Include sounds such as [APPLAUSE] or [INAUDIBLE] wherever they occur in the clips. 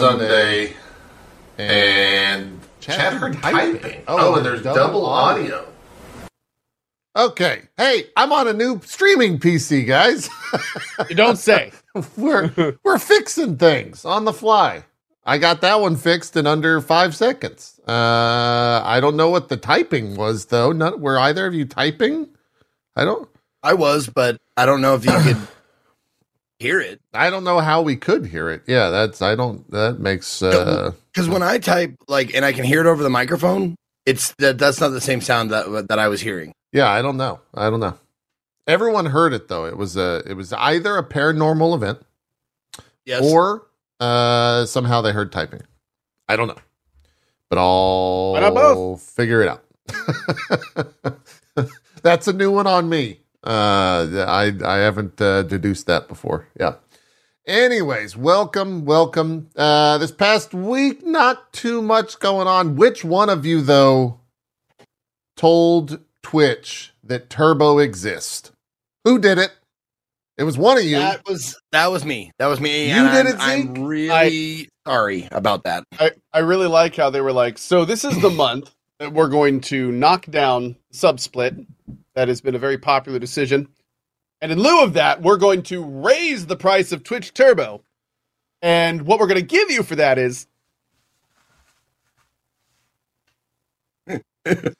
Not Sunday. And chatter typing. Oh, and there's double audio. Okay. Hey, I'm on a new streaming PC, guys. [LAUGHS] You don't say. [LAUGHS] we're we're fixing things on the fly. I got that one fixed in under five seconds. Uh, I don't know what the typing was though. Not were either of you typing? I don't. I was, but I don't know if you could [COUGHS] hear it. I don't know how we could hear it. Yeah, that's. I don't. That makes. uh Because when I type like and I can hear it over the microphone, it's that that's not the same sound that that I was hearing. Yeah, I don't know. I don't know. Everyone heard it though. It was a. It was either a paranormal event Yes. or uh somehow they heard typing. I don't know, but I'll Why not both? figure it out. [LAUGHS] That's a new one on me. Uh, I I haven't uh, deduced that before. Yeah. Anyways, welcome, welcome. Uh, this past week, not too much going on. Which one of you though told Twitch that Turbo exists? Who did it? It was one of you. that was that was me. That was me. You and did I'm, it, I'm Zeke? really sorry about that. I, I really like how they were like, so this is the month that we're going to knock down Subsplit. That has been a very popular decision. And in lieu of that, we're going to raise the price of Twitch Turbo. And what we're going to give you for that is [LAUGHS]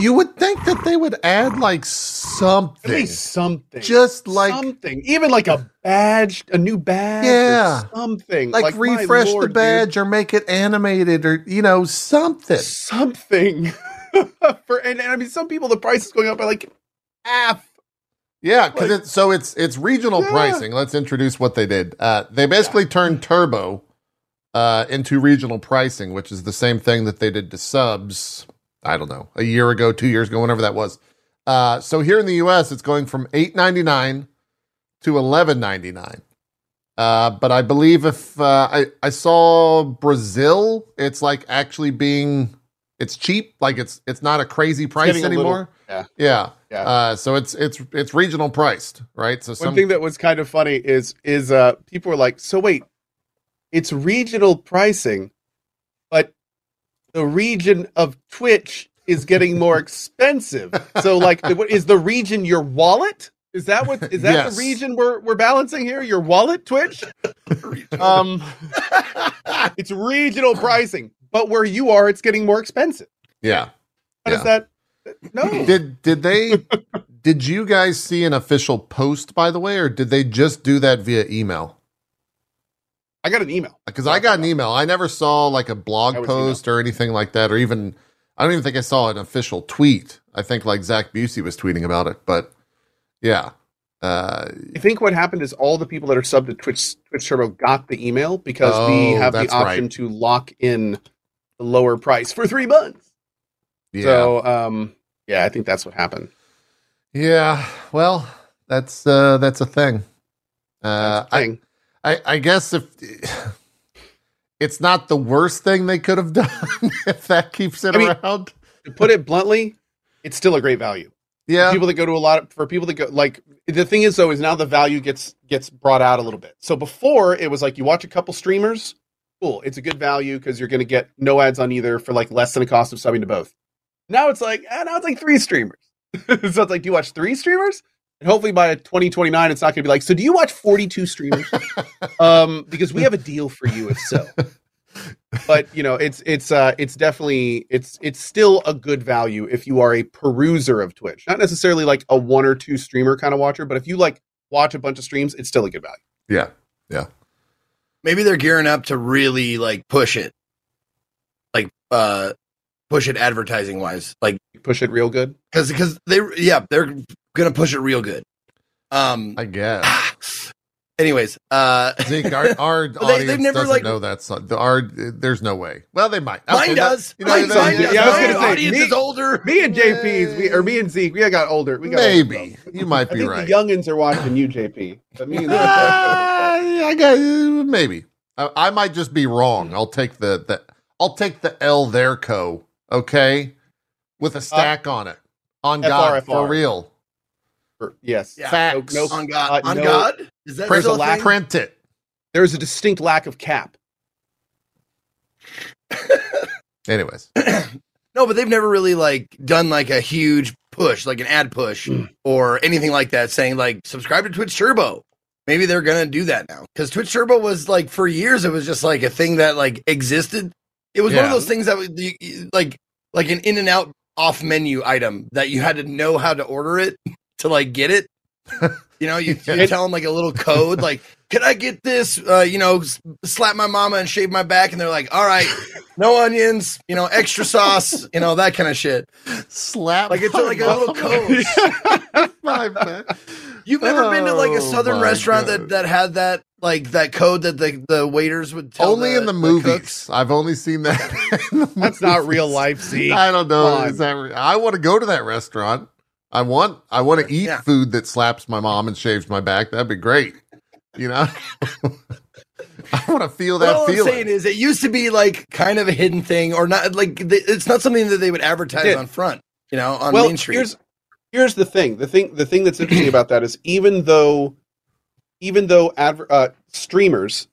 You would think that they would add like at something. least something. Just like something. Even like a badge, a new badge. Yeah. something. like, my refresh lord, the dude. badge or make it animated or you know something. Something. [LAUGHS] [LAUGHS] for and, and I mean some people the price is going up by like half. Yeah, because Like- it's so it's it's regional Yeah. pricing. Let's introduce what they did. Uh, they basically turned Turbo uh, into regional pricing, which is the same thing that they did to subs. I don't know, a year ago, two years ago, whenever that was. Uh, so here in the U.S., it's going from eight ninety nine to eleven ninety nine. Uh, but I believe if uh, I I saw Brazil, it's like actually being it's cheap, like it's it's not a crazy price getting a little- anymore. yeah. yeah, Yeah. Uh, so it's it's it's regional priced, right? So One thing that was kind of funny is is uh people were like, so wait, it's regional pricing, but the region of Twitch is getting more [LAUGHS] expensive. So like, is the region your wallet? Is that what is that Yes. the region we're we're balancing here? Your wallet, Twitch? [LAUGHS] Um, it's regional pricing, but where you are, it's getting more expensive. yeah. How does that? No. [CLEARS THROAT] Did did they [LAUGHS] did you guys see an official post by the way, or did they just do that via email? I got an email. Because I got an email. I never saw like a blog post or anything like that, or even I don't even think I saw an official tweet. I think like Zach Bussey was tweeting about it, but yeah. Uh, I think what happened is all the people that are subbed to Twitch Twitch Turbo got the email because we Oh, have the option right. to lock in the lower price for three months. yeah. So um yeah, I think that's what happened. yeah. Well, that's uh that's a thing. Uh That's the I, thing. I, I guess if [SIGHS] it's not the worst thing they could have [LAUGHS] done, if that keeps it I mean- around. to put it bluntly, it's still a great value. Yeah, People that go to a lot of for people that go like the thing is though is now the value gets gets brought out a little bit. So before it was like you watch a couple streamers, cool, it's a good value because you're going to get no ads on either for like less than the cost of subbing to both. Now it's like ah, now it's like three streamers. [LAUGHS] so it's like do you watch three streamers? And hopefully by 2029 it's not going to be like so do you watch 42 streamers? [LAUGHS] um because we have a deal for you if so. [LAUGHS] But you know, it's it's uh it's definitely it's it's still a good value if you are a peruser of Twitch. Not necessarily like a one or two streamer kind of watcher, but if you like watch a bunch of streams, it's still a good value. Yeah. Yeah, Maybe they're gearing up to really like push it, like uh push it advertising wise, like Push it real good. because because they yeah they're gonna push it real good. Um. I guess. [SIGHS] [LAUGHS] anyways, uh, [LAUGHS] Zeke, our, [LAUGHS] our they've audience never, doesn't like- know that. So, the, our there's no way. Well, they might. mine Okay, that- does. you know, mine, that- mine yeah, does. yeah, I was gonna say, audience me- is older. Me and JP's, we or me and Zeke, we got older. We got maybe older, you might I be think right. the youngins are watching you, JP. But me and Zeke- Ah, I got maybe. I, I might just be wrong. I'll take the the I'll take the L there co. Okay, with a stack on it. On God, for real. Yes. Yeah. Facts. No- on God, uh, on no- God. Is that Print, thing? print it. there is a distinct lack of cap. [LAUGHS] Anyways, [CLEARS THROAT] No, but they've never really like done like a huge push, like an ad push Mm. or anything like that, saying like subscribe to Twitch Turbo. Maybe they're gonna do that now because Twitch Turbo was like for years it was just like a thing that like existed. It was one of those things that was you- you- like like an in and out off menu item that you had to know how to order it to like get it. [LAUGHS] You know, you, you tell them like a little code, like, "Can I get this?" Uh, you know, slap my mama and shave my back, and they're like, "All right, no onions, you know, extra sauce, you know, that kind of shit." slap Like it's my like a little mom. code. [LAUGHS] My bad. You've never been to like a Oh, southern restaurant God. that that had that like that code that the the waiters would tell only in the cooks? movies. I've only seen that. [LAUGHS] in the That's not real life, Z. I don't know. Is that re- I want to go to that restaurant. I want I want to eat Yeah. food that slaps my mom and shaves my back. That'd be great. You know, [LAUGHS] I want to feel But that all I'm feeling. saying is, it used to be like kind of a hidden thing, or not like it's not something that they would advertise did. on front, you know, on well, Main Street. here's here's the thing. The thing the thing that's interesting about that is even though even though adver- uh, streamers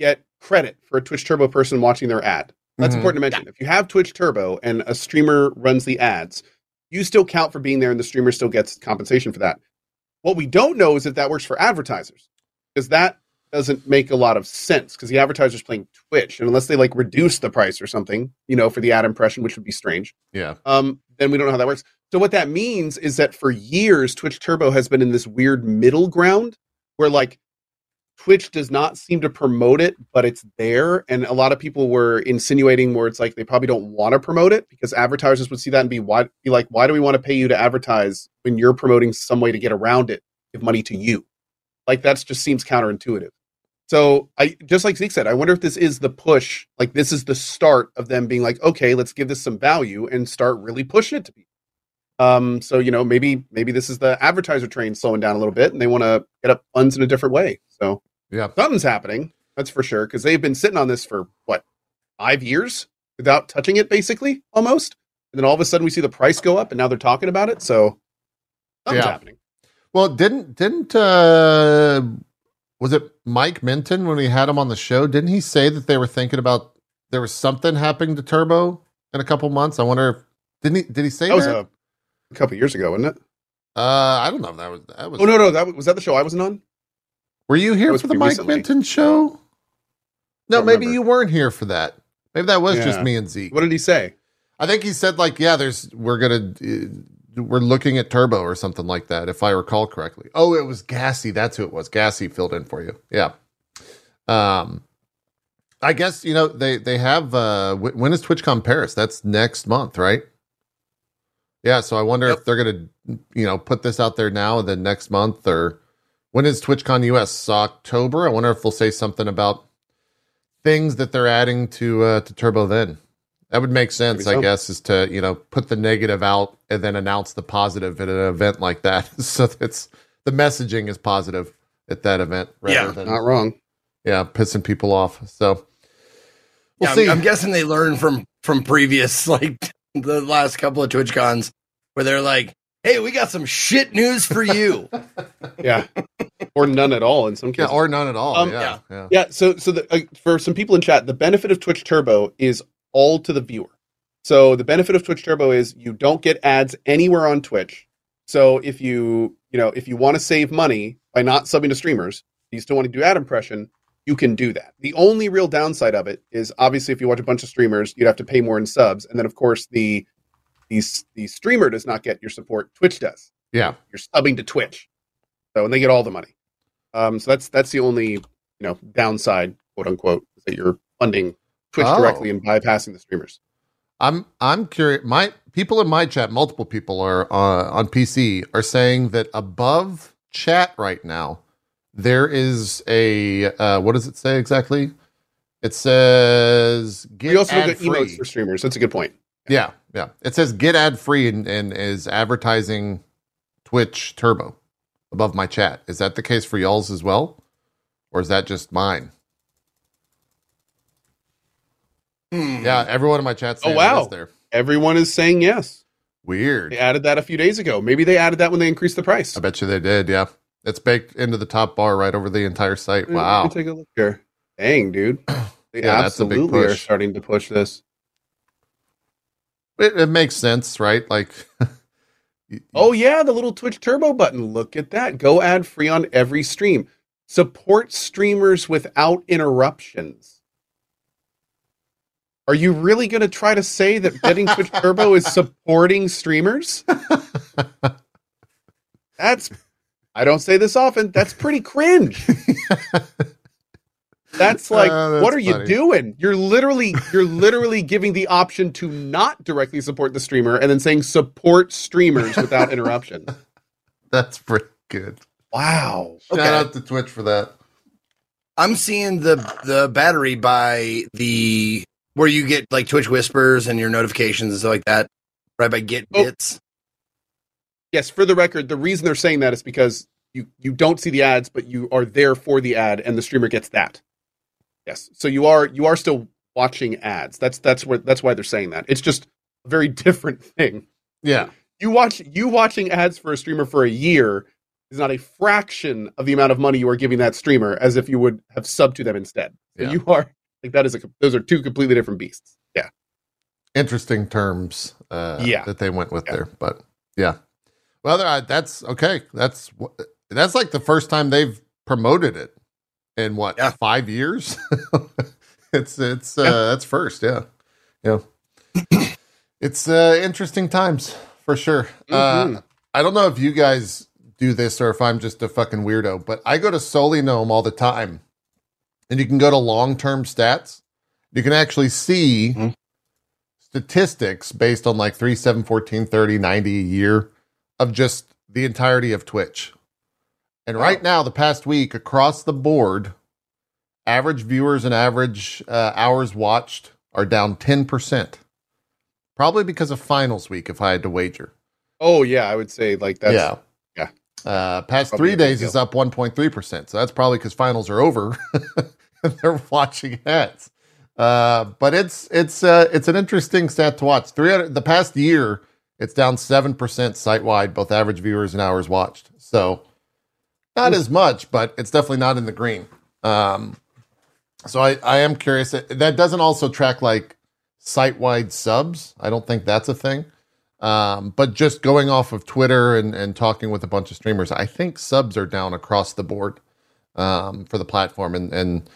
get credit for a Twitch Turbo person watching their ad. That's Mhm. important to mention. If you have Twitch Turbo and a streamer runs the ads, you still count for being there and the streamer still gets compensation for that. What we don't know is if that works for advertisers because that doesn't make a lot of sense because the advertiser's playing Twitch and unless they like reduce the price or something, you know, for the ad impression, which would be strange yeah, um, then we don't know how that works. So what that means is that for years, Twitch Turbo has been in this weird middle ground where like Twitch does not seem to promote it, but it's there. And a lot of people were insinuating where it's like they probably don't want to promote it because advertisers would see that and be why be like, why do we want to pay you to advertise when you're promoting some way to get around it, give money to you? Like that's just seems counterintuitive. So I just like Zeke said, I wonder if this is the push, like this is the start of them being like, okay, let's give this some value and start really pushing it to people. Um, so you know, maybe maybe this is the advertiser train slowing down a little bit, and they want to get up funds in a different way. So yeah. something's happening, that's for sure, because they've been sitting on this for what five years without touching it, basically almost. And then all of a sudden, we see the price go up, and now they're talking about it. So something's Yeah. happening. Well, didn't didn't uh was it Mike Minton when we had him on the show? Didn't he say that they were thinking about there was something happening to Turbo in a couple months? I wonder if didn't he did he say That was a, a couple years ago, wasn't it? uh I don't know if that was that was Oh no, no, that was, was that the show I wasn't on. Were you here for the Mike recently. Minton show? No, maybe remember. you weren't here for that. Maybe that was just me and Zeke. What did he say? I think he said like, yeah, there's we're gonna uh, we're looking at Turbo or something like that, if I recall correctly. Oh, it was Gassy. That's who it was. Gassy filled in for you. Yeah. Um, I guess you know they they have. uh wh- When is TwitchCon Paris? That's next month, right? Yeah. So I wonder Yep. if they're gonna you know put this out there now and then next month or when is TwitchCon US? October. I wonder if they'll say something about things that they're adding to uh to Turbo then. That would make sense, Maybe I so. guess, is to you know put the negative out and then announce the positive at an event like that, [LAUGHS] so that it's the messaging is positive at that event rather Yeah. than Not wrong. yeah pissing people off. So we'll yeah, see. I'm, I'm guessing they learned from from previous [LAUGHS] like the last couple of TwitchCons where they're like, "Hey, we got some shit news for you." [LAUGHS] Yeah, or none at all in some yeah, cases. or none at all. Um, yeah, yeah, Yeah, so so the, uh, for some people in chat, the benefit of Twitch Turbo is all to the viewer. So the benefit of Twitch Turbo is you don't get ads anywhere on Twitch. So if you you know if you want to save money by not subbing to streamers, you still want to do ad impression, you can do that. The only real downside of it is obviously if you watch a bunch of streamers, you'd have to pay more in subs, and then of course the the the streamer does not get your support. Twitch does yeah. you're subbing to Twitch. So and they get all the money. Um, so that's that's the only you know downside, quote unquote, is that you're funding Twitch Oh. directly and bypassing the streamers. I'm I'm curious. My people in my chat, multiple people are uh, on PC are saying that above chat right now there is a uh, what does it say exactly? It says get you also get emotes for streamers. That's a good point. Yeah, yeah. It says get ad free and, and is advertising Twitch Turbo above my chat. Is that the case for y'all's as well, or is that just mine? Hmm. Yeah, everyone in my chat. Oh, wow. there. Everyone is saying yes. Weird. They added that a few days ago. Maybe they added that when they increased the price. I bet you they did. Yeah. It's baked into the top bar right over the entire site. Wow. Take a look here. Dang, dude. [CLEARS THROAT] They Yeah, that's a big absolutely are starting to push this. It, it makes sense, right? Like, [LAUGHS] Oh yeah, the little Twitch Turbo button. Look at that. Go ad free on every stream. Support streamers without interruptions. Are you really going to try to say that getting Twitch [LAUGHS] Turbo is supporting streamers? [LAUGHS] That's I don't say this often. That's pretty cringe. That's [LAUGHS] like Uh, that's what are you doing? You're literally you're literally giving the option to not directly support the streamer and then saying support streamers without interruption. [LAUGHS] that's pretty good. Wow. Shout Okay. out to Twitch for that. I'm seeing the the battery by the where you get like Twitch whispers and your notifications and stuff like that. Right by Get Oh. Bits. Yes, for the record, the reason they're saying that is because you you don't see the ads, but you are there for the ad, and the streamer gets that. Yes, so you are you are still watching ads. That's that's where that's why they're saying that. It's just a very [LAUGHS] different thing. Yeah. You watch you watching ads for a streamer for a year is not a fraction of the amount of money you are giving that streamer as if you would have subbed to them instead. So Yeah. you are like that is a those are two completely different beasts. Yeah. Interesting terms uh, Yeah. that they went with Yeah. there. But yeah. Well, that's okay. That's that's like the first time they've promoted it in what Yeah. five years. [LAUGHS] it's it's uh, that's first. Yeah, yeah. [CLEARS THROAT] it's uh, interesting times for sure. Uh, Mhm. I don't know if you guys do this or if I'm just a fucking weirdo, but I go to SullyGnome all the time, and you can go to long term stats. You can actually see Mhm. statistics based on like 3, 7, 14, 30, 90 a year of just the entirety of Twitch. And right now, the past week, across the board, average viewers and average uh, hours watched are down 10%. Probably because of finals week, if I had to wager. Oh yeah, I would say like that's yeah. yeah. Uh, past Probably three days deal. is up 1.3%. So that's probably because finals are over [LAUGHS] and they're watching ads. Uh, but it's it's uh, it's an interesting stat to watch. 300 the past year, it's down 7% site wide, both average viewers and hours watched. So not as much, but it's definitely not in the green. Um, so I, I am curious. That doesn't also track like site wide subs. I don't think that's a thing. Um, but just going off of Twitter and, and talking with a bunch of streamers, I think subs are down across the board um, for the platform. And, and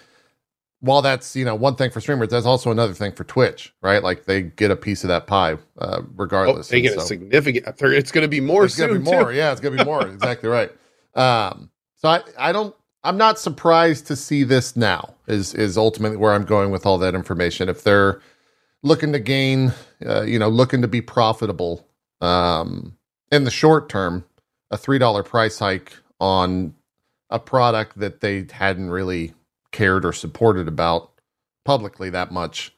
while that's you know one thing for streamers, that's also another thing for Twitch, right? Like they get a piece of that pie, uh, Oh, regardless. they get And a significant. It's going to be more it's gonna soon be more. Yeah, it's gonna be more. exactly right. [LAUGHS] Um, so I, I don't. I'm not surprised to see this now. Is is ultimately where I'm going with all that information. If they're looking to gain, uh, you know, looking to be profitable um, in the short term, a three dollar price hike on a product that they hadn't really cared or supported about publicly that much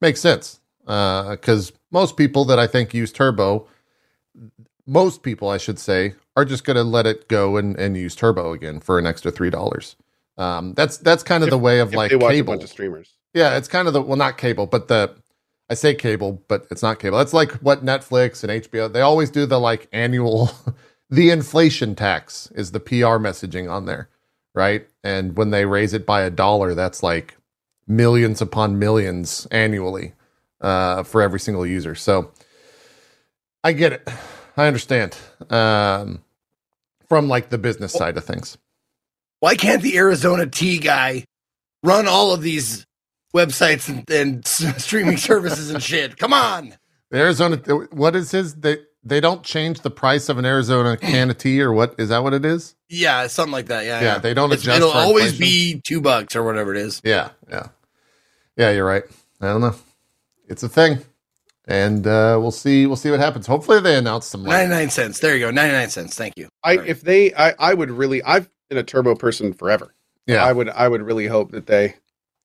makes sense. Because most people that I think use Turbo most people, I should say, are just going to let it go and, and use Turbo again for an extra three dollars. Um, that's that's kind of the way of If like cable. a bunch of streamers. Yeah, it's kind of the well, not cable, but the I say cable, but it's not cable. That's like what Netflix and HBO. They always do the like annual, [LAUGHS] the inflation tax is the PR messaging on there, right? And when they raise it by a dollar, that's like millions upon millions annually uh, for every single user. So I get it. I understand um, from like the business side of things. Why can't the Arizona Tea guy run all of these websites and, and streaming [LAUGHS] services and shit? Come on. The Arizona, what is his? They they don't change the price of an Arizona can of tea, or what is that? What it is? Yeah, something like that. Yeah, Yeah, they don't It's- adjust. It'll always be two bucks or whatever it is. Yeah, yeah, yeah. You're right. I don't know. It's a thing, and uh, we'll see. We'll see what happens. Hopefully, they announce some. Like, 99 cents. There you go. 99 cents. Thank you. I Right. if they I, I would really I've been a turbo person forever. yeah, I would I would really hope that they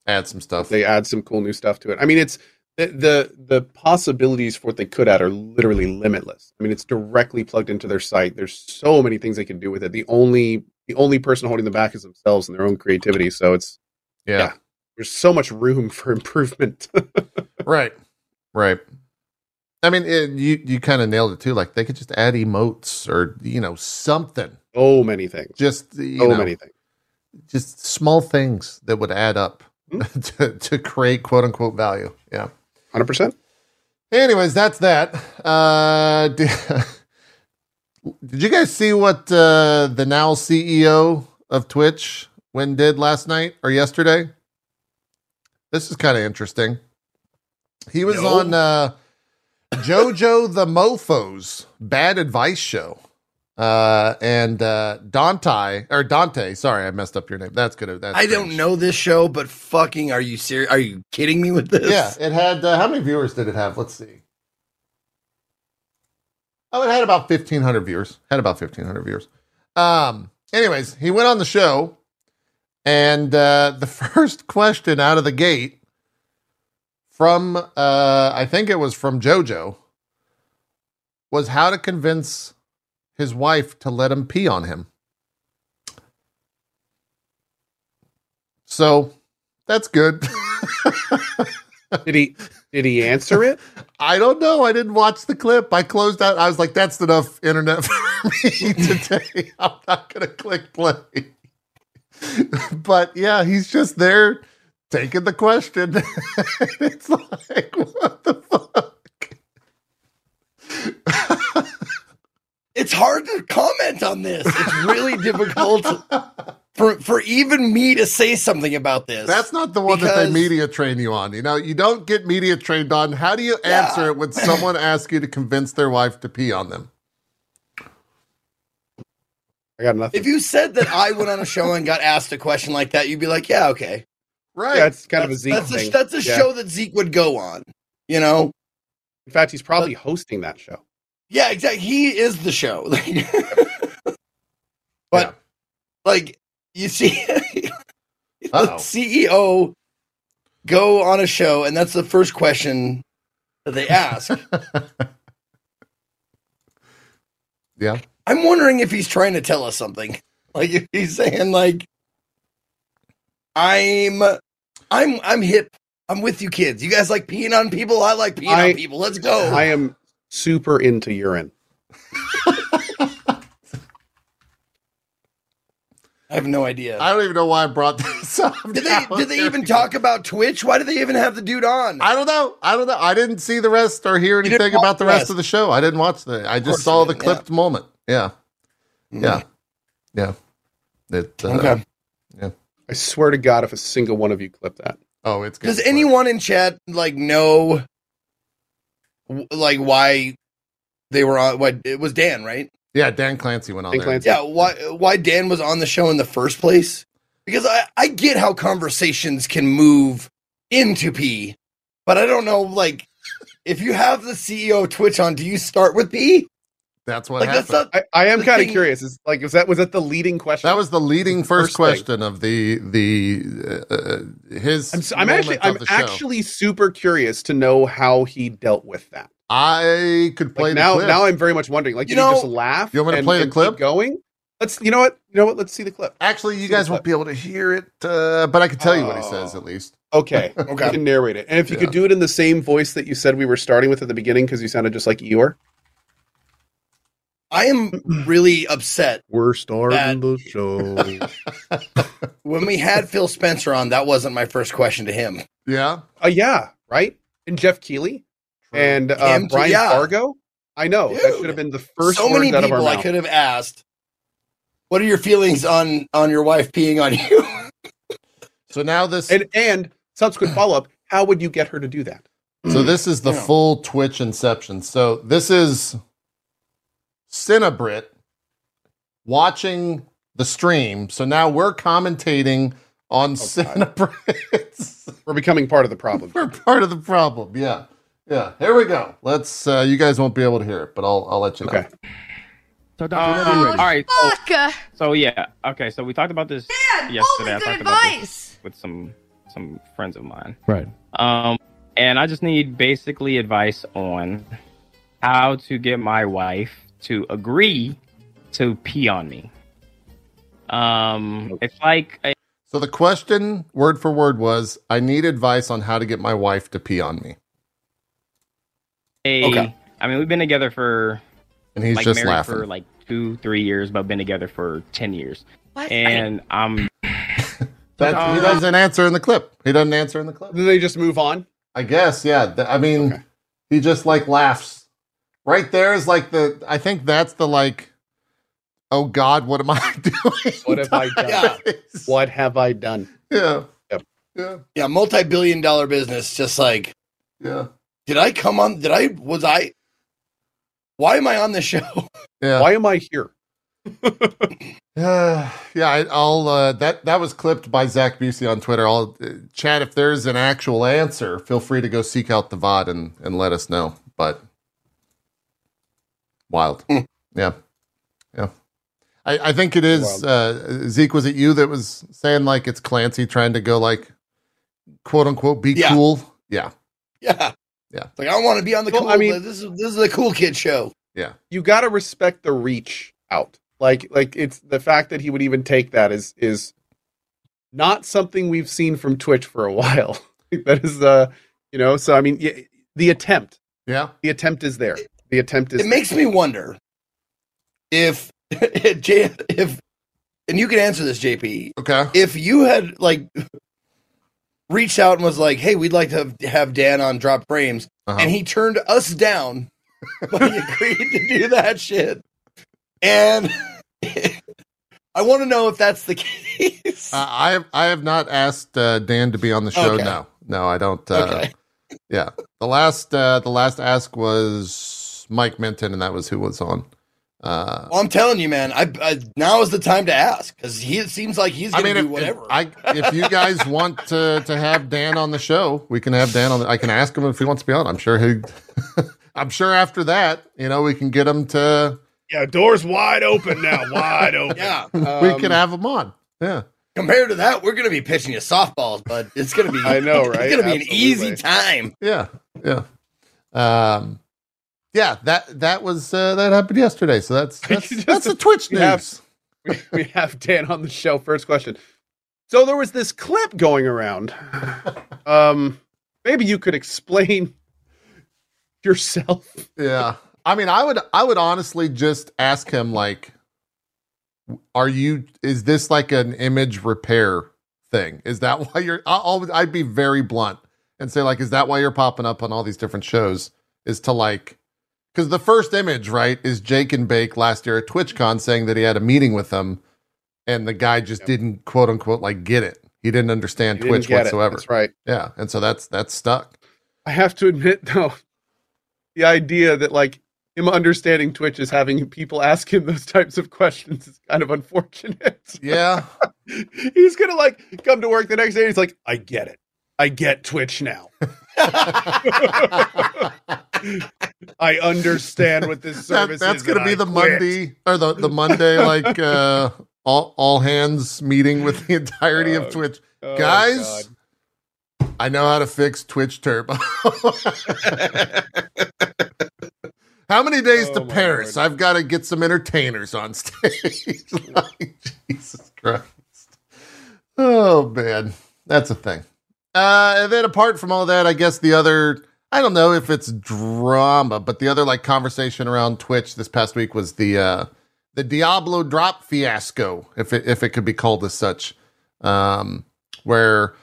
add some stuff. they add some cool new stuff to it. I mean, it's the the, the possibilities for what they could add are literally limitless. I mean, it's directly plugged into their site. There's so many things they can do with it. The only the only person holding them back is themselves and their own creativity. So it's yeah, yeah. there's so much room for improvement. [LAUGHS] right, right. I mean, it, you you kind of nailed it too. Like they could just add emotes or you know something. Oh, many things. Just you Oh, know, many things. just small things that would add up Hmm. [LAUGHS] to, to create quote unquote value. Yeah. Hundred percent. Anyways, that's that. Uh, did, [LAUGHS] did you guys see what uh, the now CEO of Twitch when did last night or yesterday? This is kind of interesting. He was No. on uh, JoJo the Mofo's Bad Advice Show. Uh, and uh, Dante or Dante, sorry, I messed up your name. That's good. That's I don't know this show, but fucking, are you serious? Are you kidding me with this? Yeah, it had uh, how many viewers did it have? Let's see. Oh, it had about fifteen hundred viewers. Had about fifteen hundred viewers. Um. Anyways, he went on the show, and uh, the [LAUGHS] first question out of the gate from uh, I think it was from JoJo was how to convince his wife to let him pee on him. So that's good. [LAUGHS] Did he? Did he answer it? I don't know. I didn't watch the clip. I closed out. I was like, that's enough internet [LAUGHS] for me today. [LAUGHS] I'm not going to click play. but yeah, he's just there taking the question. [LAUGHS] it's like, what the fuck? It's hard to comment on this. It's really difficult for for even me to say something about this. That's not the one that they Because- media train you on. You know, you don't get media trained on. How do you Yeah. answer it when someone asks you to convince their wife to pee on them? I got nothing. if you said that I went on a show and got asked a question like that, you'd be like, "Yeah, okay." Right. That's kind of a Zeke that's thing. a, that's a Yeah. show that Zeke would go on. You know? In fact, he's probably hosting that show. Yeah, exactly. He is the show. [LAUGHS] but Yeah. like you see [LAUGHS] the CEO go on a show and that's the first question that they ask. [LAUGHS] yeah. I'm wondering if he's trying to tell us something. Like if he's saying like I'm I'm I'm hip. I'm with you kids. You guys like peeing on people? I like peeing I- on people. Let's go. I am super into urine. [LAUGHS] I have no idea. I don't even know why I brought this up. did they did they even talk about Twitch? Why did they even have the dude on? I don't know. I don't know. I didn't see the rest or hear anything about the the rest rest. of the show. I didn't watch the. I just saw the didn't, yeah. clipped moment. Yeah, Mhm. yeah, yeah. It, uh, Okay. I swear to God, if a single one of you clip that, Oh, it's good. Does anyone in chat like know like why they were on what it was Dan, right? Yeah, Dan Clancy went on Dan there. Clancy. Yeah, why why Dan was on the show in the first place? Because I I get how conversations can move into P, but I don't know like if you have the CEO of Twitch on, do you start with P? That's what Like that's not I, I am kind of curious. Is like, was that was that the leading question? that was the leading first, First thing. question of the the uh, uh, his. I'm, s- I'm actually I'm actually super curious to know how he dealt with that. I could play Like the now clip. now I'm very much wondering. Like, You did he know- just laugh? You want me to and- play the clip? going. Let's. You know what? You know what? Let's see the clip. Actually, you See the guys won't be able to hear it, uh, but I can tell you what he says Oh. at least. Okay. [LAUGHS] Okay. You can narrate it, and if you Yeah. could do it in the same voice that you said we were starting with at the beginning, because you sounded just like Eeyore. I am really upset We're starting the show. [LAUGHS] when we had Phil Spencer on. That wasn't my first question to him. Yeah, uh, yeah, right. And Geoff Keighley and uh, Him Brian yeah. Fargo. I know that should have been the first. so many words out of our people I could have asked. What are your feelings on on your wife peeing on you? [LAUGHS] So now this. And and subsequent follow up. How would you get her to do that? So this is the Yeah. full Twitch inception. So this is Cinebrit watching the stream. So now we're commentating on Cinebrit. [LAUGHS] We're becoming part of the problem. we're part of the problem. Yeah. Yeah. Here we go. Let's uh you guys won't be able to hear it, but I'll I'll let you know. Okay. So, Dr. Whenever Oh, all right. So, Fuck! so yeah. Okay. So we talked about this Dad, yesterday. only I good talked about this advice. with some some friends of mine. Right. Um, and I just need basically advice on how to get my wife to agree to pee on me. Um, it's like a, So the question word for word was I need advice on how to get my wife to pee on me. a Okay. I mean, we've been together for And he's like just married laughing. for like two, three years, but been together for ten years. And I'm [LAUGHS] That, he doesn't answer in the clip. He doesn't answer in the clip. Then they just move on. I guess, yeah. I mean, Okay. he just like laughs. Right there is like the. I think that's the like. Oh God, what am I [LAUGHS] doing? What have I [LAUGHS] done? Yeah. What have I done? Yeah. Yep. Yeah. Yeah, multi-billion dollar business. Just like, Yeah. did I come on? Did I? Was I? Why am I on the show? [LAUGHS] Yeah. Why am I here? Uh, [SIGHS] yeah, I, I'll. Uh, that that was clipped by Zach Bussey on Twitter. I'll uh, chat if there's an actual answer. Feel free to go seek out the VOD and and let us know. But wild, Hmm. yeah, yeah. I I think it is. Uh, Zeke, was it you that was saying like it's Clancy trying to go like quote unquote be Yeah. cool? Yeah, Yeah, Yeah. Like I want to be on the Well, cool. I mean- this is this is a cool kid show. Yeah. You got to respect the reach out. Like like it's the fact that he would even take that is is not something we've seen from Twitch for a [LAUGHS] while. that is uh you know, so I mean y- the attempt. yeah. The attempt is there. The attempt is It makes me wonder if [LAUGHS] J if and you can answer this, JP. Okay. If you had like reached out and was like, "Hey, we'd like to have, have Dan on Dropped Frames," Uh-huh. and he turned us down, [LAUGHS] but he agreed to do that shit, and [LAUGHS] I want to know if that's the case. Uh, I have I have not asked uh, Dan to be on the show. Okay. No, no, I don't. Uh, okay, Yeah, the last uh, the last ask was Mike Minton, and that was who was on. Uh, well, I'm telling you, man. I, I now is the time to ask because he it seems like he's I gonna mean, do if, if whatever. I if you [LAUGHS] guys want to to have Dan on the show, we can have Dan on. The, I can ask him if he wants to be on. I'm sure he. [LAUGHS] I'm sure after that, you know, we can get him to. Yeah, doors wide open now, wide open. [LAUGHS] yeah, we Um, can have him on. Yeah. compared to that, we're gonna be pitching you softballs, but it's gonna be. I know, right? It's gonna be an easy time. Yeah, yeah, um, yeah. That that was uh, that happened yesterday. So that's [LAUGHS] that's, Just- that's the Twitch we have- news. we, we have Dan on the show. First question. So there was this clip going around. [LAUGHS] Um, maybe you could explain yourself. Yeah. I mean, I would I would honestly just ask him like are you is this like an image repair thing? Is that why you're I'll- I'd be very blunt and say like is that why you're popping up on all these different shows is to like cuz the first image, right, is Jakenbake last year at TwitchCon saying that he had a meeting with them and the guy just Yep. didn't quote unquote like get it. He didn't understand didn't Twitch it. whatsoever. That's right. Yeah. And so that's that's stuck. I have to admit though, the idea that like him understanding Twitch is having people ask him those types of questions is kind of unfortunate. [LAUGHS] Yeah. he's gonna like come to work the next day. And he's like, I get it. I get Twitch now. [LAUGHS] [LAUGHS] I understand what this That- service that's is. gonna be I the quit." Monday or the the Monday [LAUGHS] like uh all all hands meeting with the entirety Oh, of Twitch. Oh, Guys, God. I know how to fix Twitch Turbo. [LAUGHS] how many days Oh, to Paris? Lord. I've got to get some entertainers on stage. [LAUGHS] like, Jesus Christ. Oh man, that's a thing. Uh, and then apart from all that, I guess the other I don't know if it's drama, but the other like conversation around Twitch this past week was the uh the Diablo drop fiasco, if it if it could be called as such. Um where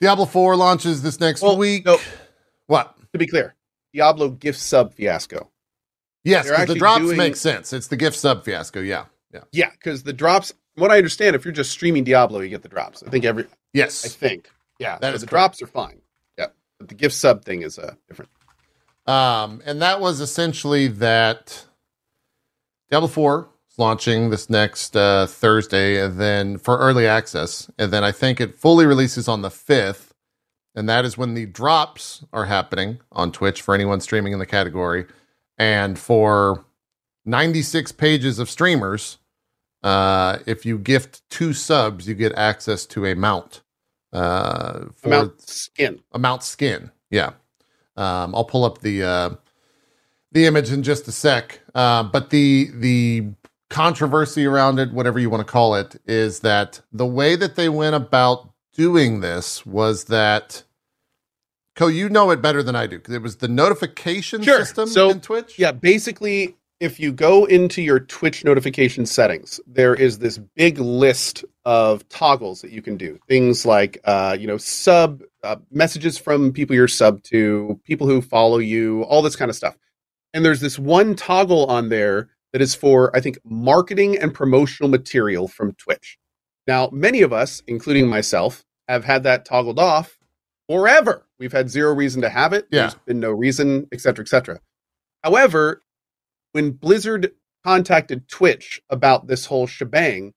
Diablo 4 launches this next Well, week. no. What? To be clear, Diablo gift sub fiasco. Yes, the drops doing- make sense. It's the gift sub fiasco, yeah. Yeah. Yeah, because the drops. What I understand, if you're just streaming Diablo, you get the drops. I think every. Yes, I think. Yeah, That so is the correct. drops are fine. But the gift sub thing is uh, different. Um, and that was essentially that Diablo 4 is launching this next uh, Thursday, and then for early access. And then I think it fully releases on the 5th. And that is when the drops are happening on Twitch for anyone streaming in the category. And for 96 pages of streamers, uh, if you gift two subs, you get access to a mount. Uh, for Amount skin. Amount skin. Yeah. Um, I'll pull up the uh, the image in just a sec. Uh, but the the controversy around it, whatever you want to call it, is that the way that they went about doing this was that Co, you know it better than I do it was the notification Sure. system So, in Twitch. Yeah, basically, if you go into your Twitch notification settings, there is this big list of toggles that you can do. Things like, uh, you know, sub uh, messages from people you're sub to, people who follow you, all this kind of stuff. And there's this one toggle on there that is for, I think, marketing and promotional material from Twitch. Now, many of us, including myself, have had that toggled off forever. We've had zero reason to have it. Yeah. There's been no reason, et cetera, et cetera. However, when Blizzard contacted Twitch about this whole shebang,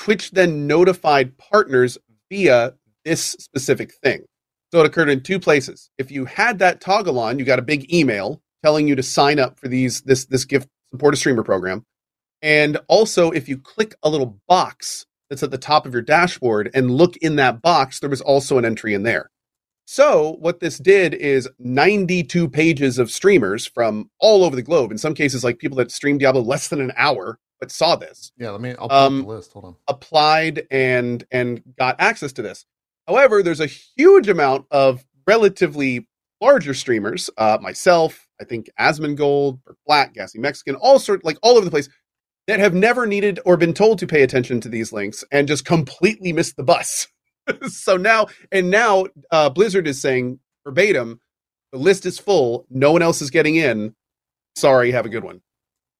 Twitch then notified partners via this specific thing. So it occurred in two places. If you had that toggle on, you got a big email telling you to sign up for these this this gift support a streamer program. And also if you click a little box that's at the top of your dashboard and look in that box, there was also an entry in there. So, what this did is 92 pages of streamers from all over the globe, in some cases, like people that streamed Diablo less than an hour but saw this, Yeah, let me. I'll pull Um, the list. Hold on. applied and and got access to this. However, there's a huge amount of relatively larger streamers, uh, myself, I think Asmongold, Burke Black, Gassy Mexican, all sort like all over the place, that have never needed or been told to pay attention to these links and just completely missed the bus. [LAUGHS] so now and now uh, Blizzard is saying verbatim, the list is full, no one else is getting in. Sorry, have a good one.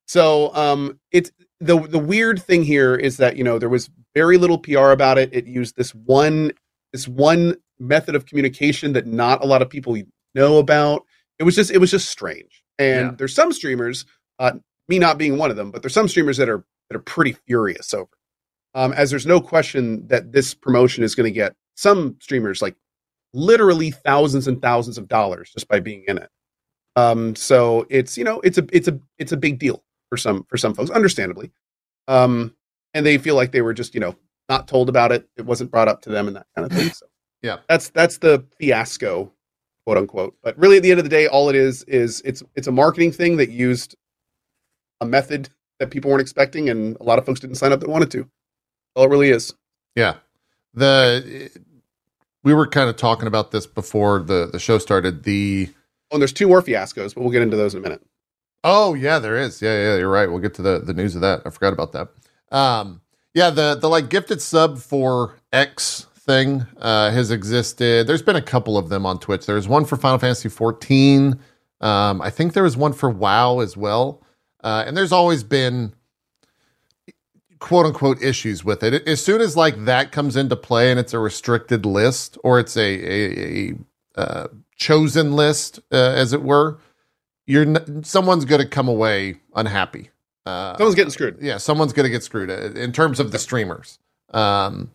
So um, it's the the weird thing here is that you know there was very little PR about it. It used this one this one method of communication that not a lot of people know about. It was just it was just strange. And Yeah. there's some streamers, uh, me not being one of them, but there's some streamers that are that are pretty furious over. Um, as there's no question that this promotion is going to get some streamers like literally thousands and thousands of dollars just by being in it. Um, so it's you know it's a it's a it's a big deal for some for some folks, understandably. Um, and they feel like they were just you know not told about it. It wasn't brought up to them and that kind of thing. So [LAUGHS] Yeah. that's that's the fiasco, quote unquote. But really, at the end of the day, all it is is it's it's a marketing thing that used a method that people weren't expecting, and a lot of folks didn't sign up that wanted to. All it really is. Yeah. The we were kind of talking about this before the the show started. The Oh, and there's two more fiascos, but we'll get into those in a minute. Oh yeah, there is. Yeah, yeah, you're right. We'll get to the the news of that. I forgot about that. Um, yeah, the the like gifted sub for X thing uh, has existed. There's been a couple of them on Twitch. There's one for Final Fantasy 14. Um, I think there was one for WoW as well. Uh, and there's always been quote unquote issues with it. As soon as like that comes into play and it's a restricted list or it's a a, a uh, chosen list, uh, as it were, you're n- someone's going to come away unhappy. Uh, Someone's getting screwed. yeah, someone's going to get screwed uh, in terms of the streamers. Um,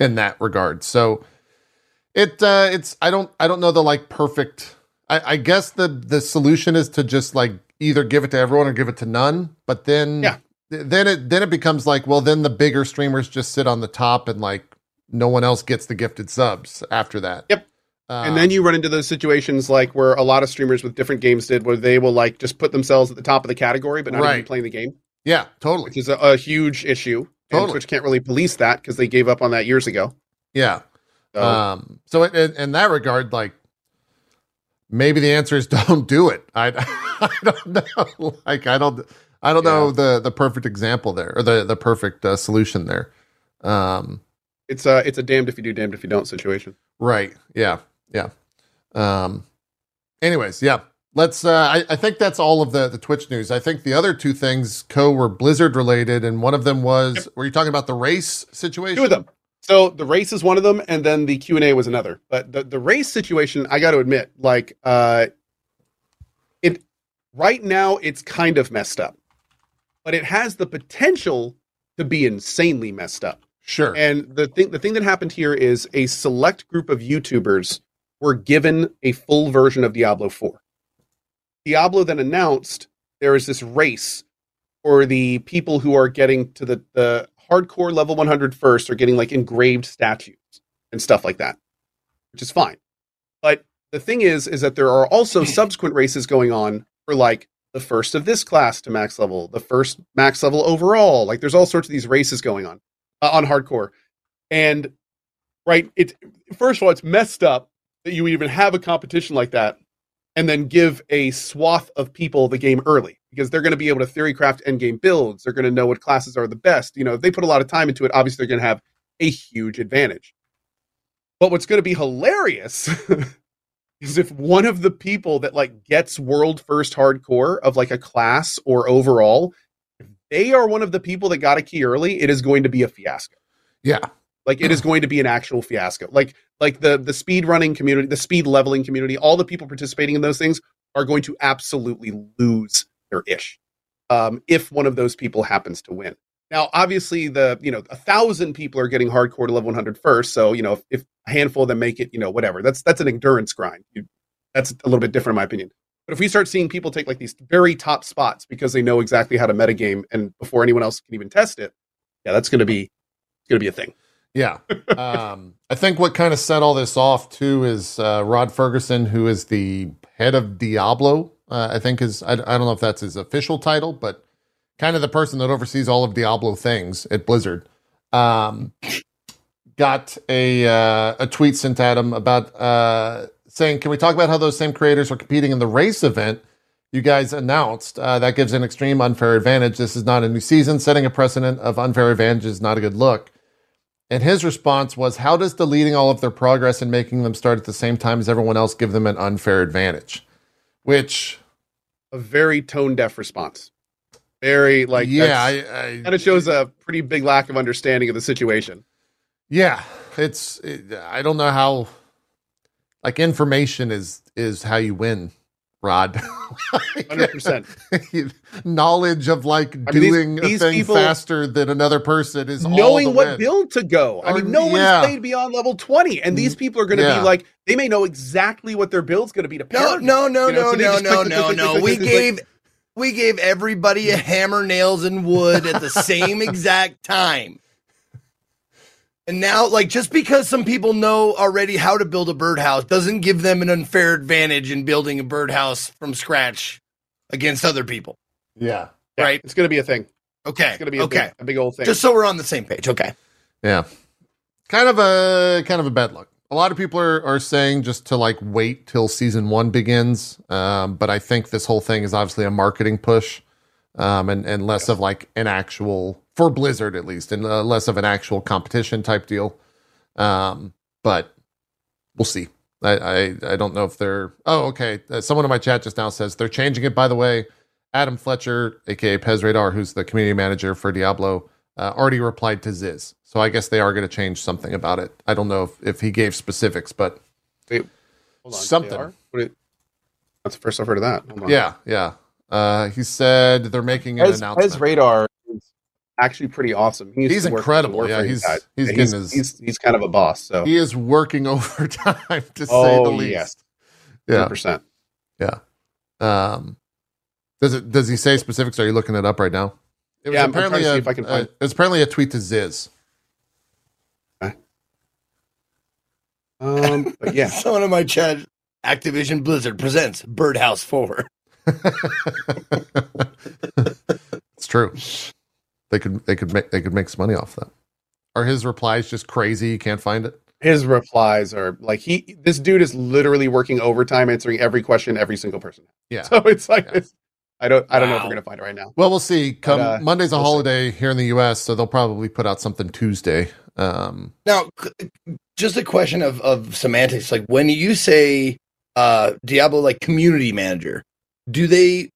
in that regard, so it uh, it's I don't I don't know the like perfect. I, I guess the the solution is to just like either give it to everyone or give it to none. But then Yeah. then it then it becomes like well then the bigger streamers just sit on the top and like no one else gets the gifted subs after that. Yep. Uh, and then you run into those situations like where a lot of streamers with different games did, where they will like just put themselves at the top of the category, but not Right. even playing the game, yeah, totally. which is a, a huge issue. And Totally. Twitch can't really police that because they gave up on that years ago. Yeah. So, Um, so in, in, that regard, like maybe the answer is [LAUGHS] don't do it. I, [LAUGHS] I don't know. Like I don't, I don't know the the perfect example there or the the perfect uh, solution there. Um, it's a it's a damned if you do, damned if you don't situation. right. Yeah. Yeah. Um, anyways, yeah. Let's. Uh, I, I think that's all of the the Twitch news. I think the other two things co were Blizzard related, and one of them was. Were you talking about the race situation? Two of them. So the race is one of them, and then the Q and A was another. But the the race situation, I got to admit, like uh, it right now, it's kind of messed up, but it has the potential to be insanely messed up. Sure. And the thing the thing that happened here is a select group of YouTubers were given a full version of Diablo 4. Diablo then announced there is this race for the people who are getting to the, the hardcore level 100 first are getting like engraved statues and stuff like that, which is fine. But the thing is, is that there are also [CLEARS THROAT] subsequent races going on for like the first of this class to max level, the first max level overall. Like there's all sorts of these races going on uh, on hardcore, and right, it's first of all, it's messed up that you would even have a competition like that and then give a swath of people the game early because they're going to be able to theory craft end game builds. They're going to know what classes are the best. You know, if they put a lot of time into it, obviously they're going to have a huge advantage. But what's going to be hilarious [LAUGHS] is if one of the people that like gets world first hardcore of like a class or overall, if they are one of the people that got a key early, it is going to be a fiasco. Yeah. Like it is [CLEARS THROAT] going to be an actual fiasco. Like like the the speed running community, the speed leveling community, all the people participating in those things are going to absolutely lose their ish um, if one of those people happens to win. Now, obviously, the you know a thousand people are getting hardcore to level 100 first, so you know if, if a handful of them make it, you know whatever. That's that's an endurance grind. You, that's a little bit different, in my opinion. But if we start seeing people take like these very top spots because they know exactly how to metagame and before anyone else can even test it, yeah, that's going to be going to be a thing. Yeah. um, I think what kind of set all this off too is uh, Rod Ferguson, who is the head of Diablo. Uh, I think is I, I don't know if that's his official title, but kind of the person that oversees all of Diablo things at Blizzard. Um, got a uh, a tweet sent at him about uh, saying, "Can we talk about how those same creators are competing in the race event?" You guys announced uh, that gives an extreme unfair advantage. This is not a new season. Setting a precedent of unfair advantage is not a good look. And his response was, How does deleting all of their progress and making them start at the same time as everyone else give them an unfair advantage? Which, A very tone deaf response. Very like yeah, I, I, kind of shows a pretty big lack of understanding of the situation. yeah, it's, it, I don't know how, like, information is is how you win, Rod. [LAUGHS] Hundred percent. [LAUGHS] Knowledge of like I mean, these- doing these a thing people- faster than another person is all Knowing the what win. build to go. I Or- mean, no one's played beyond level twenty, and these mm, people are going to Yeah. be like, they may know exactly what their build's going to be to No, parry. no, no, You know, no, so they no, no, click, click, no, no. We [LAUGHS] click, click, gave we gave everybody a hammer, nails, and wood at the same exact time. And now, like, just because some people know already how to build a birdhouse doesn't give them an unfair advantage in building a birdhouse from scratch against other people. Yeah. Yeah, right? It's going to be a thing. Okay. It's going to be a, okay. big, a big old thing. Just so we're on the same page. Okay. Yeah. Kind of a kind of a bad look. A lot of people are, are saying just to like wait till season one begins. Um, but I think this whole thing is obviously a marketing push. Um, and, and less of like an actual for Blizzard at least, and uh, less of an actual competition type deal. Um, but we'll see. I, I I don't know if they're. Oh, okay. Uh, someone in my chat just now says they're changing it. By the way, Adam Fletcher, aka Pez Radar, who's the community manager for Diablo, uh, already replied to Ziz. So I guess they are going to change something about it. I don't know if, if he gave specifics, but Hold on, something. they? What it- that's the first I've heard of that. Hold on. yeah, yeah. Uh, he said they're making an His, announcement. his radar is actually pretty awesome. He He's to work with the incredible. Yeah, he's- guys. he's he's, his- he's he's kind of a boss. So he is working [LAUGHS] overtime to say Oh, the least. yes. Yeah, percent. yeah. Um, does it? Does he say specifics? Are you looking it up right now? It Yeah, I'm- I'm to a, see if I can uh, find- it was apparently a tweet to Ziz. Um, but yeah, [LAUGHS] Someone in my chat, Activision Blizzard presents Birdhouse 4. [LAUGHS] it's true. They could they could make they could make some money off that. Are his replies just crazy? You can't find it. his replies are like he. This dude is literally working overtime, answering every question every single person. Yeah. [LAUGHS] So it's like Yeah. it's, I don't I don't know if we're gonna find it right now. Well, we'll see. Come But, uh, Monday's a we'll see. holiday here in the U.S., so they'll probably put out something Tuesday. Um, Now, just a question of, of semantics. Like when you say uh, Diablo, like community manager, do they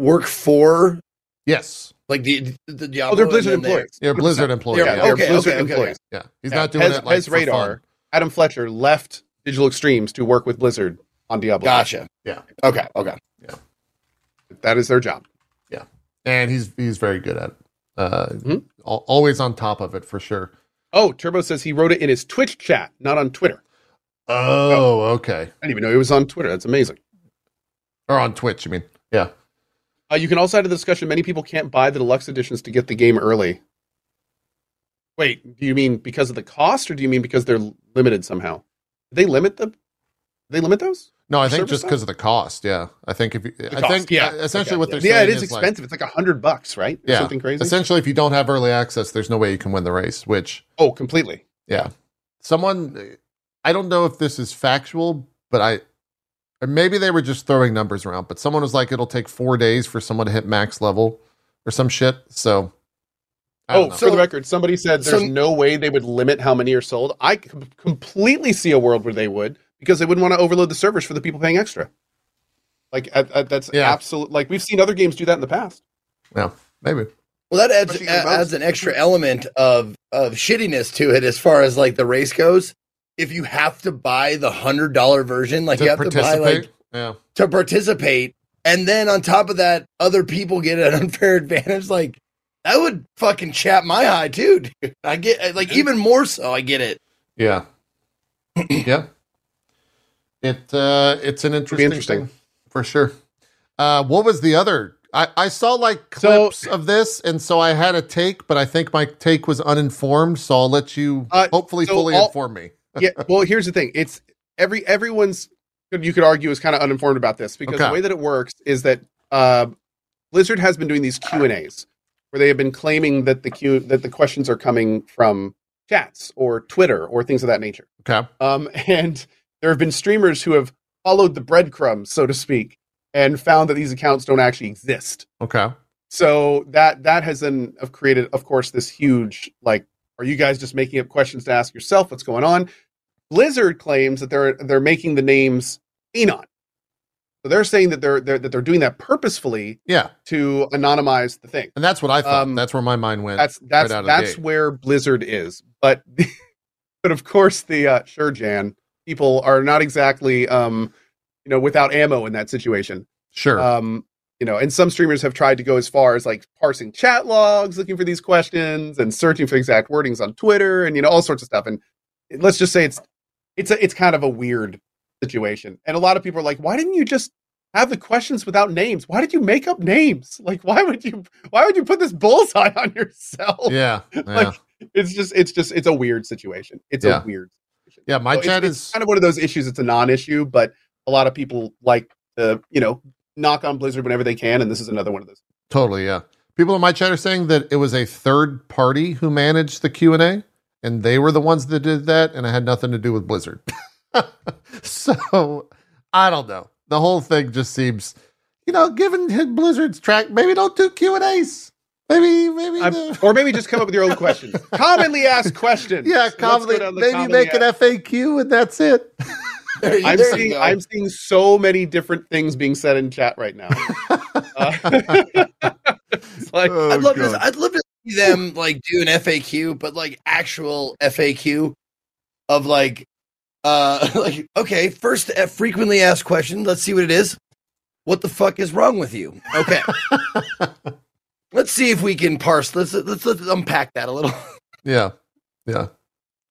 work for yes, like the, the Diablo? Oh, they're Blizzard employees. they- [LAUGHS] employees. you're Blizzard 100%. employee. Yeah, Yeah, Yeah, they're okay, Blizzard okay, okay. employees. yeah. He's Yeah, not doing Pez- it like Pez for radar. fun. Adam Fletcher left Digital Extremes to work with Blizzard on Diablo. Gotcha. Yeah. Okay. Okay. Yeah. That is their job. Yeah, and he's he's very good at it. Uh, Mhm. always on top of it for sure. Oh, Turbo says he wrote it in his Twitch chat, not on Twitter. Oh, okay. I didn't even know he was on Twitter. That's amazing. Or on Twitch, you mean? Yeah. Uh, you can also add to the discussion. Many people can't buy the deluxe editions to get the game early. Wait, do you mean because of the cost, or do you mean because they're limited somehow? Did they limit the? They limit those? No, I think just because of the cost. Yeah, I think if you, I cost, think yeah. essentially Okay, what they're yeah, saying it is is like- expensive. it's like a hundred bucks, right? Yeah, something crazy. Essentially, if you don't have early access, there's no way you can win the race. Which oh, completely. Yeah. Someone, I don't know if this is factual, but I or maybe they were just throwing numbers around. But someone was like, it'll take four days for someone to hit max level or some shit. So. I Oh, know. for the record, somebody said there's So- no way they would limit how many are sold. I completely see a world where they would because they wouldn't want to overload the servers for the people paying extra. Like at, at- that's Yeah. absolute. Like we've seen other games do that in the past. yeah, maybe. Well, that adds Especially adds an extra element of of shittiness to it as far as like the race goes. If you have to buy the hundred dollar version, like you have to buy like yeah. to participate, and then on top of that, other people get an [LAUGHS] unfair advantage. Like that would fucking chap my eye too. Dude. I get like even more so. I get it. Yeah. [CLEARS THROAT] yeah. It uh it's an interesting, interesting. thing for sure. Uh what was the other I, I saw like So- clips of this and so I had a take, but I think my take was uninformed, so I'll let you Uh, hopefully so fully all- inform me. Yeah. Well, here's the thing. It's every everyone's. You could argue is kind of uninformed about this because Okay. the way that it works is that uh, Blizzard has been doing these Q and A's where they have been claiming that the Q that the questions are coming from chats or Twitter or things of that nature. Okay. Um, and there have been streamers who have followed the breadcrumbs, so to speak, and found that these accounts don't actually exist. Okay. So that that has then created, of course, this huge like, are you guys just making up questions to ask yourself? What's going on? Blizzard claims that they're they're making the names anon. So they're saying that they're, they're that they're doing that purposefully Yeah. to anonymize the thing. And that's what I thought. Um, that's where my mind went. That's that's out of that's where Blizzard is. But [LAUGHS] but of course the uh, sure Jan people are not exactly um you know without ammo in that situation. sure. Um you know, and some streamers have tried to go as far as like parsing chat logs, looking for these questions, and searching for exact wordings on Twitter, and you know all sorts of stuff. And let's just say it's it's a, it's kind of a weird situation. And a lot of people are like, why didn't you just have the questions without names? Why did you make up names? Like, why would you why would you put this bullseye on yourself? yeah. [LAUGHS] Yeah. like it's just it's just it's a weird situation. It's Yeah. a weird situation. yeah, my So chat it's is kind of one of those issues. It's a non-issue, but a lot of people like to you know knock on Blizzard whenever they can, and this is another one of those. Totally, yeah. People in my chat are saying that it was a third party who managed the Q and A, and they were the ones that did that, and it had nothing to do with Blizzard. [LAUGHS] so I don't know. The whole thing just seems, you know, given Blizzard's track, maybe don't do Q and A's. Maybe, maybe, the, [LAUGHS] or maybe just come up with your own questions. [LAUGHS] commonly asked questions. yeah, commonly, maybe commonly make an FAQ and that's it. You- I'm seeing go. I'm seeing so many different things being said in chat right now. Uh, it's like Oh, I'd love God. to. I'd love to see them like do an FAQ, but like actual FAQ of like, uh, [LAUGHS] like okay, first uh, frequently asked question. Let's see what it is. What the fuck is wrong with you? Okay, [LAUGHS] let's see if we can parse. Let's let's, let's unpack that a little. [LAUGHS] Yeah, yeah.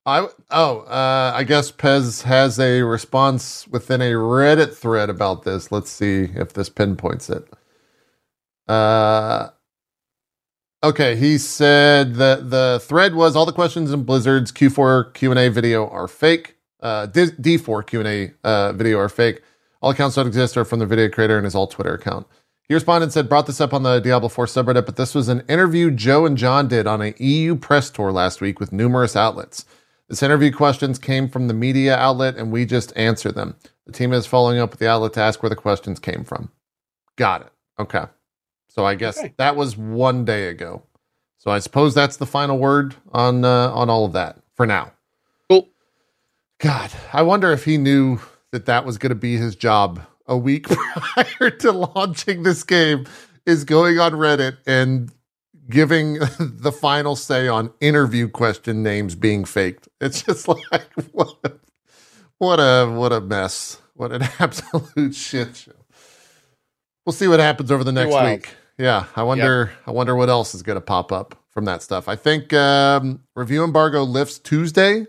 I oh, uh, I guess Pez has a response within a Reddit thread about this. Let's see if this pinpoints it. Uh, okay, he said that the thread was all the questions in Blizzard's Q4 Q and A video are fake. Uh, D- D4 Q and A uh, video are fake. All accounts don't exist are from the video creator and his all Twitter account. He responded and said, brought this up on the Diablo 4 subreddit, but this was an interview Joe and John did on a EU press tour last week with numerous outlets. This interview questions came from the media outlet and we just answer them. The team is following up with the outlet to ask where the questions came from. Got it. Okay. So I guess Okay. that was one day ago. So I suppose that's the final word on uh, on all of that for now. Cool. God, I wonder if he knew that that was going to be his job a week [LAUGHS] prior to launching this game is going on Reddit and giving [LAUGHS] the final say on interview question names being faked. It's just [LAUGHS] like what a, what a what a mess. What an absolute shit show. We'll see what happens over the next week. Yeah, I wonder I wonder what else is going to pop up from that stuff. I think um, review embargo lifts Tuesday.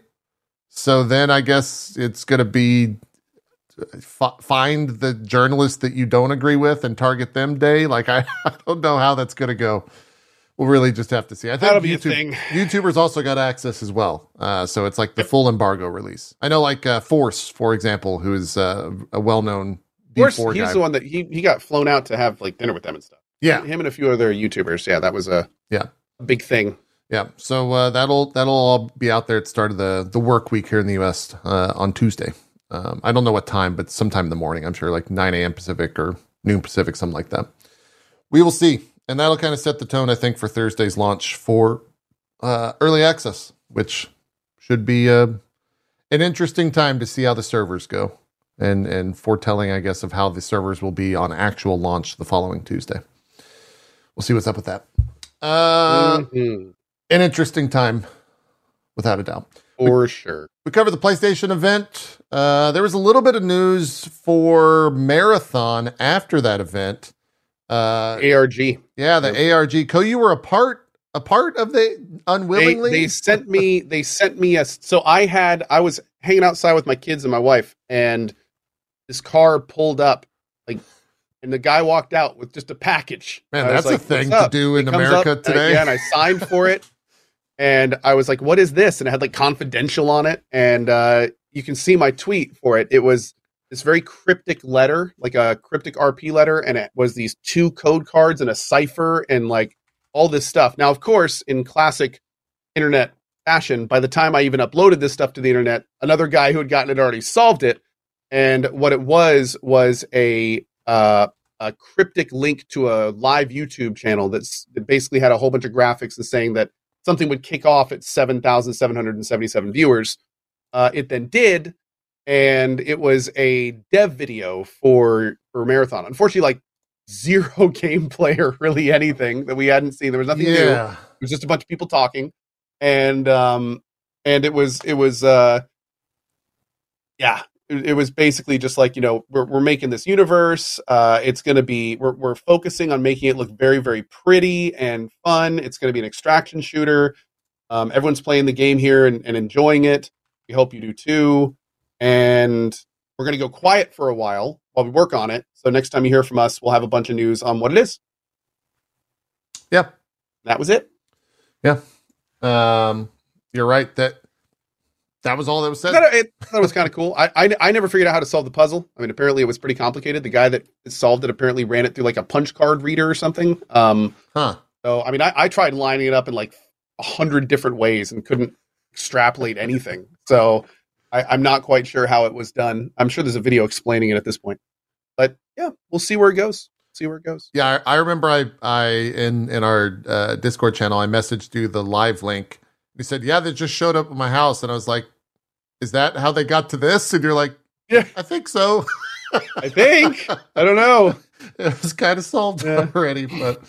So then I guess it's going to be f- find the journalists that you don't agree with and target them day. Like I, [LAUGHS] I don't know how that's going to go. We'll really just have to see. I think That'll be a YouTube, thing. [LAUGHS] YouTubers also got access as well. Uh, so it's like the full embargo release. I know, like uh, Force, for example, who is uh, a well-known Of D4 he's guy. the one that he, he got flown out to have like dinner with them and stuff. Yeah, Him and a few other YouTubers. Yeah, that was a Yeah. a big thing. yeah. So uh, that'll that'll all be out there at the start of the the work week here in the U.S. Uh, on Tuesday. Um, I don't know what time, but sometime in the morning. I'm sure like 9 a.m. Pacific or noon Pacific, something like that. We will see, and that'll kind of set the tone, I think, for Thursday's launch for uh, early access, which should be uh, an interesting time to see how the servers go, and and foretelling, I guess, of how the servers will be on actual launch the following Tuesday. We'll see what's up with that. Uh, Mhm. an interesting time, without a doubt. For sure. We covered the PlayStation event. Uh, there was a little bit of news for Marathon after that event. Uh, ARG. yeah, the ARG. Cohh, you were a part a part of the They, unwillingly. they sent me they sent me a so I had I was hanging outside with my kids and my wife and this car pulled up like and the guy walked out with just a package. Man, that's a thing to do in America up, today. yeah, and I signed for it. And I was like, what is this? And it had like confidential on it. And uh, you can see my tweet for it. It was this very cryptic letter, like a cryptic RP letter. And it was these two code cards and a cipher and like all this stuff. Now, of course, in classic internet fashion, by the time I even uploaded this stuff to the internet, another guy who had gotten it already solved it. And what it was was a uh, a cryptic link to a live YouTube channel that's that basically had a whole bunch of graphics and saying that something would kick off at 7,777 viewers. Uh, it then did, and it was a dev video for for Marathon. Unfortunately, like zero [LAUGHS] gameplay or really anything that we hadn't seen. There was nothing new. It was just a bunch of people talking, and um, and it was it was uh, yeah, it, was basically just like you know we're we're making this universe. Uh, it's going to be we're we're focusing on making it look very very pretty and fun. It's going to be an extraction shooter. Um, everyone's playing the game here and, and enjoying it. We hope you do too. And we're going to go quiet for a while while we work on it. So next time you hear from us, we'll have a bunch of news on what it is. yeah. That was it. Yeah. Um, you're right that that was all that was said. That, it, it was kind of cool. I, I I never figured out how to solve the puzzle. I mean, apparently it was pretty complicated. The guy that solved it apparently ran it through like a punch card reader or something. Um, Huh? so I mean, I, I tried lining it up in like a hundred different ways and couldn't extrapolate anything. So I, I'm not quite sure how it was done. I'm sure there's a video explaining it at this point. But yeah, we'll see where it goes. See where it goes. Yeah, I, I remember I I in in our uh, Discord channel I messaged you the live link. He said, "Yeah, they just showed up at my house," and I was like, "Is that how they got to this?" And you're like, Yeah. I think so." I think. I don't know. [LAUGHS] it was kind of solved Yeah. already, but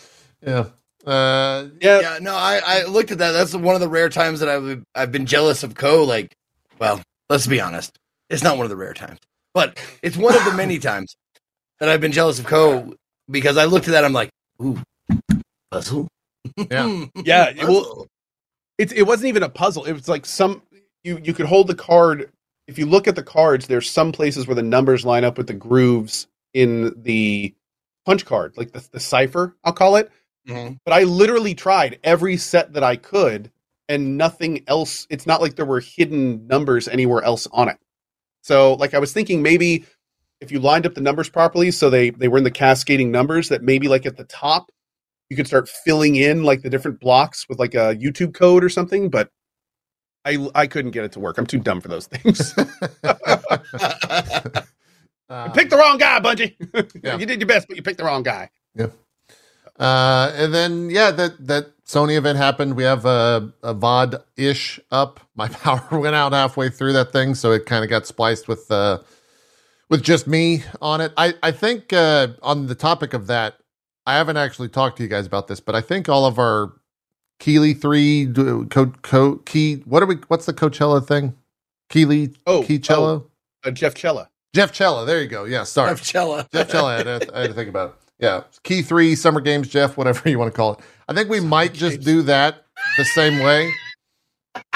yeah. Uh, Yeah. Yeah, no, I, I looked at that. That's one of the rare times that I've I've been jealous of Cohh. Like, well, let's be honest, it's not one of the rare times, but it's one of the many [LAUGHS] times that I've been jealous of Cohh. Because I looked at that, I'm like, ooh, puzzle. Yeah. [LAUGHS] Yeah, it will- Puzzle. It, it wasn't even a puzzle. It was like some you you could hold the card. If you look at the cards, there's some places where the numbers line up with the grooves in the punch card, like the, the cipher, I'll call it. Mhm. But I literally tried every set that I could, and nothing else. It's not like there were hidden numbers anywhere else on it. So, like, I was thinking maybe if you lined up the numbers properly, so they they were in the cascading numbers, that maybe like at the top you could start filling in like the different blocks with like a YouTube code or something. But I I couldn't get it to work. I'm too dumb for those things. [LAUGHS] you picked the wrong guy, Bungie. [LAUGHS] Yeah. you did your best, but you picked the wrong guy. Yeah. Uh, and then yeah, that that Sony event happened. We have a, a VOD ish up. My [LAUGHS] power went out halfway through that thing, so it kind of got spliced with uh with just me on it. I I think uh, on the topic of that, I haven't actually talked to you guys about this, but I think all of our Keighley three co, co key. What are we? What's the Coachella thing? Keighley Oh, Keychella. Uh, Jeff Chella. Jeff Chella. There you go. Yeah, sorry. Jeff Chella. [LAUGHS] Jeff Chella. I had, to, I had to think about it. Yeah, key three summer games, Jeff, whatever you want to call it. I think we might just do that the same way. [LAUGHS]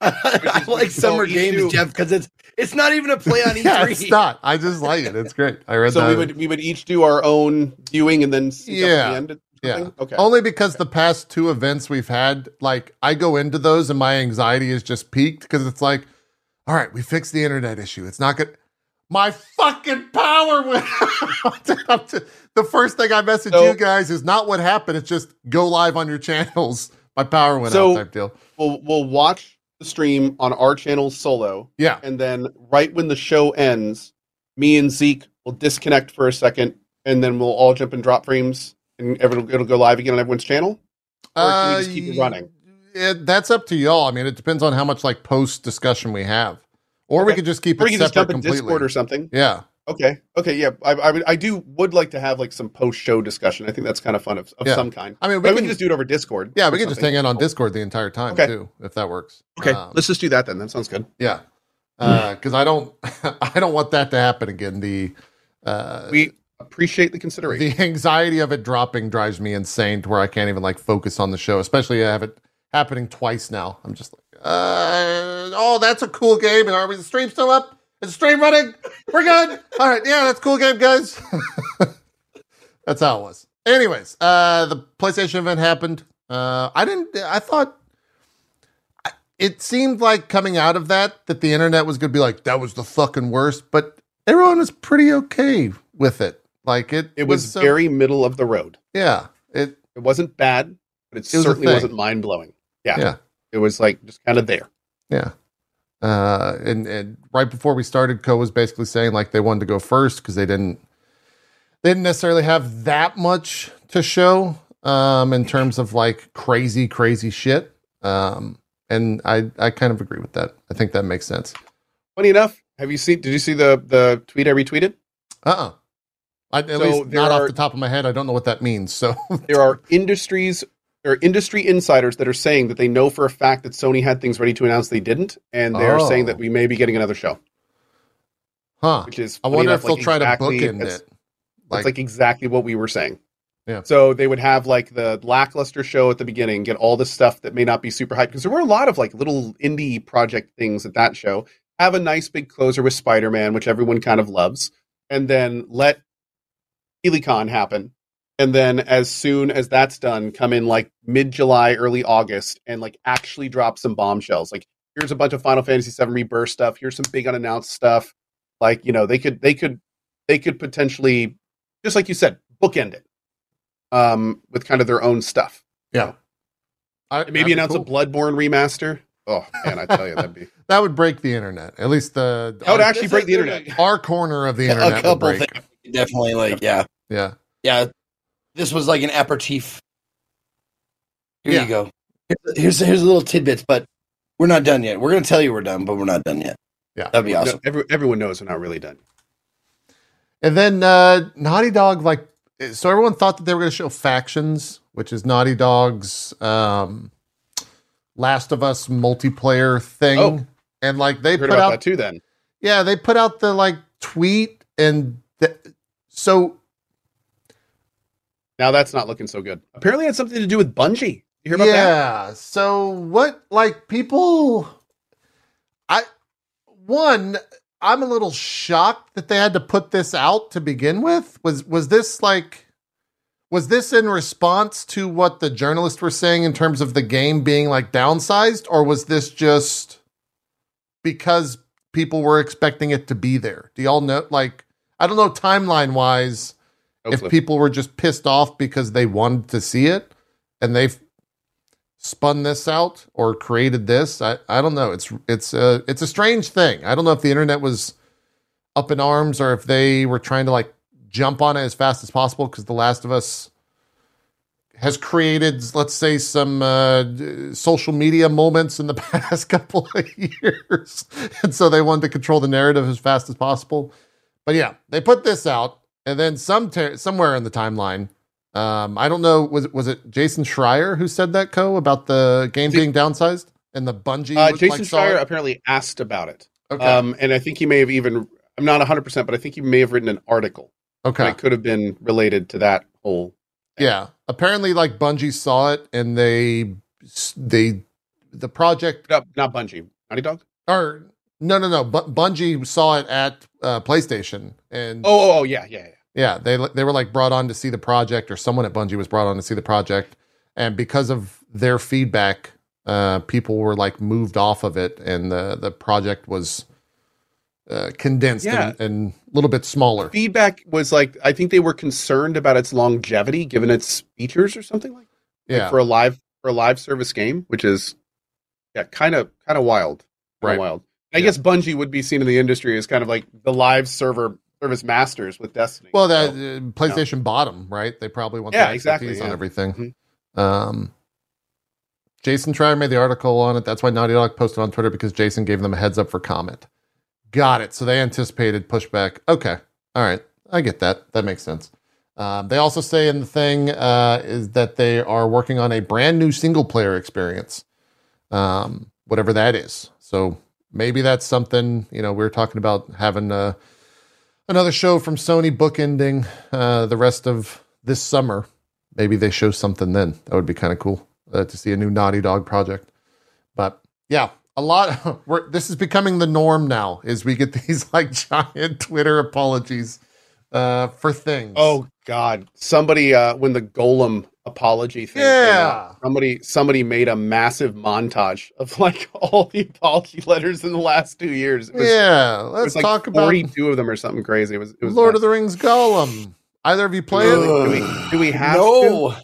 I like summer games, Jeff, because it's it's not even a play on E3. [LAUGHS] yeah, it's not. I just like it. It's great. I read that. So that. we would we would each do our own viewing and then sync up at Yeah. the end. yeah. Okay. Only because the past two events we've had, like I go into those and my anxiety is just peaked because it's like, all right, we fixed the internet issue. It's not good. My fucking power went out. [LAUGHS] the first thing I message So- you guys is not what happened. It's just go live on your channels. My power went So- out type deal. We'll we'll watch the stream on our channel solo, Yeah. and then right when the show ends, me and Zeke will disconnect for a second, and then we'll all jump in drop frames, and everyone it'll go live again on everyone's channel. Or can we just keep it uh, running? It, that's up to y'all. I mean, it depends on how much like post discussion we have, or we could just keep Or it you can just separate completely. Discord or something. yeah, Okay, okay, yeah. I, I, would- I do would like to have like some post show discussion. I think that's kind of fun of, of Yeah. some kind. I mean, we But we can can just do it over Discord. yeah, we can just hang out on Discord the entire time Okay. too, if that works. Okay, Um, let's just do that then. That sounds good. yeah, because I don't, [LAUGHS] I don't want that to happen again. The uh, We appreciate the consideration. the anxiety of it dropping drives me insane to where I can't even like focus on the show, especially I have it happening twice now. I'm just like, uh, oh, that's a cool game. And are we the stream still up? Is the stream running? We're good. All right, yeah, that's a cool game, guys. [LAUGHS] that's how it was. Anyways, uh, the PlayStation event happened. Uh, I didn't. I thought it seemed like coming out of that that the internet was going to be like that was the fucking worst, but everyone was pretty okay with it. Like it, it was uh, very middle of the road. yeah. It It wasn't bad, but it, It certainly thing. wasn't mind blowing. Yeah. Yeah. It was like just kind of there. yeah. Uh, and and right before we started, Cohh was basically saying like they wanted to go first because they didn't they didn't necessarily have that much to show um in terms of like crazy crazy shit. Um, and I I kind of agree with that. I think that makes sense. Funny enough, have you seen? Did you see the the tweet I retweeted? Uh uh I, at So least not off the top of my head. I don't know what that means. So There are [LAUGHS] industries there are industry insiders that are saying that they know for a fact that Sony had things ready to announce they didn't, and they are Oh. saying that we may be getting another show, huh. which is I wonder enough, if they'll like, try exactly- to bookend it. It's like exactly what we were saying. Yeah. So they would have like the lackluster show at the beginning, get all the stuff that may not be super hyped because there were a lot of like little indie project things at that show. Have a nice big closer with Spider Man, which everyone kind of loves, and then let HeliCon happen. And then as soon as that's done, come in like mid July, early August, and like actually drop some bombshells. Like here's a bunch of Final Fantasy VII Rebirth stuff. Here's some big unannounced stuff. Like you know they could they could they could potentially just like you said bookend it um with kind of their own stuff. yeah. I, maybe announce cool. a Bloodborne remaster. Oh man, I tell you that'd be [LAUGHS] That would break the internet. At least the that would our, actually break the internet. our corner of the A internet would couple break. things. Definitely, like, yeah. Yeah. Yeah. This was like an aperitif. Here Yeah. you go. Here's here's a little tidbits, but we're not done yet. We're gonna tell you we're done, but we're not done yet. Yeah. That'd be No, awesome. every, everyone knows we're not really done. And then uh Naughty Dog like so everyone thought that they were going to show Factions, which is Naughty Dog's um Last of Us multiplayer thing. Oh. And like they put about out that too. Then Yeah, they put out the like tweet and the, so now that's not looking so good. Apparently, it had something to do with Bungie. You hear about that? yeah. So what like people I one I'm a little shocked that they had to put this out to begin with. Was was this like was this in response to what the journalists were saying in terms of the game being like downsized or was this just because people were expecting it to be there? Do y'all know like I don't know timeline wise No if people were just pissed off because they wanted to see it and they've spun this out or created this i, I don't know. It's it's a it's a strange thing. I don't know if the internet was up in arms or if they were trying to like jump on it as fast as possible because the last of us has created let's say some uh, social media moments in the [LAUGHS] past couple of years. And so they wanted to control the narrative as fast as possible. But yeah they put this out and then some ter- somewhere in the timeline um, I don't know. Was it was it Jason Schreier who said that co about the game being downsized and the Bungie? Uh, Jason like Schreier apparently asked about it, Okay. um, and I think he may have even. I'm not 100, percent but I think he may have written an article. okay. It could have been related to that whole. Yeah. Apparently, like Bungie saw it and they they the project No, not Bungie, Naughty Dog. or no no no. Bu- Bungie saw it at uh, PlayStation and Oh, oh, oh, yeah, yeah, yeah. Yeah, they they were like brought on to see the project, or someone at Bungie was brought on to see the project, and because of their feedback, uh, people were like moved off of it, and the the project was uh, condensed Yeah. and, and a little bit smaller. Feedback was like I think they were concerned about its longevity given its features or something like. That. Yeah, like for a live for a live service game, which is yeah, kind of kind of wild, kind Right. wild. I Yeah. guess Bungie would be seen in the industry as kind of like the live server service masters with Destiny. Well, that So, uh, PlayStation bottom, right? They probably want Yeah, the exactly, expertise on yeah. everything. Mhm. Um, Jason Schreier made the article on it. That's why Naughty Dog posted on Twitter because Jason gave them a heads up for comment. Got it. So they anticipated pushback. Okay. All right. I get that. That makes sense. Um, they also say in the thing uh, is that they are working on a brand new single player experience, um, whatever that is. So maybe that's something, you know, we are talking about having uh, another show from Sony bookending uh, the rest of this summer. Maybe they show something then. That would be kind of cool uh, to see a new Naughty Dog project. But yeah, a lot. [LAUGHS] We're, this is becoming the norm now. Is we get [LAUGHS] these like giant Twitter apologies uh, for things. Oh God! Somebody uh, when the Gollum apology thing. Yeah. out, somebody somebody made a massive montage of like [LAUGHS] all the apology letters in the last two years. It was, yeah. Let's was like talk about forty-two of them or something crazy. It was. It was Lord of the Rings Gollum. Either of you play it? Do we, do we have to?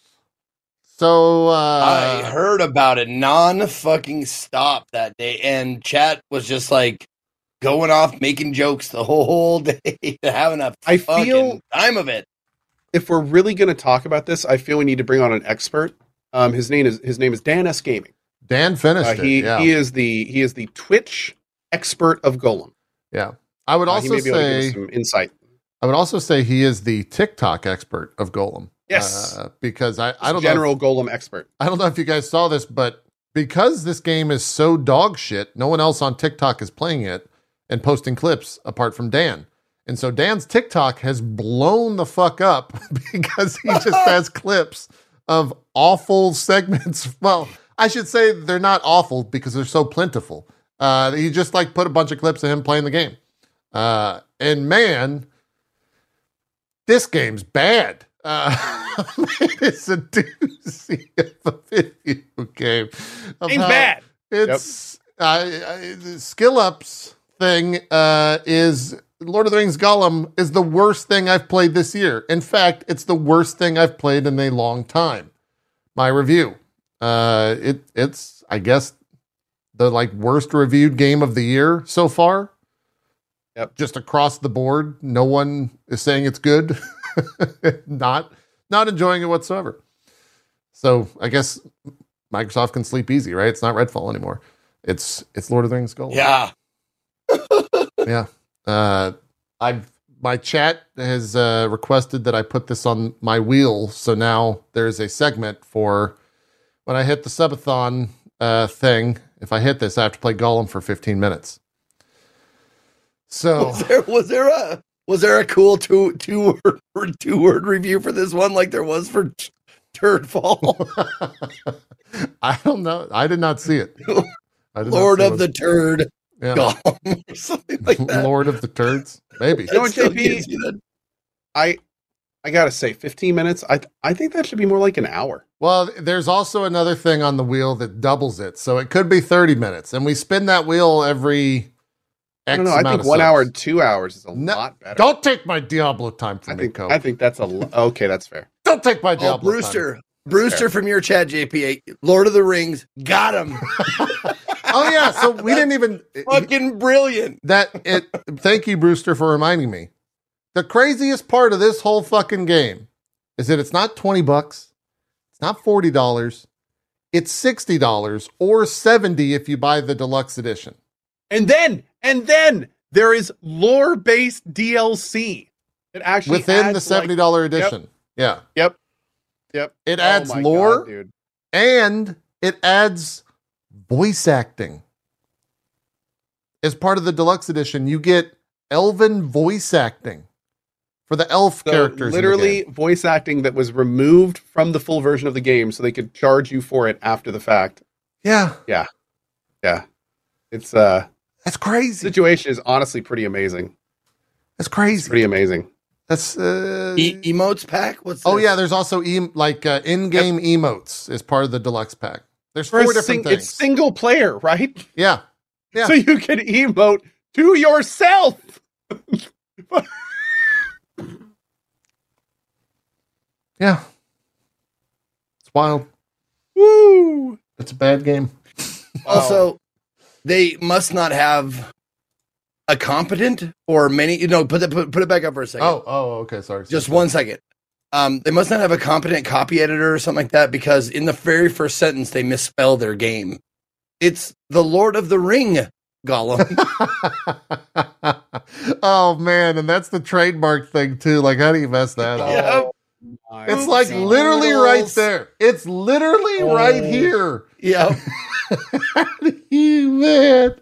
So uh, I heard about it non fucking stop that day, and chat was just like going off making jokes the whole [LAUGHS] day, having a I fucking feel- time of it. If we're really going to talk about this, I feel we need to bring on an expert. Um, his name is his name is DansGaming. Dan finished Uh, he it. Yeah. he is the he is the Twitch expert of Gollum. yeah. I would Uh, also he may be able to give say some insight. I would also say he is the TikTok expert of Gollum. Yes. Uh, because I, I don't know general Gollum expert. I don't know if you guys saw this, but because this game is so dog shit, no one else on TikTok is playing it and posting clips apart from Dan. And so Dan's TikTok has blown the fuck up [LAUGHS] because he just [LAUGHS] has clips of awful segments. [LAUGHS] Well, I should say they're not awful because they're so plentiful. Uh, he just like put a bunch of clips of him playing the game. Uh, and man, this game's bad. Uh, it's a doozy of a video game. Game's bad. It's I, the Skill Up's thing uh, is Lord of the Rings Gollum is the worst thing I've played this year. In fact, it's the worst thing I've played in a long time. My review. Uh, it it's I guess the like worst reviewed game of the year so far. Yep. Just across the board, no one is saying it's good. [LAUGHS] not not enjoying it whatsoever. So I guess Microsoft can sleep easy, right? It's not Redfall anymore. It's it's Lord of the Rings Gold. Yeah, yeah. Uh, I've my chat has uh, requested that I put this on my wheel, so now there's a segment for when I hit the subathon uh, thing. If I hit this, I have to play Gollum for 15 minutes. So [LAUGHS] was there was there a was there a cool two two word [LAUGHS] two word review for this one like there was for T- Turdfall? [LAUGHS] I don't know. I did not see it. I did not Lord of the Turd, yeah. Gollum, [LAUGHS] or something like [LAUGHS] that. Lord of the Turds, maybe. You know what, JP? gives you that- I I gotta say, fifteen minutes. I I think that should be more like an hour. Well, there's also another thing on the wheel that doubles it, so it could be 30 minutes, and we spin that wheel every. X I don't know. I think of one subs. hour and two hours is a No, lot better. Don't take my Diablo time I from me, think I think that's a lo- okay. That's fair. Don't take my Oh, Diablo time. Brewster, Brewster from your chat, JP, Lord of the Rings, got him. [LAUGHS] Oh yeah, so we didn't even Fucking brilliant. that it. Thank you, Brewster, for reminding me. The craziest part of this whole fucking game is that it's not 20 bucks, it's not $40, it's $60 or 70 if you buy the deluxe edition. And then and then there is lore based DLC that actually within the like- seventy dollar edition. Yeah, Yep. Yep. it Oh adds my lore God, dude. and it adds voice acting. As part of the deluxe edition, you get elven voice acting for the elf So characters. in the literally game. voice acting that was removed from the full version of the game, so they could charge you for it after the fact. yeah, Yeah, Yeah. it's uh, that's crazy. The situation is honestly pretty amazing. That's It's crazy. pretty amazing. That's uh, E- emotes pack? What's oh this? yeah. There's also em- like uh, in-game emotes as part of the deluxe pack. There's four different sing- things. it's single player, right? yeah, [LAUGHS] Yeah. So you can emote to yourself. [LAUGHS] yeah. It's wild. Woo! It's a bad game. Also, they must not have a competent or many. You know, put it put, put it back up for a second. Oh, oh, okay. Sorry. just one second. Um, they must not have a competent copy editor or something like that because in the very first sentence they misspell their game. It's the Lord of the Ring Gollum. [LAUGHS] oh man, and that's the trademark thing too. Like, how do you mess that up? Yeah. My It's like Oopsie literally right there. It's literally right here. yeah. [LAUGHS] you man.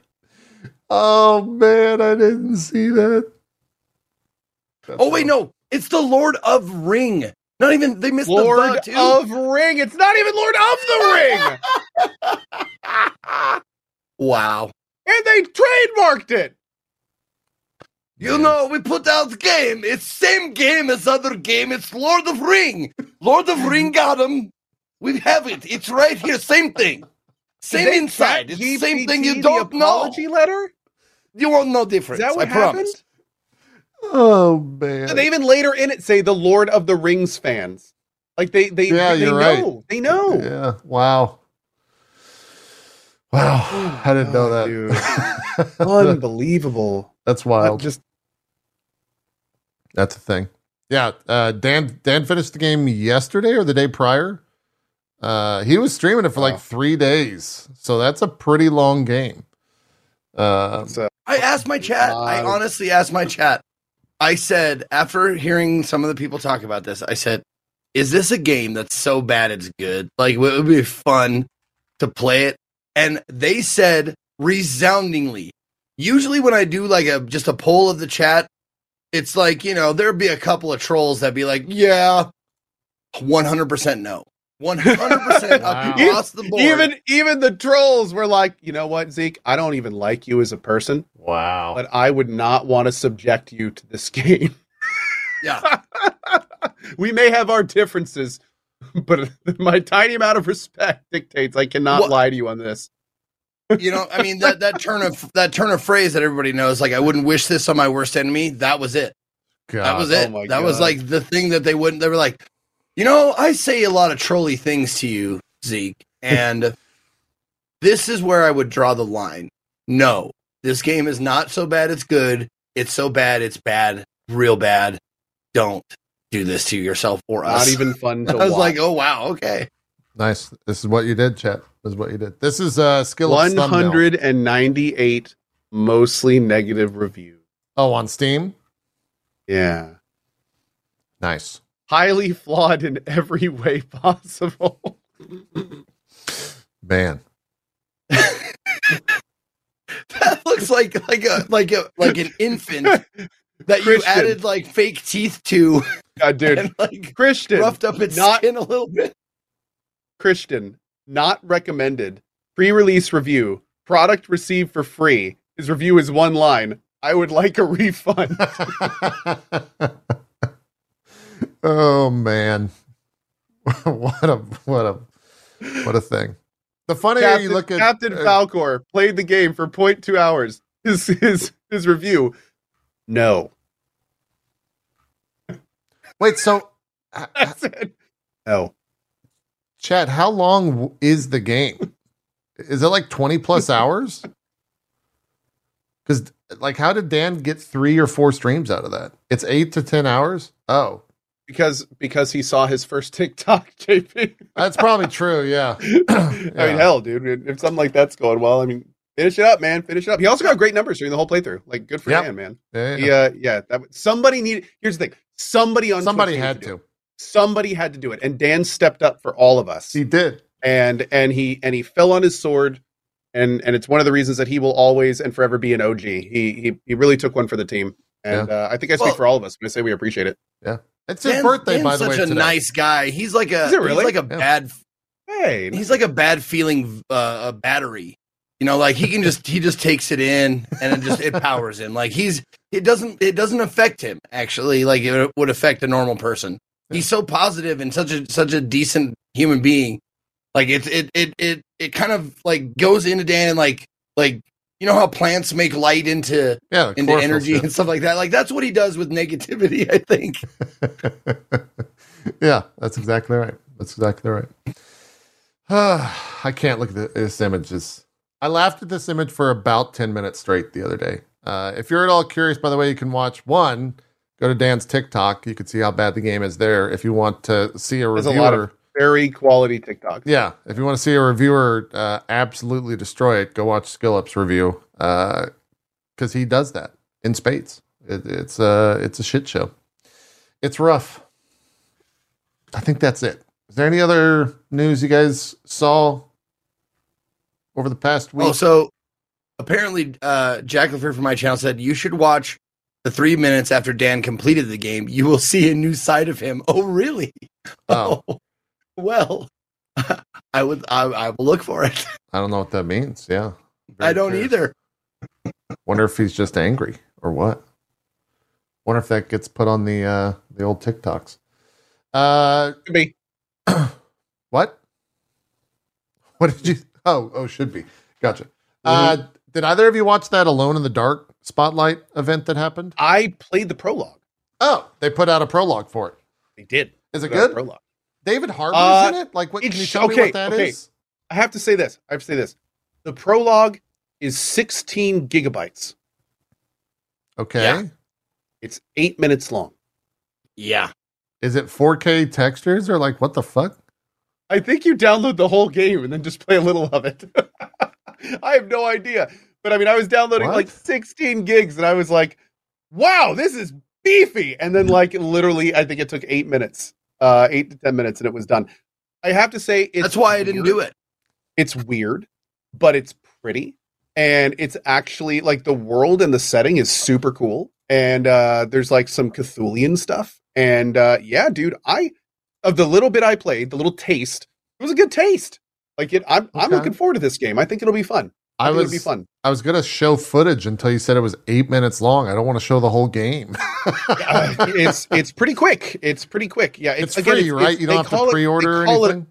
Oh man, I didn't see that. That's Oh wait, no, it's the Lord of Ring. Not even they missed Lord the the too. of Ring. It's not even Lord of the Ring. [LAUGHS] wow. and they trademarked it. You know, we put out the game. It's same game as other game. It's Lord of Ring. Lord of Ring [LAUGHS] got him. We have it. It's right here. Same thing. Same inside. It's the same thing. You don't know. apology letter. You won't know difference. Is that what I happened? promise. Oh man. And they even later in it say the Lord of the Rings fans. Like they they Yeah, they you're know. right. They know. Yeah. Wow. Wow. [SIGHS] I didn't know Oh, that. [LAUGHS] Unbelievable. That's I wild. Just That's a thing. Yeah. Uh, Dan Dan finished the game yesterday or the day prior. Uh, he was streaming it for like three days, so that's a pretty long game. Uh, so I asked my chat. I honestly asked my chat. I said, after hearing some of the people talk about this, I said, is this a game that's so bad it's good? Like, it would be fun to play it? And they said resoundingly. Usually, when I do like a just a poll of the chat, it's like, you know, there'd be a couple of trolls that'd be like, yeah, 100% no. 100% [LAUGHS] Wow. across the board. even even the trolls were like, you know what, Zeke? I don't even like you as a person, wow. but I would not want to subject you to this [LAUGHS] game. yeah. [LAUGHS] we may have our differences, but my tiny amount of respect dictates I cannot What- lie to you on this. you know i mean that that turn of that turn of phrase that everybody knows like i wouldn't wish this on my worst enemy that was it God. that was oh it my that was like the thing that they wouldn't they were like you know i say a lot of trolly things to you zeke and [LAUGHS] this is where i would draw the line no this game is not so bad it's good it's so bad it's bad real bad don't do this to yourself or us Not even fun [LAUGHS] to i was watch. like oh wow okay Nice. This is what you did, chat. This is what you did. This is uh skill of thumbnail. 198 mostly negative reviews. Oh, on Steam. Yeah. Nice. Highly flawed in every way possible. Man. [LAUGHS] that looks like like a like a like an infant that you added like fake teeth to God, dude. and like Christian. roughed up its not skin a little bit. Christian. Not recommended. Pre-release review. Product received for free. His review is one line. I would like a refund. [LAUGHS] oh man. [LAUGHS] what a what a what a thing. The funnier Captain, you look at Captain uh, Falcor played the game for 0.2 hours. His his his review. No. Wait, so [LAUGHS] That's it. No. Chad, how long is the game? Is it like 20 plus [LAUGHS] hours? Because, like, how did Dan get three or four streams out of that? It's eight to 10 hours? Oh, Because because he saw his first [LAUGHS] TikTok, JP. that's probably true. [CLEARS THROAT] Yeah. I mean, hell, dude, if something like that's going well, I mean, finish it up, man. Finish it up. He also got great numbers during the whole playthrough. Like, good for Yep. Dan, man. Yeah, He, uh, yeah, that somebody needed. Here's the thing: somebody on Somebody Twitch had do to. Somebody had to do it, and Dan stepped up for all of us. He did. and and he and he fell on his sword, and and it's one of the reasons that he will always and forever be an OG. He he he really took one for the team, and uh, I think I speak Well- for all of us when I say we appreciate it. It's his Dan's- birthday, Dan's by the way. He's such a today. nice guy. He's like a Is it really? he's like a Yeah. bad Hey, he's like a bad feeling uh, a battery. You know, like he can just he just takes it in and it just it powers him. Like he's it doesn't it doesn't affect him actually like it would affect a normal person. He's so positive and such a such a decent human being. Like it it it it it kind of like goes into Dan and like like you know how plants make light into Yeah, into energy shit. and stuff like that. Like that's what he does with negativity, I think. [LAUGHS] yeah, that's exactly right. That's exactly right. [SIGHS] I can't look at this image. It's- I laughed at this image for about 10 minutes straight the other day. Uh, if you're at all curious, by the way, you can watch one. Go to Dan's TikTok. You can see how bad the game is there. If you want to see a reviewer, very quality TikToks. yeah, if you want to see a reviewer uh, absolutely destroy it, go watch Skill Up's review because he does that in spades. It, it's a it's a shit show. It's rough. I think that's it. Is there any other news you guys saw over the past week? Oh, so apparently, uh, Jack Leffer from my channel said you should watch the three minutes after Dan completed the game. You will see a new side of him. [LAUGHS] Oh, really? [LAUGHS] Oh. Well, [LAUGHS] I would. I, I will look for it. [LAUGHS] I don't know what that means. Yeah, Very I don't curious. either. Wonder if he's just angry or what. Wonder if that gets put on the uh, the old TikToks. Uh, Could be. [CLEARS THROAT] What? [LAUGHS] What did you? Oh, oh, should be. Gotcha. Uh, did either of you watch that Alone in the Dark spotlight event that happened? I played the prologue. Oh, they put out a prologue for it. They did. Is it a good? Prologue. David Harbour's Uh, in it. Like, what? Can you tell me what that is? okay. I have to say this. I have to say this. The prologue is 16 gigabytes. Okay. Yeah. It's eight minutes long. Yeah. Is it 4K textures or like what the fuck? I think you download the whole game and then just play a little of it. [LAUGHS] I have no idea. But I mean, I was downloading What? like 16 gigs and I was like, wow, this is beefy. And then, like, literally, I think it took eight minutes, uh, eight to 10 minutes, and it was done. I have to say, it's That's why I didn't do it. It's weird, but it's pretty. And it's actually like the world and the setting is super cool. And uh, there's like some Cthulian stuff. And uh, yeah, dude, I of the little bit I played, the little taste, it was a good taste. Like it, I'm I'm looking forward to this game. I think it'll be fun. I, I was it'll be fun. I was gonna show footage until you said it was eight minutes long. I don't want to show the whole game. [LAUGHS] Uh, it's it's pretty quick. It's pretty quick. Yeah, it's, again, free, right? you don't have to pre-order they or call it- anything.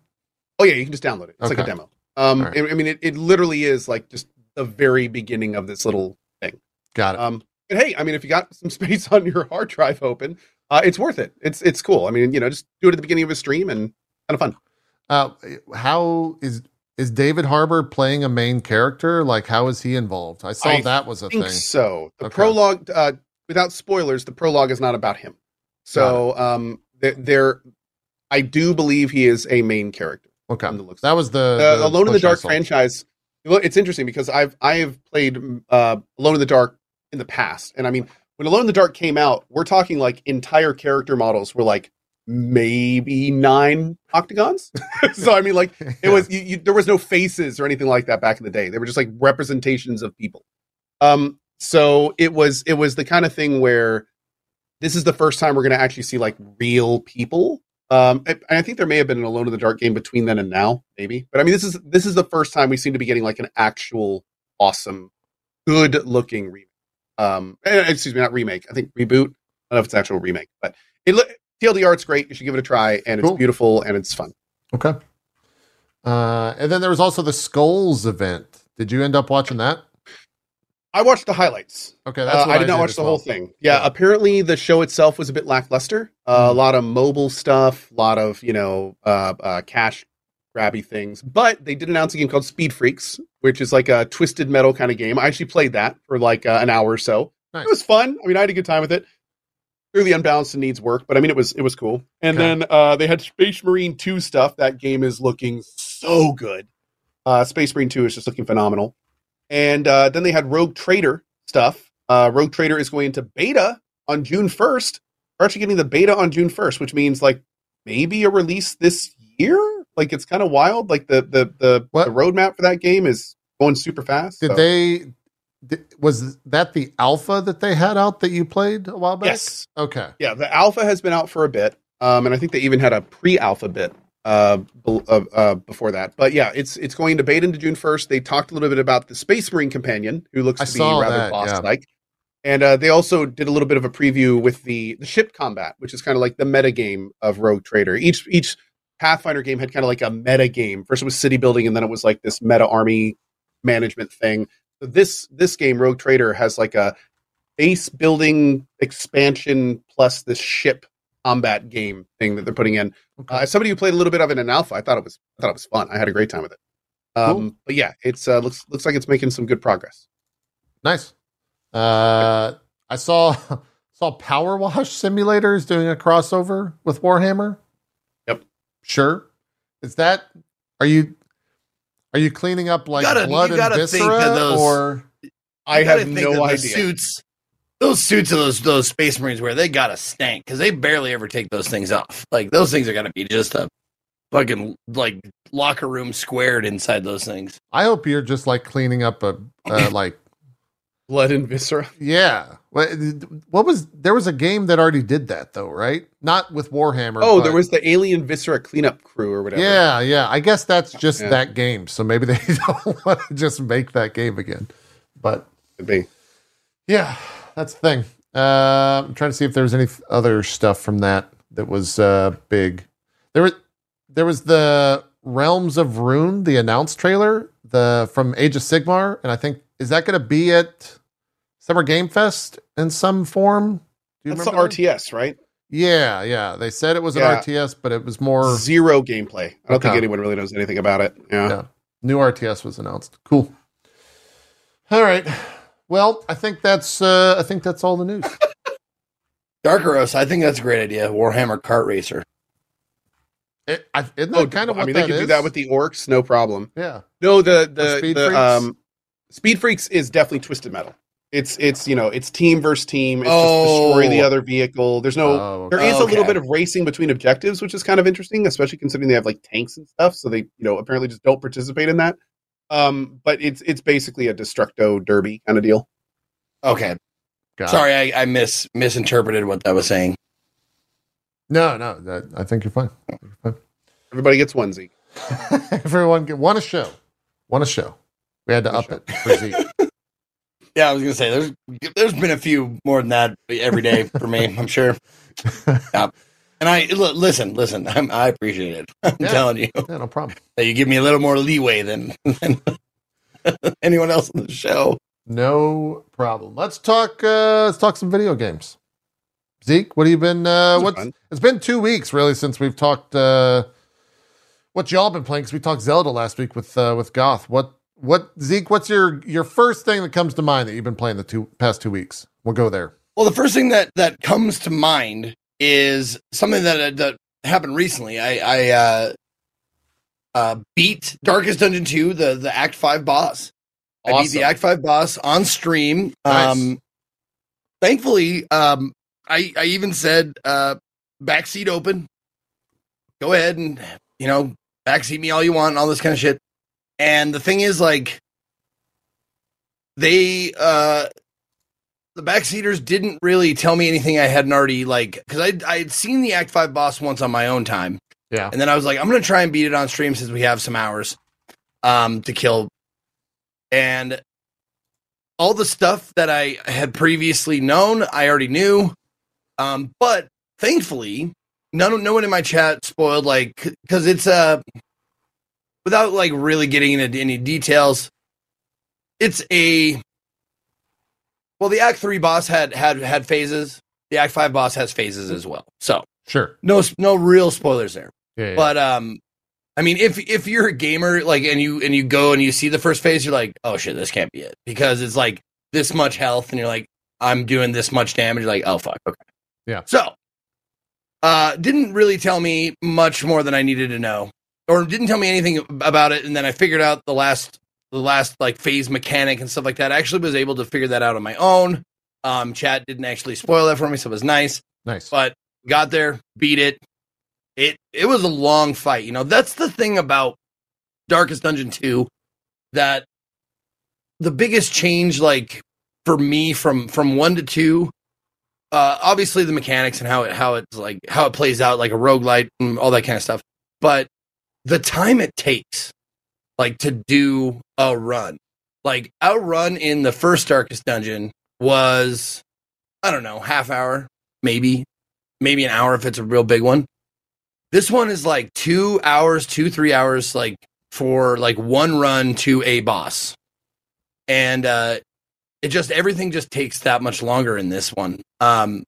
Oh yeah, you can just download it. It's like a demo. Um, right. I, mean, it, it literally is like just the very beginning of this little thing. Got it. Um, and hey, I mean, if you got some [LAUGHS] space on your hard drive open, uh, it's worth it. It's it's cool. I mean, you know, just do it at the beginning of a stream and kind of fun. Uh, how is is David Harbour playing a main character? Like, how is he involved? I saw I that was a think thing. so. The Okay. prologue, uh, without spoilers, the prologue is not about him. So, um, there, there, I do believe he is a main character. Okay, that was the, the the Alone in the Dark franchise. Well, it's interesting because I've I have played uh, Alone in the Dark in the past, and I mean, when Alone in the Dark came out, we're talking like entire character models were like maybe nine octagons. [LAUGHS] so I mean, like it was you, you, there was no faces or anything like that back in the day. They were just like representations of people. Um, so it was it was the kind of thing where this is the first time we're going to actually see like real people. Um, and I think there may have been an Alone in the Dark game between then and now, maybe. But I mean, this is this is the first time we seem to be getting like an actual awesome, good looking remake. Um, eh, excuse me, not remake. I think reboot. I don't know if it's actual remake, but it look TLDR. It's great. You should give it a try, and it's beautiful and it's fun. Okay. Uh, and then there was also the Skulls event. Did you end up watching that? I watched the highlights. Okay, that's Uh, I did not watch the well. whole thing. Yeah, Yeah. apparently the show itself was a bit lackluster. Uh, A lot of mobile stuff, a lot of you know uh, uh, cash grabby things. But they did announce a game called Speed Freaks, which is like a twisted metal kind of game. I actually played that for like uh, an hour or so. Nice. It was fun. I mean, I had a good time with it. Clearly unbalanced and needs work, but I mean, it was it was cool. And Okay. then uh, they had Space Marine Two stuff. That game is looking so good. Uh, Space Marine Two is just looking phenomenal. And uh, then they had Rogue Trader stuff. Uh, Rogue Trader is going into beta on June 1st. We're actually getting the beta on June 1st, which means like maybe a release this year. Like it's kind of wild. Like the the the, What? the roadmap for that game is going super fast. Did so- they? Was that the alpha that they had out that you played a while back? Yes. Okay. Yeah, the alpha has been out for a bit, um, and I think they even had a pre-alpha bit uh, uh, uh, before that. But yeah, it's it's going to beta into June first. They talked a little bit about the Space Marine companion, who looks I to be rather that, boss-like, and uh, they also did a little bit of a preview with the the ship combat, which is kind of like the meta game of Rogue Trader. Each each Pathfinder game had kind of like a meta game. First it was city building, and then it was like this meta army management thing. So this this game, Rogue Trader, has like a base building expansion plus this ship combat game thing that they're putting in. Okay. Uh, as somebody who played a little bit of it in alpha, I thought it was I thought it was fun. I had a great time with it. Um, Cool. But yeah, it's uh, looks looks like it's making some good progress. Nice. Uh, I saw [LAUGHS] saw Power Wash Simulators doing a crossover with Warhammer. Yep. Sure. Is that are you are you cleaning up like gotta- blood and viscera those- or I have no idea. Suits, those suits of those those Space Marines wear, they gotta stank because they barely ever take those things off. Like those things are gonna be just a fucking like locker room squared inside those things. I hope you're just like cleaning up a uh, [LAUGHS] like Blood and viscera. [LAUGHS] yeah. What, what was there was a game that already did that though, right? Not with Warhammer. Oh, but- there was the alien viscera cleanup crew or whatever. Yeah, yeah. I guess that's just Yeah. that game. So maybe they [LAUGHS] don't want to just make that game again. But Could be. yeah, that's the thing. Uh, I'm trying to see if there was any other stuff from that that was uh, big. There was there was the Realms of Ruin, the announced trailer, the from Age of Sigmar, and I think is that going to be at Summer Game Fest in some form? Do you That's the remember that? RTS, right? Yeah, yeah. They said it was an RTS, but it was more Zero gameplay. I don't think anyone really knows anything about it. Yeah. Yeah. new RTS was announced. Cool. All right. Well, I think that's uh I think that's all the news. [LAUGHS] Darkeros, I think that's a great idea. Warhammer Kart Racer. It, I, isn't that Oh, kind of I what mean, that they could do that with the orcs, no problem. yeah. No, the Or the, Speed the Freaks? um, Speed Freaks is definitely Twisted Metal. It's it's you know it's team versus team. It's Oh. just destroy the other vehicle. There's no. Oh, okay. is a little Okay. bit of racing between objectives, which is kind of interesting, especially considering they have like tanks and stuff. So they, you know, apparently just don't participate in that. Um, but it's it's basically a destructo derby kind of deal. Okay, Got it. sorry, I, I mis misinterpreted what that was saying. No, no. That, I think you're fine. You're fine. Everybody gets one Zeke. [LAUGHS] Everyone get one a show. One a show. We had to One up show. it for Zeke. [LAUGHS] Yeah, I was gonna say there's there's been a few more than that every day for me. I'm sure. [LAUGHS] Yeah. And I listen, listen. I'm, I appreciate it. I'm Yeah. telling you yeah, no problem. that you give me a little more leeway than, than [LAUGHS] anyone else on the show. No problem. Let's talk uh let's talk some video games. Zeke, what have you been uh what's fun. it's been two weeks really since we've talked uh what y'all been playing because we talked Zelda last week with uh with Goth. What what Zeke, what's your your first thing that comes to mind that you've been playing the two past two weeks? We'll go there. Well, the first thing that that comes to mind is something that that happened recently. I I uh, uh, beat Darkest Dungeon two, the the Act five boss. I beat the Act five boss on stream. Nice. Um, thankfully, um, I I even said uh, backseat open. Go ahead and you know backseat me all you want, and all this kind of shit. And the thing is, like, they uh the backseaters didn't really tell me anything I hadn't already like because I I had seen the Act Five boss once on my own time, Yeah. and then I was like, I'm gonna try and beat it on stream since we have some hours um to kill, and all the stuff that I had previously known, I already knew, um, but thankfully, none no one in my chat spoiled like because it's uh without like really getting into any details, it's a well, the Act Three boss had had had phases. The Act Five boss has phases as well. So Sure. no no real spoilers there. Yeah. yeah. But um, I mean, if if you're a gamer like and you and you go and you see the first phase, you're like, oh shit, this can't be it because it's like this much health, and you're like, I'm doing this much damage. You're like, oh fuck, okay, Yeah. So, uh, didn't really tell me much more than I needed to know, or didn't tell me anything about it, and then I figured out the last the last like phase mechanic and stuff like that. I actually was able to figure that out on my own. Um, chat didn't actually spoil that for me, so it was nice nice. but got there, beat it. It it was a long fight. You know, that's the thing about Darkest Dungeon 2 that the biggest change like for me from from 1 to 2 uh obviously the mechanics and how it how it's like how it plays out like a roguelite and all that kind of stuff. But the time it takes like to do a run. Like a outrun in the first Darkest Dungeon was I don't know, half hour, maybe, maybe an hour if it's a real big one. This one is like two hours, two, three hours, like for like one run to a boss. And uh it just everything just takes that much longer in this one. Um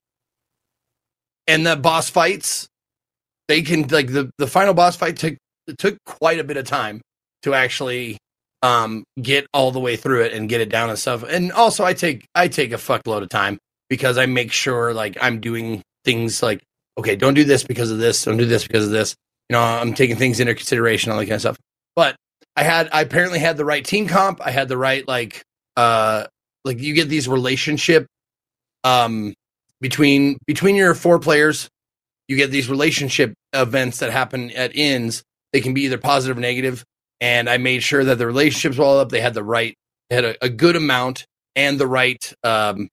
and the boss fights, they can like the the final boss fight took it took quite a bit of time to actually um get all the way through it and get it down and stuff. And also I take I take a fuckload of time because I make sure like I'm doing things like okay, don't do this because of this, don't do this because of this. You know, I'm taking things into consideration, all that kind of stuff. But I had I apparently had the right team comp. I had the right like uh like you get these relationship um between between your four players you get these relationship events that happen at ends they can be either positive or negative. And i made sure that the relationships were all up. They had the right they had a, a good amount and the right um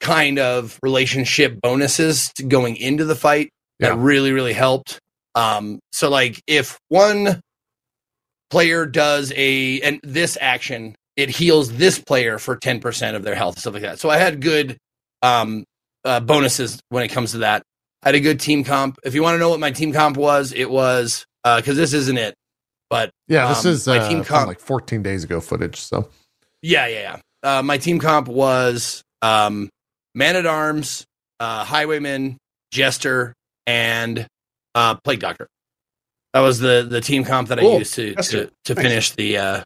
kind of relationship bonuses to going into the fight Yeah. that really really helped. Um so like if one player does a and this action it heals this player for 10% of their health stuff like that. So i had good um uh, bonuses when it comes to that. I had a good team comp. If you want to know what my team comp was it was uh because this isn't it but Yeah, this Um, is my uh, team comp- like 14 days ago footage. So yeah yeah yeah uh, my team comp was um man at arms uh highwayman jester and uh plague doctor that was the the team comp that i Cool. used to Jester. to, to Nice. finish the uh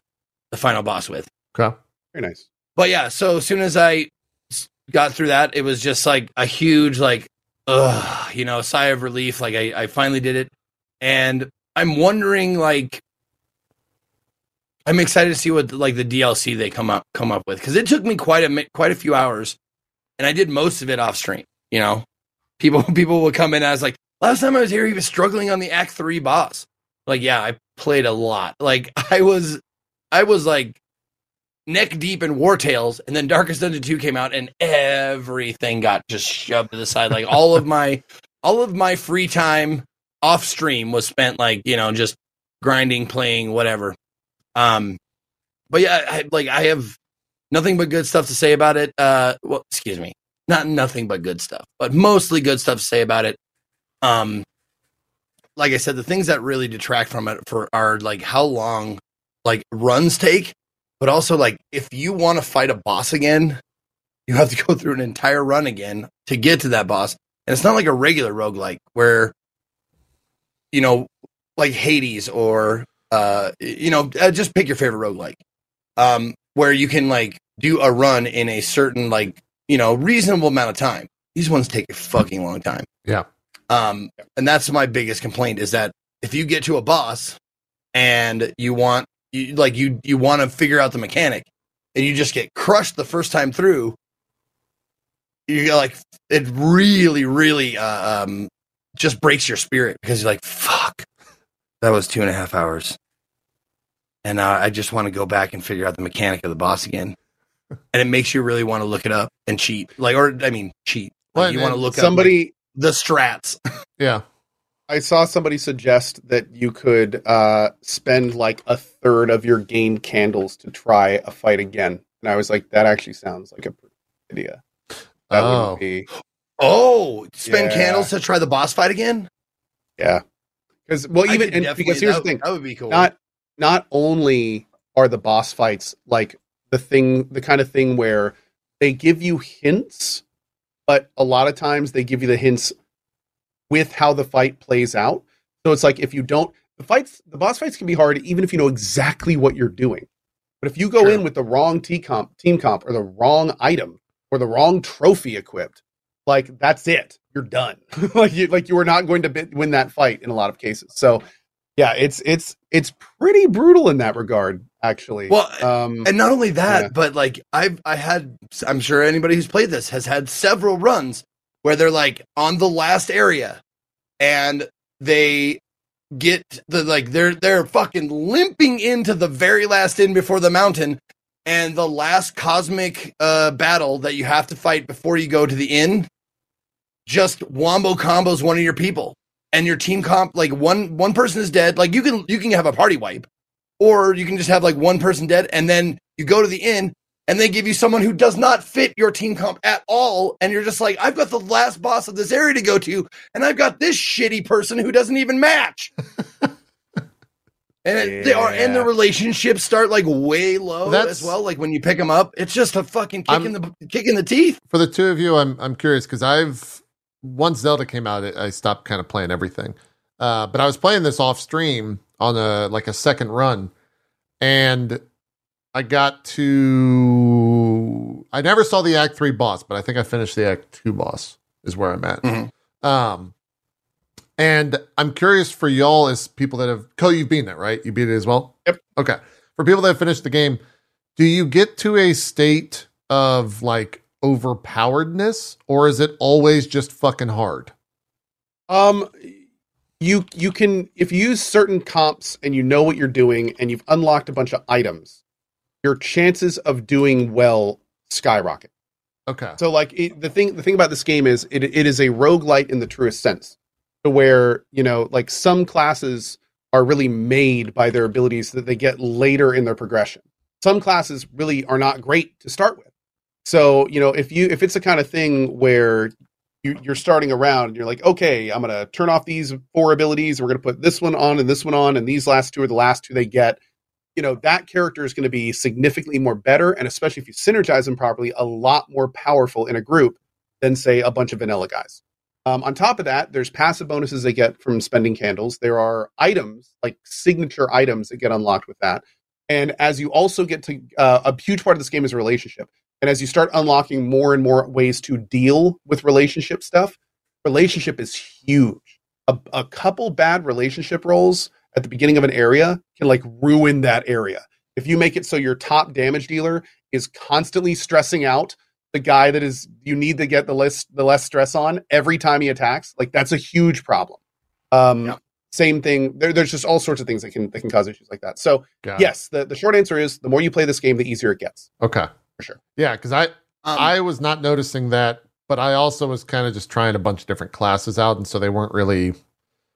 the final boss with okay. Very nice. but yeah, so as soon as I got through that, it was just like a huge, like, ugh, you know, sigh of relief. Like I, I finally did it, and I'm wondering, like, I'm excited to see what like the DLC they come up come up with because it took me quite a quite a few hours, and I did most of it off stream. You know, people [LAUGHS] people would come in I was like, last time I was here, he was struggling on the Act Three boss. Like, yeah, I played a lot. Like, [LAUGHS] I was, I was like neck deep in Wartales, and then Darkest Dungeon 2 came out, and everything got just shoved to the side. Like all of my all of my free time off stream was spent like, you know, just grinding, playing, whatever. Um but yeah, I, like I have nothing but good stuff to say about it. Uh well, excuse me. Not nothing but good stuff, but mostly good stuff to say about it. Um like I said, the things that really detract from it for are like how long like runs take but also like if you want to fight a boss again you have to go through an entire run again to get to that boss and it's not like a regular roguelike where you know like hades or uh you know uh, just pick your favorite roguelike um where you can like do a run in a certain like you know reasonable amount of time these ones take a fucking long time Yeah. um and that's my biggest complaint is that if you get to a boss and you want you like you you want to figure out the mechanic and you just get crushed the first time through you get like it really really uh, um just breaks your spirit because you're like fuck. That was two and a half hours. And uh, i just want to go back and figure out the mechanic of the boss again. And it makes you really want to look it up and cheat. Like or i mean cheat. Well, Like, you want to look up Somebody, like, the strats. [LAUGHS] Yeah. I saw somebody suggest that you could uh, spend like a third of your gained candles to try a fight again, and I was like, that actually sounds like a pretty good idea. That Oh. would be oh spend Yeah. candles to try the boss fight again yeah. Because well, even could and definitely- because here's that, the thing: that would be cool not not only are the boss fights like the thing, the kind of thing where they give you hints, but a lot of times they give you the hints with how the fight plays out. So it's like if you don't, the fights, the boss fights can be hard even if you know exactly what you're doing. But if you go Sure. in with the wrong T comp, team comp, or the wrong item, or the wrong trophy equipped, like that's it. You're done. [LAUGHS] like you, like you are not going to win that fight in a lot of cases. So yeah, it's it's it's pretty brutal in that regard, actually. Well, um, and not only that Yeah. but like i've i had i'm sure anybody who's played this has had several runs where they're like on the last area and they get the like they're they're fucking limping into the very last inn before the mountain and the last cosmic uh battle that you have to fight before you go to the inn just wombo combos one of your people. And your team comp like one one person is dead. Like you can you can have a party wipe or you can just have like one person dead and then you go to the inn and they give you someone who does not fit your team comp at all and you're just like i've got the last boss of this area to go to and i've got this shitty person who doesn't even match [LAUGHS] and it, they are and the relationships start like way low That's- as well like when you pick them up it's just a fucking kick I'm- in the kick in the teeth For the two of you, I'm I'm curious because I've once Zelda came out, I I stopped kind of playing everything. Uh, but I was playing this off stream on a like a second run, and I got to. I never saw the Act Three boss, but I think I finished the Act Two boss. Is where I'm at. Mhm. Um, and I'm curious for y'all as people that have. Cohh, you've beaten it, right? You beat it as well. Yep. Okay. For people that have finished the game, do you get to a state of like overpoweredness, or is it always just fucking hard? Um, you you can if you use certain comps and you know what you're doing and you've unlocked a bunch of items, your chances of doing well skyrocket. Okay. So like it, the thing the thing about this game is it it is a roguelite in the truest sense. To where, you know, like some classes are really made by their abilities that they get later in their progression. Some classes really are not great to start with. So, you know, if you if it's the kind of thing where you, you're starting around and you're like, okay, I'm gonna turn off these four abilities, we're gonna put this one on and this one on, and these last two are the last two they get you know that character is going to be significantly more better and especially if you synergize them properly a lot more powerful in a group than say a bunch of vanilla guys um, on top of that there's passive bonuses they get from spending candles. There are items like signature items that get unlocked with that. And as you also get to uh, a huge part of this game is relationship. And as you start unlocking more and more ways to deal with relationship stuff relationship is huge. A, a couple bad relationship rolls at the beginning of an area can like ruin that area. If you make it so your top damage dealer is constantly stressing out the guy that is you need to get the less the less stress on every time he attacks, like that's a huge problem. Um Yeah. same thing. There, there's just all sorts of things that can that can cause issues like that. So Got it. yes, the, the short answer is the more you play this game, the easier it gets. Okay. For sure. Yeah, because I Um, I was not noticing that, but I also was kind of just trying a bunch of different classes out, and so they weren't really.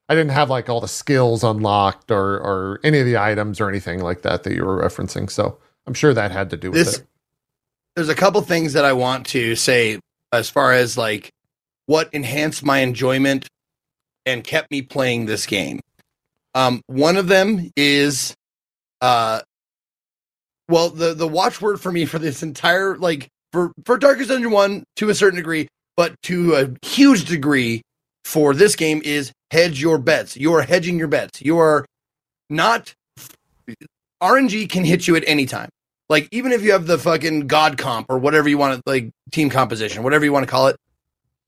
I didn't have like all the skills unlocked or or any of the items or anything like that that you were referencing. So I'm sure that had to do with this it. There's a couple things that I want to say as far as like what enhanced my enjoyment and kept me playing this game. Um, one of them is, uh, well, the the watchword for me for this entire like for for Darkest Dungeon one to a certain degree, but to a huge degree for this game is hedge your bets. You are hedging your bets. You are not RNG can hit you at any time. Like even if you have the fucking god comp or whatever you want to like team composition, whatever you want to call it,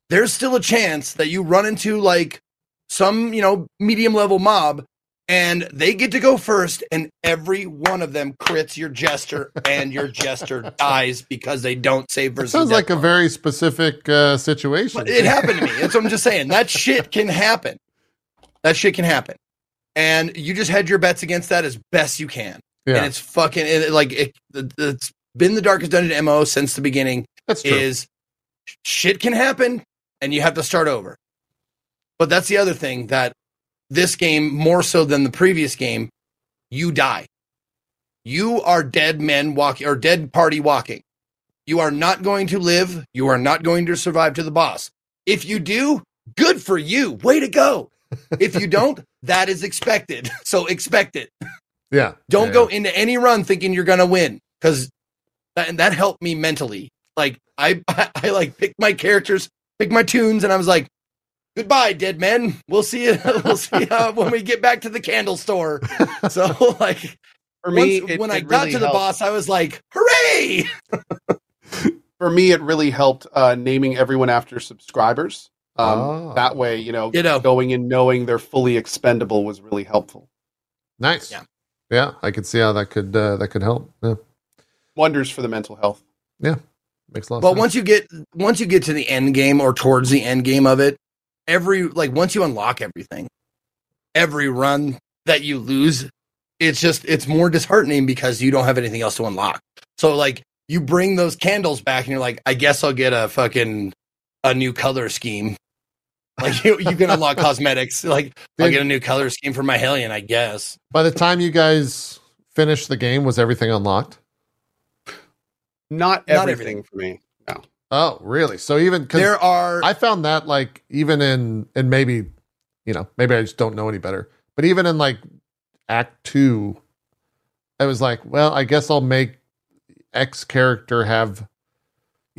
there's still a chance that you run into like some, you know, medium level mob and they get to go first and every one of them crits your jester and your jester [LAUGHS] dies because they don't save versus sounds like a very specific uh, situation. But it happened to me. That's what I'm just saying. That shit can happen. That shit can happen. And you just hedge your bets against that as best you can. And it's fucking it, like it, it's been the darkest dungeon mo since the beginning. that's true. Is shit can happen and you have to start over. But that's the other thing that this game more so than the previous game, you die. You are dead men walking or dead party walking. You are not going to live. You are not going to survive to the boss. If you do, good for you. Way to go. If you don't, [LAUGHS] that is expected. [LAUGHS] So expect it. Yeah, Don't yeah, go into any run thinking you're gonna win because that, and that helped me mentally. Like I, [LAUGHS] I, like picked my characters, picked my tunes, and I was like, "Goodbye, dead men. We'll see you. [LAUGHS] We'll see uh, when we get back to the candle store." [LAUGHS] so like For me, once- it- when I it got really to the helped. boss, I was like, "Hooray!" for me, it really helped uh, naming everyone after subscribers. Um, Oh. That way, you know, You know. going in knowing they're fully expendable was really helpful. nice. Yeah. Yeah, I could see how that could uh, that could help. Yeah, Wonders for the mental health. Yeah, makes a lot. But sense. once you get once you get to the end game or towards the end game of it, every like once you unlock everything, every run that you lose, it's just it's more disheartening because you don't have anything else to unlock. So like you bring those candles back and you're like, I guess I'll get a fucking a new color scheme. Like you, you can unlock [LAUGHS] cosmetics. Like I'll get a new color scheme for my Hellion, I guess. by the time you guys finished the game, was everything unlocked? Not Not everything, for me. No. Oh, really? So even because There are I found that like even in and maybe you know maybe I just don't know any better, but even in like Act Two, I was like, well, I guess I'll make X character have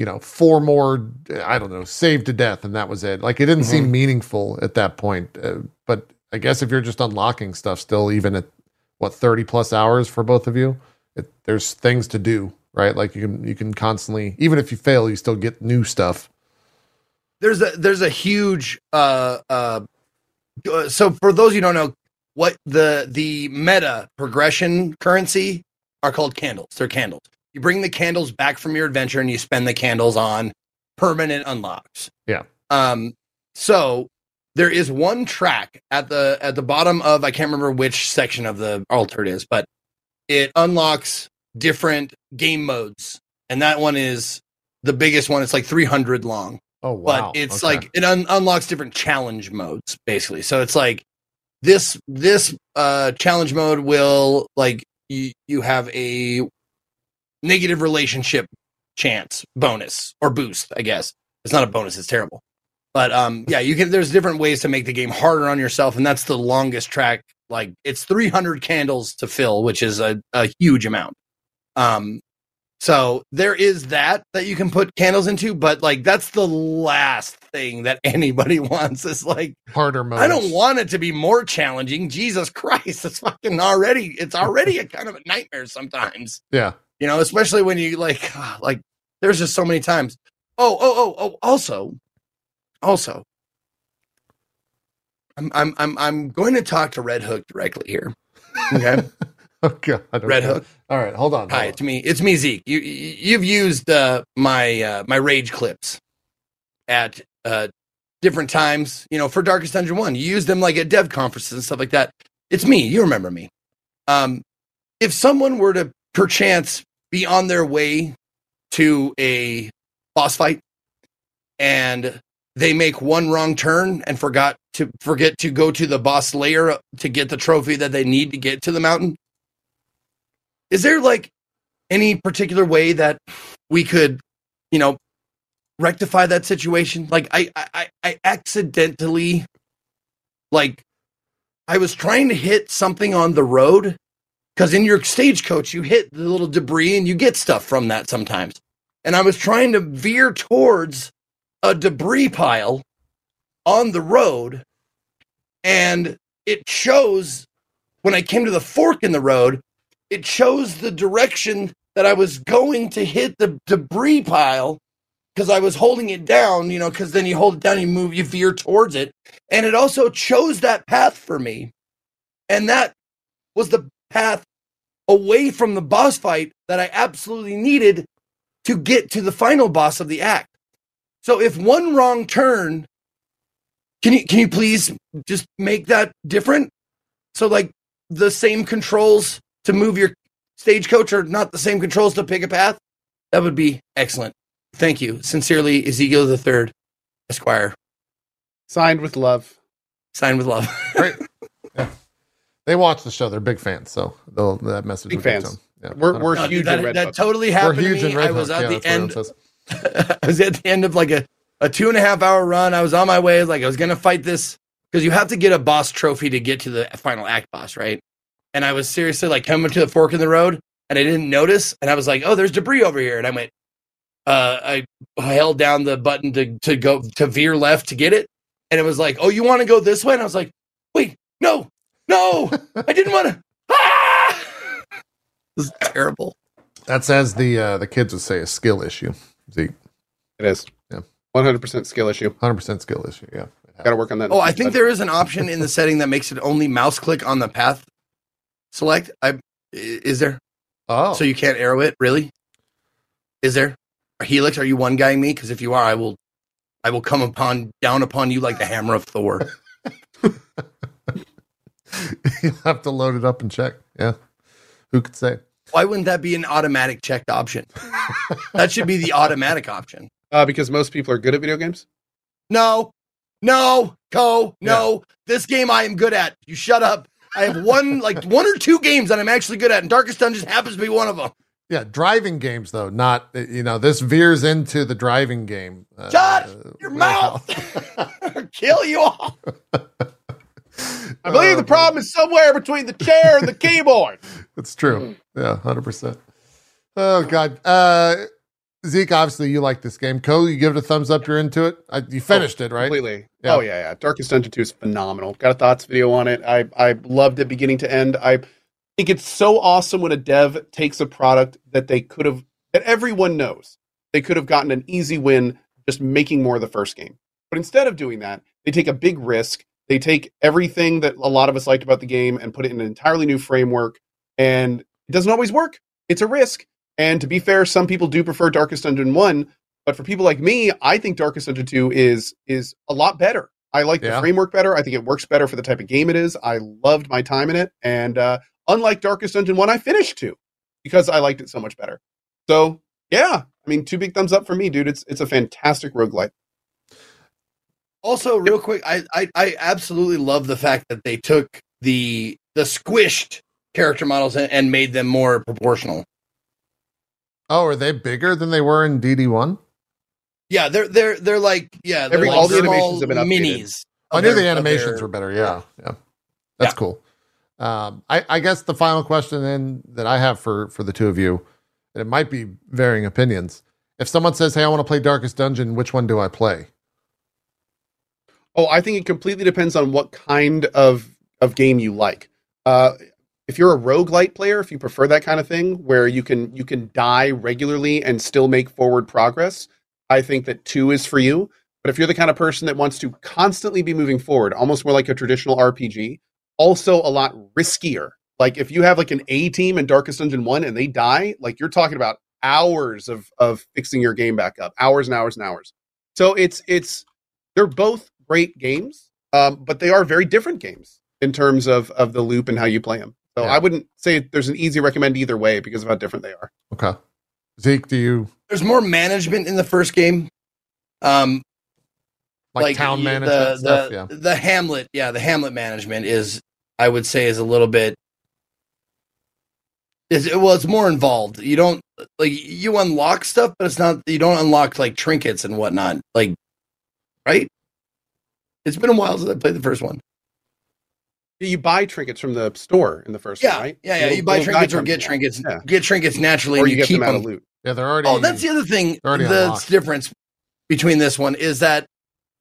you know four more I don't know, saved to death, and that was it. Like it didn't seem meaningful at that point. Uh, but I guess if you're just unlocking stuff still, even at what thirty plus hours for both of you. It, there's things to do, right? Like you can you can constantly, even if you fail, you still get new stuff. there's a there's a huge uh uh uh, so for those you don't know what the the meta progression currency are called candles they're candles you bring the candles back from your adventure and you spend the candles on permanent unlocks Yeah. um so there is one track at the at the bottom of i can't remember which section of the altar it is but it unlocks different game modes and that one is the biggest one it's like 300 long Oh wow! but it's Okay. like it un- unlocks different challenge modes basically so it's like this this uh challenge mode will like you you have a negative relationship chance bonus or boost i guess it's not a bonus it's terrible but um yeah you can there's different ways to make the game harder on yourself and that's the longest track like it's 300 candles to fill which is a, a huge amount um so there is that that you can put candles into, but like that's the last thing that [LAUGHS] anybody wants. Is like harder mode. I don't want it to be more challenging. Jesus [LAUGHS] Christ, it's fucking already. It's already a kind of a nightmare sometimes. Yeah. You know, especially when you like [SIGHS] like there's just so many times. Oh oh oh oh. Also, also, I'm I'm I'm I'm going to talk to Red Hook directly here. Okay, [LAUGHS] Oh god. Red okay. Hook. All right, hold on. Hi, hold it's me. It's me, Zeke. You you- you've used uh, my uh, my rage clips at uh, different times. You know, for Darkest Dungeon One, you used them like at dev conferences and stuff like that. It's me. You remember me. Um, if someone were to perchance be on their way to a boss fight and they make one wrong turn and forgot to forget to go to the boss layer to get the trophy that they need to get to the mountain. Is there like any particular way that we could you know rectify that situation? Like i i i accidentally like i was trying to hit something on the road because in your stagecoach you hit the little debris and you get stuff from that sometimes and i was trying to veer towards a debris pile on the road and it shows when i came to the fork in the road it shows the direction that I was going to hit the debris pile because I was holding it down, you know, because then you hold it down, you move, you veer towards it. And it also chose that path for me. And that was the path away from the boss fight that I absolutely needed to get to the final boss of the act. So if one wrong turn, can you can you please just make that different? So like the same controls to move your stagecoach are not the same controls to pick a path, that would be excellent. Thank you. Sincerely, Ezekiel the Third, Esquire. Signed with love. Signed with love. Great. [LAUGHS] Yeah. They watch the show. They're big fans, so they'll, that message. Big will get fans. to them. Yeah. We're we're No, dude, huge that, in Red that Hook. totally We're happened huge to in me. Red I was Hook. at Yeah, the end. it. [LAUGHS] I was at the end of like a, a two and a half hour run. I was on my way. Like I was gonna fight this because you have to get a boss trophy to get to the final act boss, right? And I was seriously like coming to the fork in the road, and I didn't notice, and I was like, "Oh, there's debris over here," and I went, uh, I held down the button to to go to veer left to get it, and it was like, "Oh, you want to go this way?" And I was like, "Wait, no, no, I didn't want to." [LAUGHS] Ah! This is terrible. That's as the uh, the kids would say, a skill issue. Zeke, It is. Yeah. One hundred percent skill issue. hundred percent skill issue. Yeah. Got to work on that. Oh, I think there is an option in the setting that makes it only mouse click on the path select. I i- is there? Oh, So you can't arrow it, really? Is there? Helix, are you one guying me? Because if you are, I will I will come upon down upon you like the hammer of Thor. [LAUGHS] [LAUGHS] you'll have to load it up and check. Yeah. Who could say? Why wouldn't that be an automatic checked option? that should be the automatic option. uh, because most people are good at video games. No, no, Cohh, no. This game I am good at. You shut up. I have one, like one or two games that I'm actually good at, and Darkest Dungeons happens to be one of them. Yeah, driving games though, not uh, you know. This veers into the driving game. Uh, Shut uh, your wheelhouse. mouth. [LAUGHS] Kill you all. [LAUGHS] I believe the problem is somewhere between the chair and the [LAUGHS] keyboard. It's true. Yeah, hundred percent. Oh God, uh, Zeke. Obviously, you like this game. Cohh, you give it a thumbs up. You're into it. I, you finished it, right? Completely. Yeah. Oh yeah, yeah. Darkest Dungeon Two is phenomenal. Got a thoughts video on it. I I loved it beginning to end. I think it's so awesome when a dev takes a product that they could have that everyone knows they could have gotten an easy win just making more of the first game. But instead of doing that, they take a big risk. They take everything that a lot of us liked about the game and put it in an entirely new framework. And it doesn't always work. It's a risk. And to be fair, some people do prefer Darkest Dungeon 1, but for people like me, I think Darkest Dungeon 2 is is a lot better. I like Yeah. the framework better. I think it works better for the type of game it is. I loved my time in it. And uh, unlike Darkest Dungeon 1, I finished 2 because I liked it so much better. So, yeah, I mean, two big thumbs up for me, dude. It's it's a fantastic roguelite. Also, real quick, I, I I absolutely love the fact that they took the the squished character models and, and made them more proportional. Oh, are they bigger than they were in DD1? Yeah, they're they're they're like yeah, they're Every- like all the small animations have been updated. minis. I knew their- the animations their- were better. Yeah, yeah, that's Yeah. cool. Um, I, I guess the final question then that I have for for the two of you, and it might be varying opinions. If someone says, "Hey, I want to play Darkest Dungeon," which one do I play? Oh, I think it completely depends on what kind of of game you like. Uh, if you're a roguelite player, if you prefer that kind of thing where you can you can die regularly and still make forward progress, I think that 2 is for you. But if you're the kind of person that wants to constantly be moving forward, almost more like a traditional RPG, also a lot riskier. Like if you have like an A team in Darkest Dungeon 1 and they die, like you're talking about hours of of fixing your game back up, hours and hours and hours. So it's it's they're both great games, um, but they are very different games in terms of of the loop and how you play them. So Yeah. I wouldn't say there's an easy recommend either way because of how different they are. Okay, Zeke, do you There's more management in the first game. Um, like, town y- management the, stuff? the, yeah, the Hamlet, yeah, the Hamlet management is, I would say, is a little bit. Is well, it's more involved. You don't like you unlock stuff, but it's not. You don't unlock like trinkets and whatnot. Like, right? It's been a while since I played the first one. You buy trinkets from the store in the first Yeah, one, right? yeah, yeah. Little- You buy trinkets or get comes trinkets. Yeah. Get trinkets naturally, or and you, you, get keep them out them. of loot. yeah. They're already. Oh, that's the other thing. The unlocked. difference between this one is that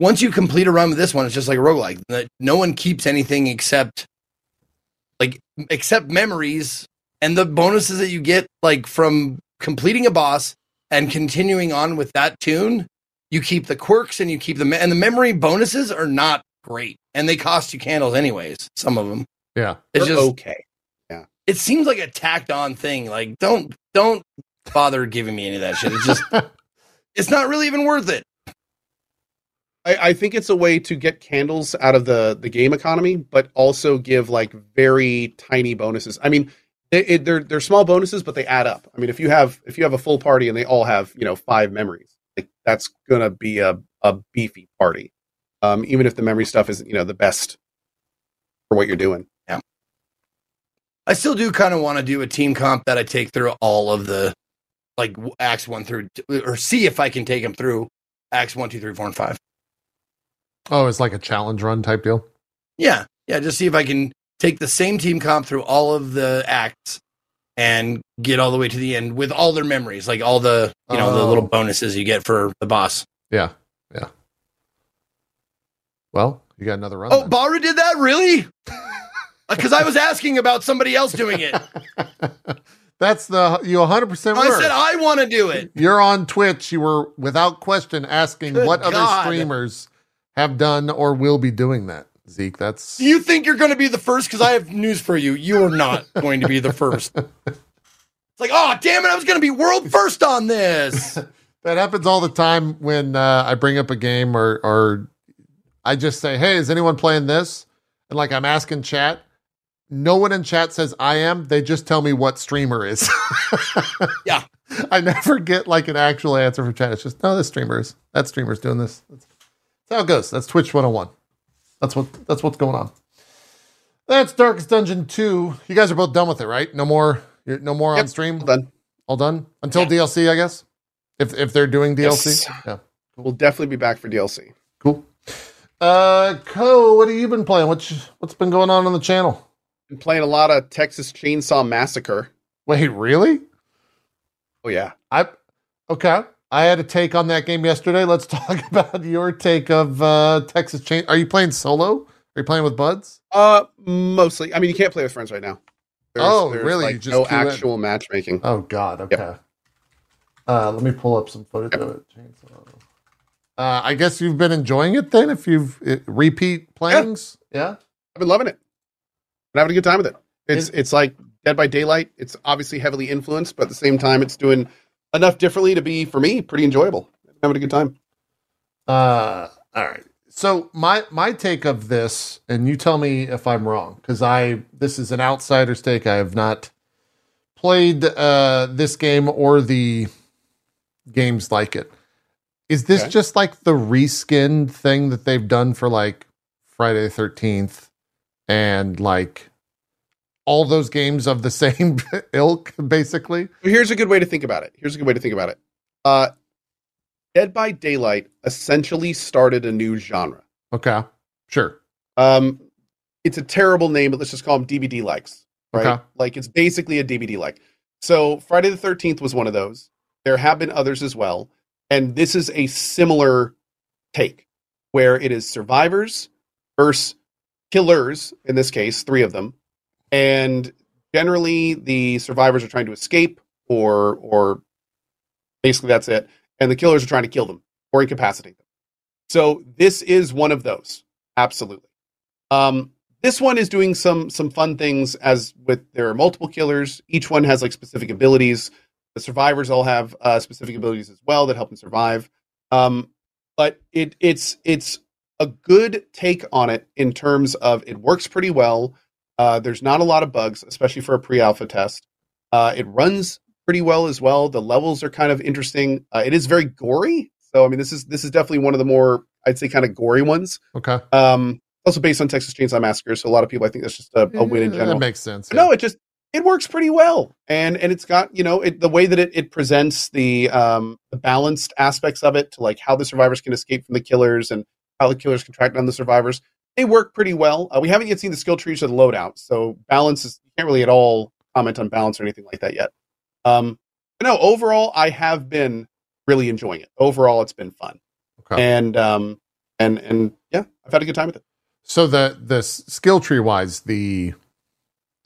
once you complete a run with this one, it's just like a roguelike. That no one keeps anything except like except memories and the bonuses that you get like from completing a boss and continuing on with that tune. You keep the quirks and you keep the and the memory bonuses are not great and they cost you candles anyways. Some of them. yeah. It's They're just okay. Yeah, it seems like a tacked on thing. Like don't don't bother giving me any of that shit. It's just [LAUGHS] it's not really even worth it. I, I think it's a way to get candles out of the the game economy, but also give like very tiny bonuses. I mean, it, it, they're they're small bonuses, but they add up. I mean, if you have if you have a full party and they all have you know five memories, like that's gonna be a a beefy party. Um, even if the memory stuff isn't you know the best for what you're doing. Yeah. I still do kind of want to do a team comp that I take through all of the like acts one through or see if I can take them through acts one, two, three, four, and five. Oh, it's like a challenge run type deal. Yeah, yeah, just see if I can take the same team comp through all of the acts and get all the way to the end with all their memories, like all the you know the Oh. little bonuses you get for the boss. Yeah, yeah. Well, you got another run. Oh, then. Bara did that really? [LAUGHS] Because I was asking about somebody else doing it. [LAUGHS] That's the you 100 percent I said I want to do it. You're on Twitch. You were without question asking Good what other streamers have done or will be doing that. Zeke, that's You think you're going to be the first? Because I have news for you. You are not going to be the first. It's like, oh, damn it. I was going to be world first on this. [LAUGHS] that happens all the time when uh, I bring up a game or or I just say, "Hey, is anyone playing this?" And like I'm asking chat, no one in chat says I am. They just tell me what streamer is. [LAUGHS] Yeah. I never get like an actual answer from chat. It's just no, this streamer is that streamer's doing this. That's, that's how it goes. That's Twitch 101. That's what that's what's going on. That's Darkest Dungeon 2. You guys are both done with it, right? No more you're- no more on stream. Well done. All done until DLC, I guess. If if they're doing DLC, Yes. yeah, We'll definitely be back for DLC. cool. Uh, Cohh, what have you been playing? What's what's been going on on the channel? Been playing a lot of Texas Chainsaw Massacre. Wait, really? Oh yeah. I okay. I had a take on that game yesterday. Let's [LAUGHS] talk about your take of uh Texas Chain. Are you playing solo? Are you playing with buds? Uh, mostly. I mean, you can't play with friends right now. Oh, really? You just no queue in? actual matchmaking. Oh God. Okay. Uh, let me pull up some footage of it. Chainsaw. Uh, I guess you've been enjoying it then. If you've it, repeat playings, yeah. I've been loving it. Been having a good time with it. It's Is- it's like Dead by Daylight. It's obviously heavily influenced, but at the same time, it's doing enough differently to be for me pretty enjoyable. Having a good time. Uh, all right. So my my take of this, and you tell me if I'm wrong, because I this is an outsider's take. I have not played uh, this game or the games like it. Is this Okay. just like the reskin thing that they've done for like Friday the Thirteenth and like all those games of the [LAUGHS] same ilk, basically? Here's a good way to think about it. Here's a good way to think about it. Uh, Dead by Daylight essentially started a new genre. Okay, sure. Um, it's a terrible name, but let's just call them DBD likes, right? Okay. Like it's basically a DBD like. So Friday the Thirteenth was one of those. There have been others as well, and this is a similar take where it is survivors versus killers. In this case, three of them, and generally the survivors are trying to escape, or or basically that's it, and the killers are trying to kill them or incapacitate them. So this is one of those, absolutely. Um, this one is doing some some fun things as with there are multiple killers. Each one has like specific abilities. The survivors all have uh, specific abilities as well that help them survive. Um, but it it's it's a good take on it in terms of it works pretty well. Uh, there's not a lot of bugs, especially for a pre-alpha test. Uh, it runs pretty well as well. The levels are kind of interesting. Uh, it is very gory, so I mean this is this is definitely one of the more I'd say kind of gory ones. Okay, Um, also based on Texas Chainsaw Massacre, so a lot of people I think that's just a, a win in general. That makes sense. But No, it just it works pretty well, and and it's got you know it, the way that it, it presents the um the balanced aspects of it to like how the survivors can escape from the killers and how the killers can track down the survivors. They work pretty well. Uh, we haven't yet seen the skill trees or the loadout, so balance is you can't really at all comment on balance or anything like that yet. Um, but no, overall, I have been really enjoying it. Overall, it's been fun, Okay. and um and and yeah, I've had a good time with it. So the the skill tree wise, the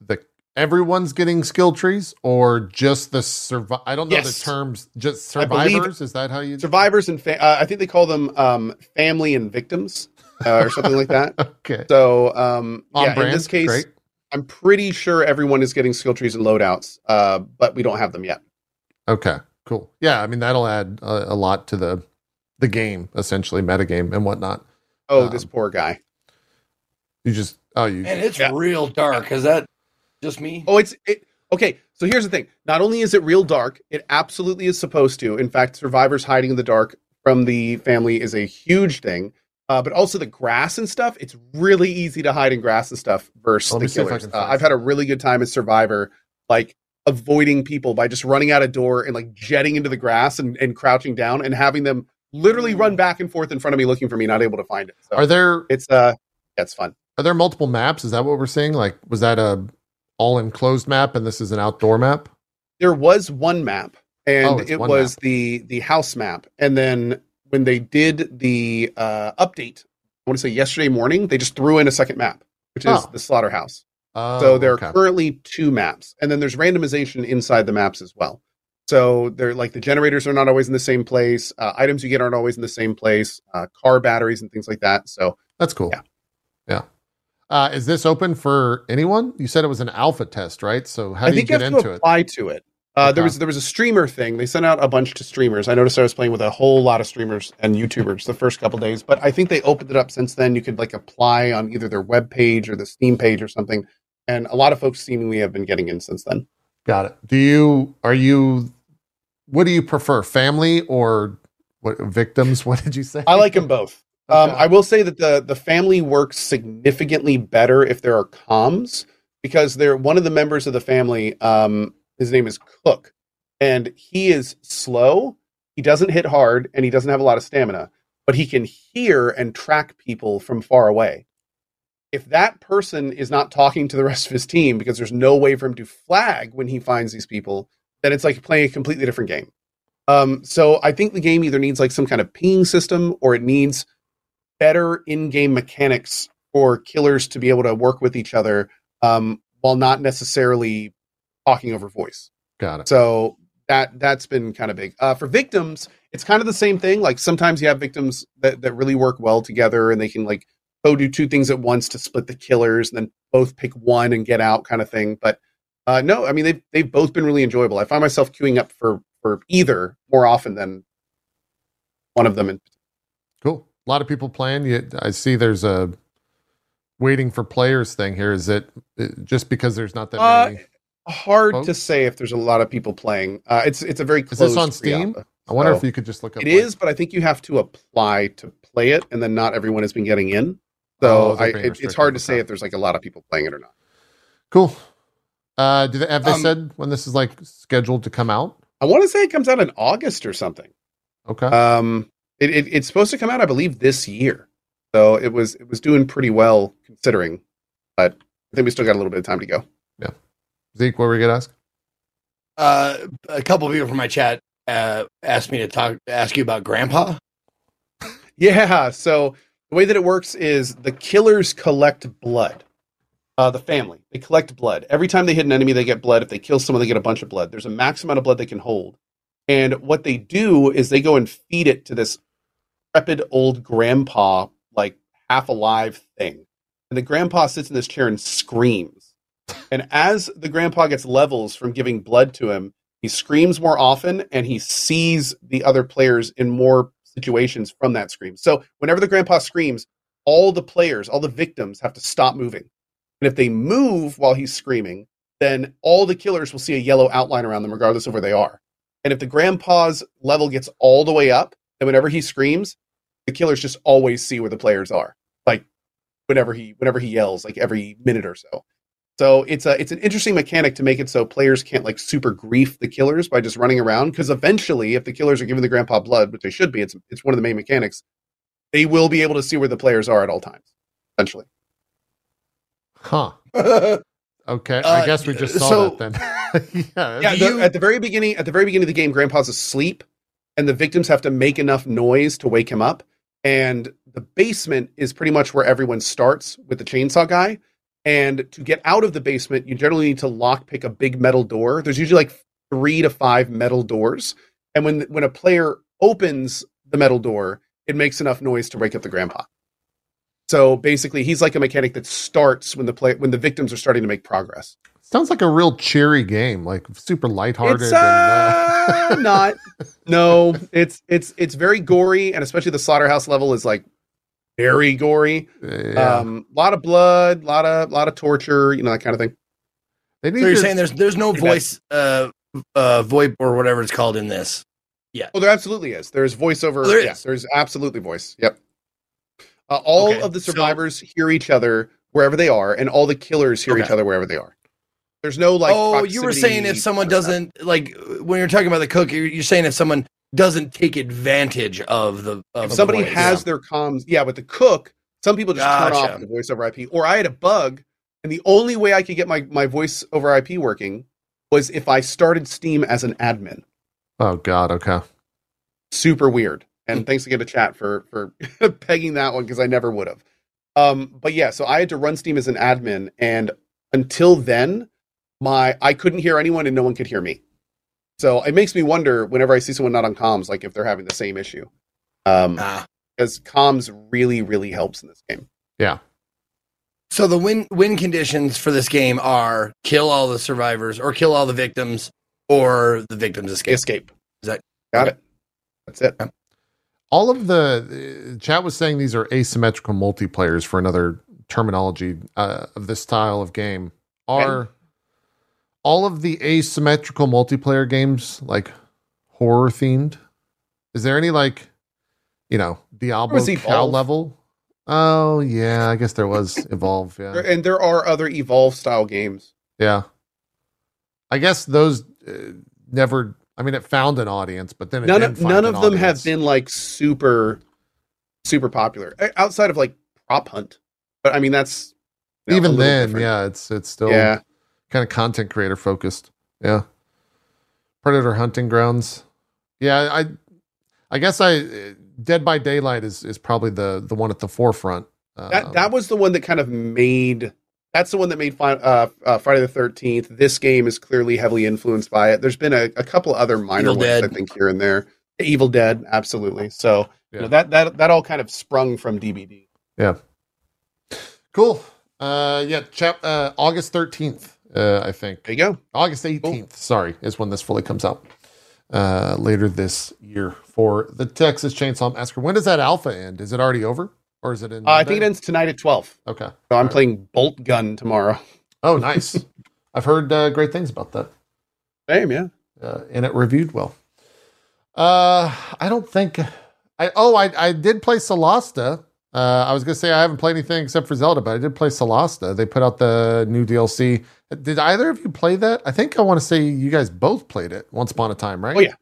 the everyone's getting skill trees or just the survive. I don't know Yes. the terms. Just survivors. Is that how you survivors and fa- uh, I think they call them um, family and victims uh, or something like that. [LAUGHS] Okay. So um, On yeah, brand. in this case, Great. I'm pretty sure everyone is getting skill trees and loadouts, uh, but we don't have them yet. Okay. Cool. Yeah. I mean that'll add a, a lot to the the game, essentially metagame and whatnot. Oh, Um, this poor guy. You just oh you And it's Yeah. real dark. Is that just me? Oh, it's it, okay. So here's the thing: not only is it real dark, it absolutely is supposed to. In fact, survivors hiding in the dark from the family is a huge thing. Uh, but also the grass and stuff. It's really easy to hide in grass and stuff versus Let the killers. Uh, I've had a really good time as Survivor, like avoiding people by just running out a door and like jetting into the grass and, and crouching down and having them literally run back and forth in front of me looking for me, not able to find it. So are there it's uh, it's fun. are there multiple maps? Is that what we're seeing? Like was that a all enclosed map and this is an outdoor map? there was one map and Oh, it was map. the the house map and then when they did the uh update i want to say yesterday morning they just threw in a second map which is Oh. the slaughterhouse Oh, so there okay. are currently two maps and then there's randomization inside the maps as well so they're like the generators are not always in the same place uh, items you get aren't always in the same place uh, car batteries and things like that so That's cool. Yeah. Yeah. Uh, is this open for anyone? You said it was an alpha test, right? So how I do you get have into to it? apply to it. Uh, There was there was a streamer thing. They sent out a bunch to streamers. I noticed I was playing with a whole lot of streamers and YouTubers the first couple days, but I think they opened it up since then. You could like apply on either their web page or the Steam page or something, and a lot of folks seemingly have been getting in since then. Got it. Do you are you what do you prefer? Family or what victims? [LAUGHS] What did you say? I like them both. Um, I will say that the the family works significantly better if there are comms because they're one of the members of the family. Um, his name is Cook, and he is slow. He doesn't hit hard, and he doesn't have a lot of stamina, but he can hear and track people from far away. If that person is not talking to the [LAUGHS] rest of his team because there's no way for him to flag when he finds these people, then it's like playing a completely different game. Um, so I think the game either needs like some kind of pinging system or it needs better in-game mechanics for killers to be able to work with each other um, while not necessarily talking over voice. Got it. So that that's been kind of big. Uh, for victims, it's kind of the same thing. Like sometimes you have victims that, that really work well together and they can like go do two things at once to split the killers and then both pick one and get out kind of thing. But uh, no, I mean they've they've both been really enjoyable. I find myself queuing up for for either more often than one of them. In, Cool. A lot of people playing. You, I see there's a waiting for players thing here. Is it uh, just because there's not that Uh, many? Hard to say if there's a lot of people playing. Uh, it's it's a very Is closed this on Steam? pre-alpha, I wonder if you could just look up. It like- is, but I think you have to apply to play it, and then not everyone has been getting in. Oh, So they're I, it, it's hard to say if there's like a lot of people playing it or not. Cool. Uh, do they, have they Um, said when this is like scheduled to come out? I want to say it comes out in August or something. Okay. Um, it, it, it's supposed to come out, I believe, this year. So it was it was doing pretty well considering, but I think we still got a little bit of time to go. Zeke, what were you gonna ask? Uh, a couple of people from my chat uh, asked me to talk, ask you about Grandpa. [LAUGHS] Yeah. So the way that it works is the killers collect blood. Uh, the family they collect blood every time they hit an enemy. They get blood. If they kill someone, they get a bunch of blood. There's a max amount of blood they can hold, and what they do is they go and feed it to this decrepit old grandpa, like half alive thing. And the grandpa sits in this chair and screams. And as the grandpa gets levels from giving blood to him, he screams more often and he sees the other players in more situations from that scream. So whenever the grandpa screams, all the players, all the victims have to stop moving. And if they move while he's screaming, then all the killers will see a yellow outline around them, regardless of where they are. And if the grandpa's level gets all the way up, then whenever he screams, the killers just always see where the players are. Like whenever he whenever he yells, like every minute or so. So it's a it's an interesting mechanic to make it so players can't like super grief the killers by just running around. Because eventually, if the killers are giving the grandpa blood, which they should be, it's it's one of the main mechanics. They will be able to see where the players are at all times. Eventually, Huh. [LAUGHS] Okay. I Uh, guess we just saw so- that then. [LAUGHS] yeah. yeah. The- you- at the very beginning, at the very beginning of the game, grandpa's asleep, and the victims have to make enough noise to wake him up. And the basement is pretty much where everyone starts with the chainsaw guy. And to get out of the basement, you generally need to lockpick a big metal door. There's usually like three to five metal doors. And when when a player opens the metal door, it makes enough noise to wake up the grandpa. So basically, he's like a mechanic that starts when the play when the victims are starting to make progress. Sounds like a real cheery game, like super lighthearted. It's and, uh, uh, [LAUGHS] not. No, it's it's it's very gory, and especially the slaughterhouse level is like very gory. yeah. Um, a lot of blood, a lot of lot of torture, you know that kind of thing. they need So you're to- saying there's there's no voice, uh, uh, VoIP or whatever it's called in this. Yeah. Oh, there absolutely is. There's voiceover. Oh, there yes, is. there's absolutely voice. Yep. Uh, all Okay, of the so- survivors hear each other wherever they are, and all the killers hear Okay. each other wherever they are. There's no like. oh, you were saying if someone kind of stuff. doesn't like when you're talking about the cook, you're, you're saying if someone doesn't take advantage of the of if the somebody voice. has their comms, yeah, with the cook, some people just turn off the voice over IP. Or I had a bug, and the only way I could get my my voice over IP working was if I started Steam as an admin. oh God. Okay. Super weird. Hmm. And thanks again to chat for for [LAUGHS] pegging that one because I never would have. Um, but yeah, so I had to run Steam as an admin, and until then, my I couldn't hear anyone, and no one could hear me. So it makes me wonder whenever I see someone not on comms, like if they're having the same issue. Um, Ah. because comms really really helps in this game Yeah. So the win win conditions for this game are kill all the survivors or kill all the victims or the victims escape. escape Is that- got it that's it All of the uh, chat was saying these are asymmetrical multiplayers for another terminology uh, of this style of game. Are all of the asymmetrical multiplayer games like horror themed? Is there any like, you know, Diablo cow level? Oh yeah, I guess there was [LAUGHS] Evolve. Yeah, and there are other evolve style games yeah. I guess those uh, never. I mean, it found an audience, but then it none of none of them audience. have been like super super popular Uh, outside of like prop hunt but i mean that's you know, Even then, different. yeah, it's it's still yeah kind of content creator focused. Yeah. Predator hunting grounds. Yeah, I I guess I Dead by Daylight is is probably the the one at the forefront. that Um, that was the one that kind of made that's the one that made uh, uh, Friday the Thirteenth. This game is clearly heavily influenced by it. There's been a, a couple other minor Evil ones, Dead. I think, here and there. Evil Dead, absolutely. So you know, that that that all kind of sprung from DBD. Yeah. Cool. Uh, yeah, chap. Uh, August thirteenth. Uh, I think There you go. August eighteenth. Sorry, is when this fully comes out. Uh, later this year for the Texas Chainsaw Massacre. When does that alpha end? Is it already over, or is it in? Uh, I think it ends tonight at twelve. Okay. So I'm Alright. playing Boltgun tomorrow. Oh, [LAUGHS] nice. I've heard uh, great things about that. Same, yeah. uh, and it reviewed well. Uh, I don't think I. Oh, I I did play Solasta. Uh, I was gonna say I haven't played anything except for Zelda, but I did play Solasta. They put out the new DLC. Did either of you play that? I think I want to say you guys both played it once upon a time, right? Oh, yeah.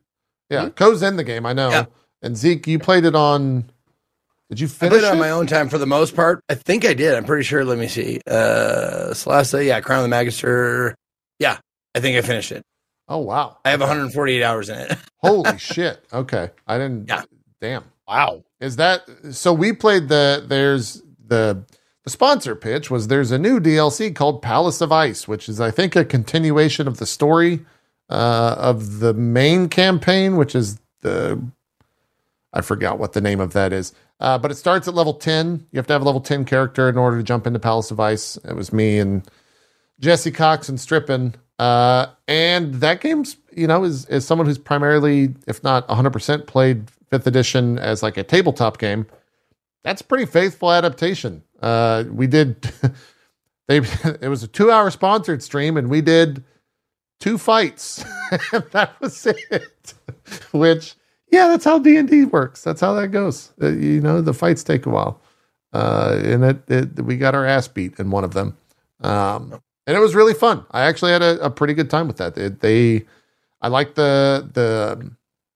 yeah. Cohh's in the game, I know. Yeah. And Zeke, you played it on. Did you I finish played it on it? my own time for the most part. I think I did. I'm pretty sure. Let me see. Uh, Solasta, yeah, Crown of the Magister. Yeah, I think I finished it. Oh wow! I have 148 hours in it. [LAUGHS] Holy shit! Okay, I didn't. Yeah. Damn. Wow. Is that so? We played the there's the the sponsor pitch was there's a new DLC called Palace of Ice, which is I think a continuation of the story uh, of the main campaign, which is the I forgot what the name of that is, uh, but it starts at level ten. You have to have a level ten character in order to jump into Palace of Ice. It was me and Jesse Cox and Strippin. Uh, and that game's, you know, is, is someone who's primarily, if not 100% played fifth edition as like a tabletop game. That's pretty faithful adaptation. Uh, we did, [LAUGHS] they, [LAUGHS] it was a two hour sponsored stream and we did two fights. [LAUGHS] and that was it. Which, yeah, that's how D&D works. That's how that goes. Uh, you know, the fights take a while. Uh, and it, it, we got our ass beat in one of them. Um, and it was really fun. I actually had a, a pretty good time with that. They, they I like the the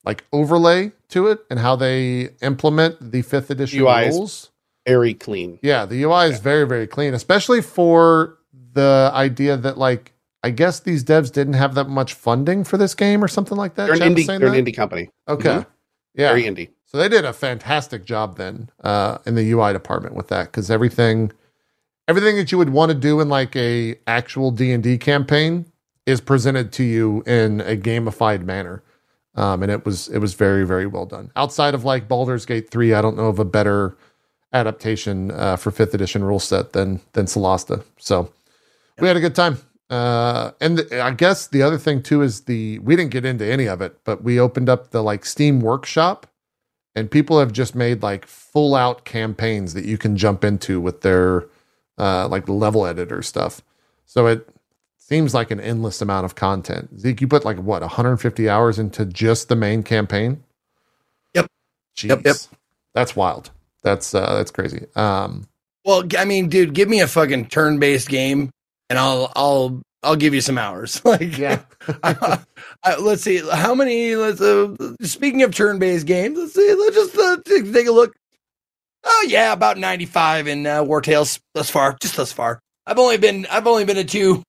like overlay to it and how they implement the fifth edition UI is- rules. Very clean. Yeah, the UI is very very clean, especially for the idea that like I guess these devs didn't have that much funding for this game or something like that. They're an indie. They're an indie company. Okay, Mhm. yeah, Very indie. so they did a fantastic job then uh, in the UI department with that because everything, everything that you would want to do in like a actual D and D campaign is presented to you in a gamified manner, um, and it was it was very very well done. Outside of like Baldur's Gate three, I don't know of a better adaptation uh, for fifth edition rule set than than Solasta. So we had a good time. Uh, and the, I guess the other thing too is the we didn't get into any of it, but we opened up the like Steam Workshop, and people have just made like full out campaigns that you can jump into with their uh, like level editor stuff. So it seems like an endless amount of content. Zeke, you put like what 150 hours into just the main campaign? Yep. Jeez. Yep, yep. That's wild. That's uh, that's crazy. Um, Well, I mean, dude, give me a fucking turn-based game, and I'll I'll I'll give you some hours. [LAUGHS] Like, Yeah. [LAUGHS] I- I- let's see, how many? Let's uh, speaking of turn-based games, let's see. Let's just uh, take, take a look. Oh yeah, about ninety-five in uh, Wartales thus far, just thus far. I've only been I've only been to two,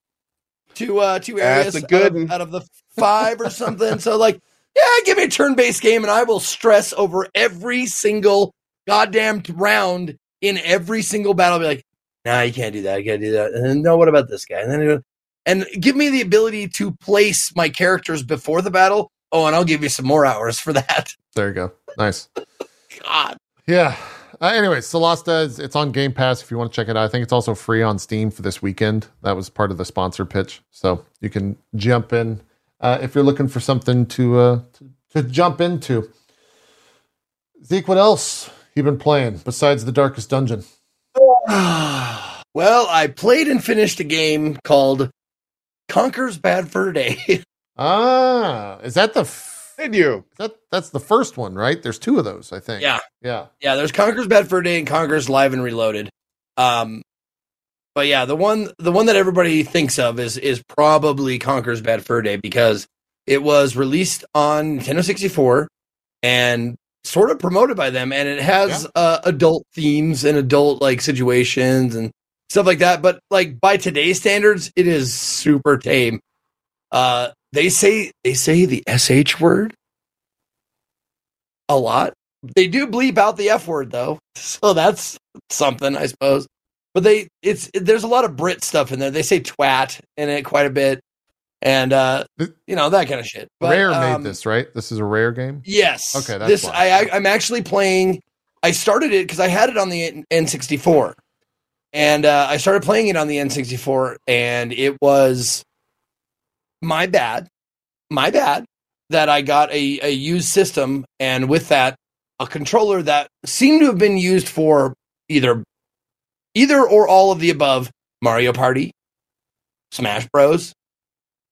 two uh two areas out, of, out of the five or something. so like, yeah, give me a turn-based game, and I will stress over every single goddamn round in every single battle. I'll be like, nah, you can't do that. I can't do that. And then, no, what about this guy? And then, and give me the ability to place my characters before the battle. Oh, and I'll give you some more hours for that. there you go. Nice. [LAUGHS] God. Yeah. Uh, anyway, Solasta is it's on Game Pass if you want to check it out. I think it's also free on Steam for this weekend. That was part of the sponsor pitch, so you can jump in uh, if you're looking for something to, uh, to to jump into. Zeke, what else you been playing besides the Darkest Dungeon? [SIGHS] well, I played and finished a game called Conker's Bad Fur Day. [LAUGHS] Ah, is that the f- Did you? that that's the first one, right? There's two of those, I think. yeah. yeah. Yeah, there's Conker's Bad Fur Day and Conker's Live and Reloaded. Um, but yeah, the one the one that everybody thinks of is is probably Conker's Bad Fur Day because it was released on Nintendo 64 and sort of promoted by them, and it has uh, adult themes and adult like situations and stuff like that. But like by today's standards, it is super tame. Uh, they say they say the sh word a lot. They do bleep out the F word though, [LAUGHS] so that's something, I suppose. but they it's there's a lot of Brit stuff in there. They say twat in it quite a bit, and uh, you know that kind of shit. But, Rare um, made this, right? This is a rare game. Yes. Okay, that's this why. I, I I'm actually playing. I started it because I had it on the N64, and uh, I started playing it on the N64, and it was my bad, my bad that I got a, a used system, and with that, a controller that seemed to have been used for either either or all of the above Mario Party, Smash Bros.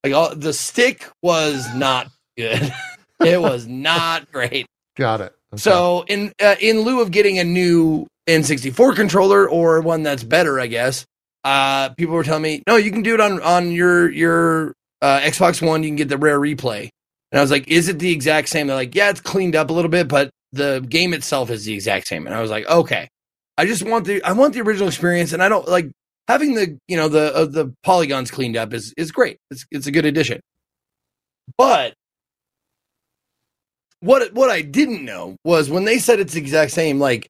Like all, the stick was not good. [LAUGHS] it was not great. Got it. Okay. So in uh, in lieu of getting a new N64 controller or one that's better, I guess, uh, people were telling me, no, you can do it on on your your uh, Xbox One. You can get the rare replay, and I was like, is it the exact same? They're like, yeah, it's cleaned up a little bit, but the game itself is the exact same. And I was like, okay, I just want the I want the original experience, and I don't like having the you know the uh, the polygons cleaned up is is great. It's it's a good addition, but what what I didn't know was when they said it's the exact same, like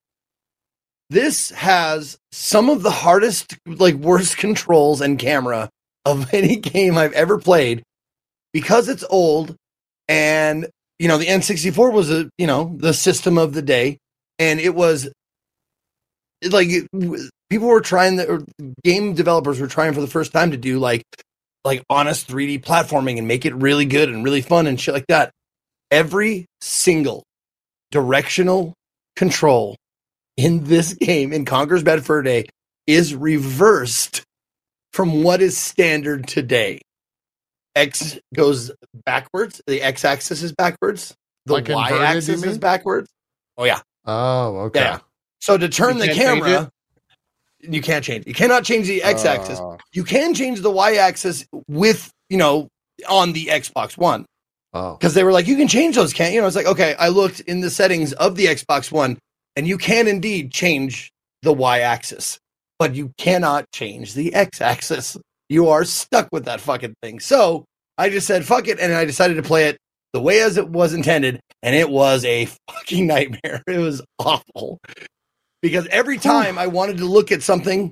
this has some of the hardest, like worst [LAUGHS] controls and camera of [LAUGHS] any game I've ever played because it's old and you know the N64 was a you know the system of the day. And it was like people were trying the game developers were trying for the first time to do like like honest 3D platforming and make it really good and really fun and shit like that. Every single directional control in this [LAUGHS] game in Conker's Bad Fur Day is reversed from what is standard today. X goes backwards, the x axis is backwards, the Like Y axis is backwards. Oh, yeah. oh, okay. Yeah. So to turn You the camera, you can't change. You cannot change the x axis. Uh, You can change the y axis with, you know, on the Xbox One Oh, because they were like, you can change those, can't you? And I was like, okay. I looked in the settings of the Xbox One, and you can indeed change the y axis, but you cannot change the x axis. You are stuck with that fucking thing. So I just said, fuck it. And I decided to play it the way as it was intended. And it was a fucking [LAUGHS] nightmare. It was awful because every time I wanted to look at something,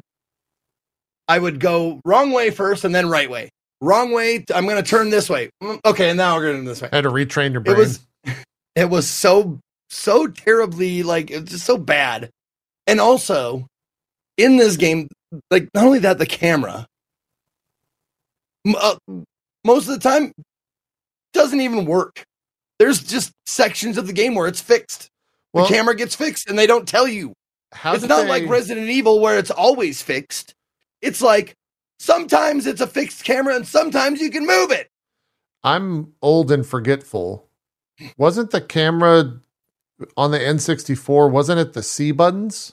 I would go wrong way first and then right way. Wrong way. I'm going to turn this way. Mm, Okay. And now we're going to this way I had to retrain your brain. it was [LAUGHS] it was so so terribly like it's just so bad and also in this game like not only that the camera uh, most of the time doesn't even work there's just sections of the game where it's fixed Well, the camera gets fixed and they don't tell you it's not they- like resident evil where it's always fixed it's like sometimes it's a fixed camera and sometimes you can move it I'm old and forgetful. Wasn't the camera on the N64? Wasn't it the C buttons?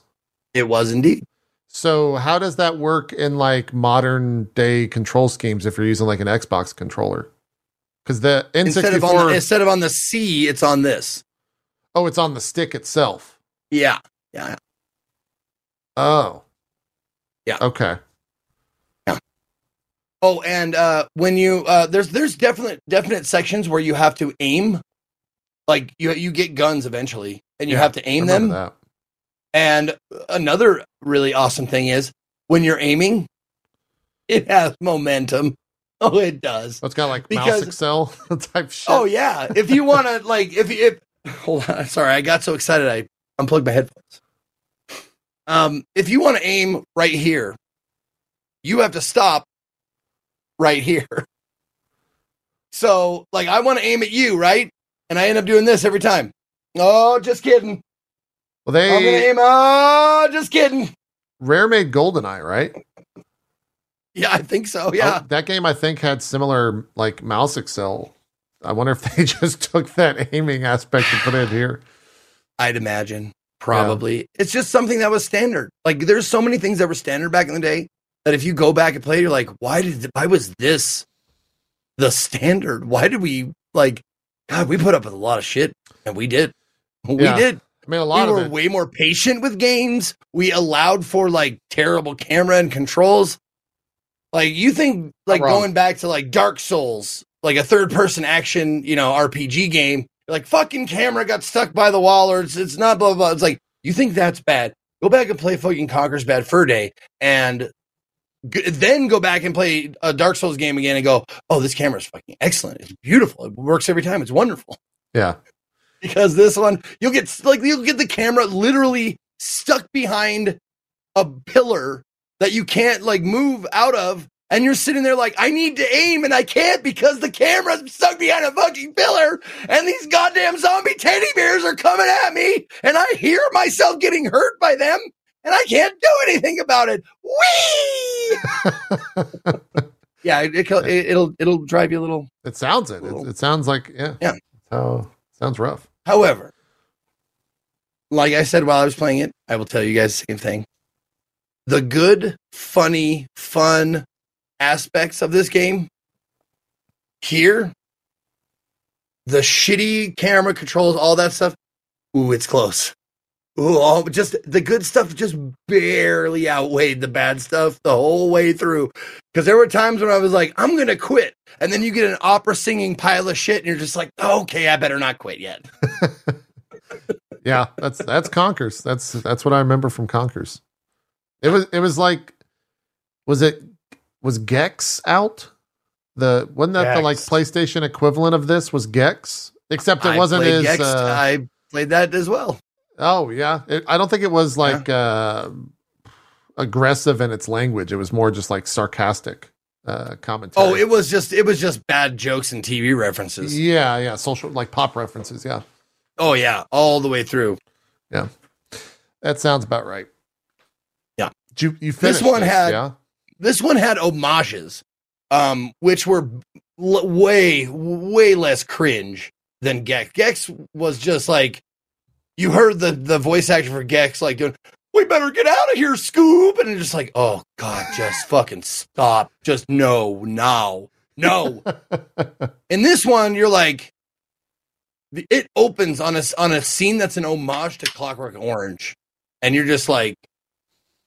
it was indeed So how does that work in like modern day control schemes if you're using like an Xbox controller? Because the instead of on the, instead of on the c it's on this oh, it's on the stick itself. Yeah. Yeah. Oh, Yeah. Okay. Yeah. Oh, and uh when you uh there's there's definite definite sections where you have to aim. Like you you get guns eventually and you Yeah, have to aim them. that. And another really awesome thing is when you're aiming, [LAUGHS] it has momentum. [LAUGHS] Oh, it does. It's got like mouse accel [LAUGHS] type shit. Oh yeah. If you want to like if you if hold on, sorry, I got so excited I unplugged my headphones. Um if you want to aim right here, you have to stop right here. So, like I want to aim at you, right? And I end up doing this every time. Oh, just kidding. Well, I'm going to they aim. Oh, just kidding. Rare made GoldenEye, right? Yeah, I think so. Yeah. Oh, that game I think had similar like mouse accel. I wonder if [LAUGHS] they just took that aiming aspect and put it here. I'd imagine. Probably. It's just something that was standard. Like there's so many things that were standard back in the day that if you go back and play, you're like, why did why was this the standard? Why did we like God, we put up with a lot of shit. And we did. We Yeah. did. I mean, a lot we of were it. way more patient with games. We allowed for like terrible camera and controls. Like you think like going back to like Dark Souls, like a third person action, you know, RPG game, like fucking camera got stuck by the wall or it's it's not blah blah. blah. It's like you think that's bad. Go back and play fucking Conker's Bad Fur Day, and g- then go back and play a Dark Souls game again, and go, oh, this camera's fucking excellent. It's beautiful. It works every time. It's wonderful Yeah. Because this one you'll get like you'll get the camera literally stuck behind a pillar that you can't like move out of and you're sitting there like I need to aim and I can't because the camera's stuck behind a fucking pillar and these goddamn zombie teddy bears are coming at me and I hear myself getting hurt by them and I can't do anything about it. Whee! [LAUGHS] yeah, it, it, it'll it'll drive you a little It sounds it. It, it sounds like yeah. Yeah. So sounds rough. However, like I said while I was playing it, I will tell you guys the same thing. The good, funny, fun aspects of this game here, the shitty camera controls, all that stuff. Ooh, it's close. Ooh, just the good stuff just barely outweighed the bad stuff the whole way through. Because there were times when I was like, I'm gonna quit, and then you get an opera singing pile of shit, and you're just like, okay, I better not quit yet. [LAUGHS] [LAUGHS] Yeah, that's that's Conkers. That's that's what I remember from Conkers. It was it was like was it was Gex out? The wasn't that the like PlayStation equivalent of this was Gex? Except it I wasn't as Gex. uh, I played that as well. Oh yeah, it, I don't think it was like uh, aggressive in its language. It was more just like sarcastic uh, commentary. Oh, it was just it was just bad jokes and TV references. yeah, yeah, social like pop references. Yeah, Oh yeah, all the way through. Yeah, that sounds about right. Yeah. You you finished one had- yeah This one had homages, um, which were l- way way less cringe than Gex. Gex was just like you heard the the voice actor for Gex like doing. We better get out of here, Scoob! And it's just like, oh god, just fucking stop! Just no, now, no. [LAUGHS] In this one, you're like, the- it opens on a on a scene that's an homage to Clockwork Orange, and you're just like,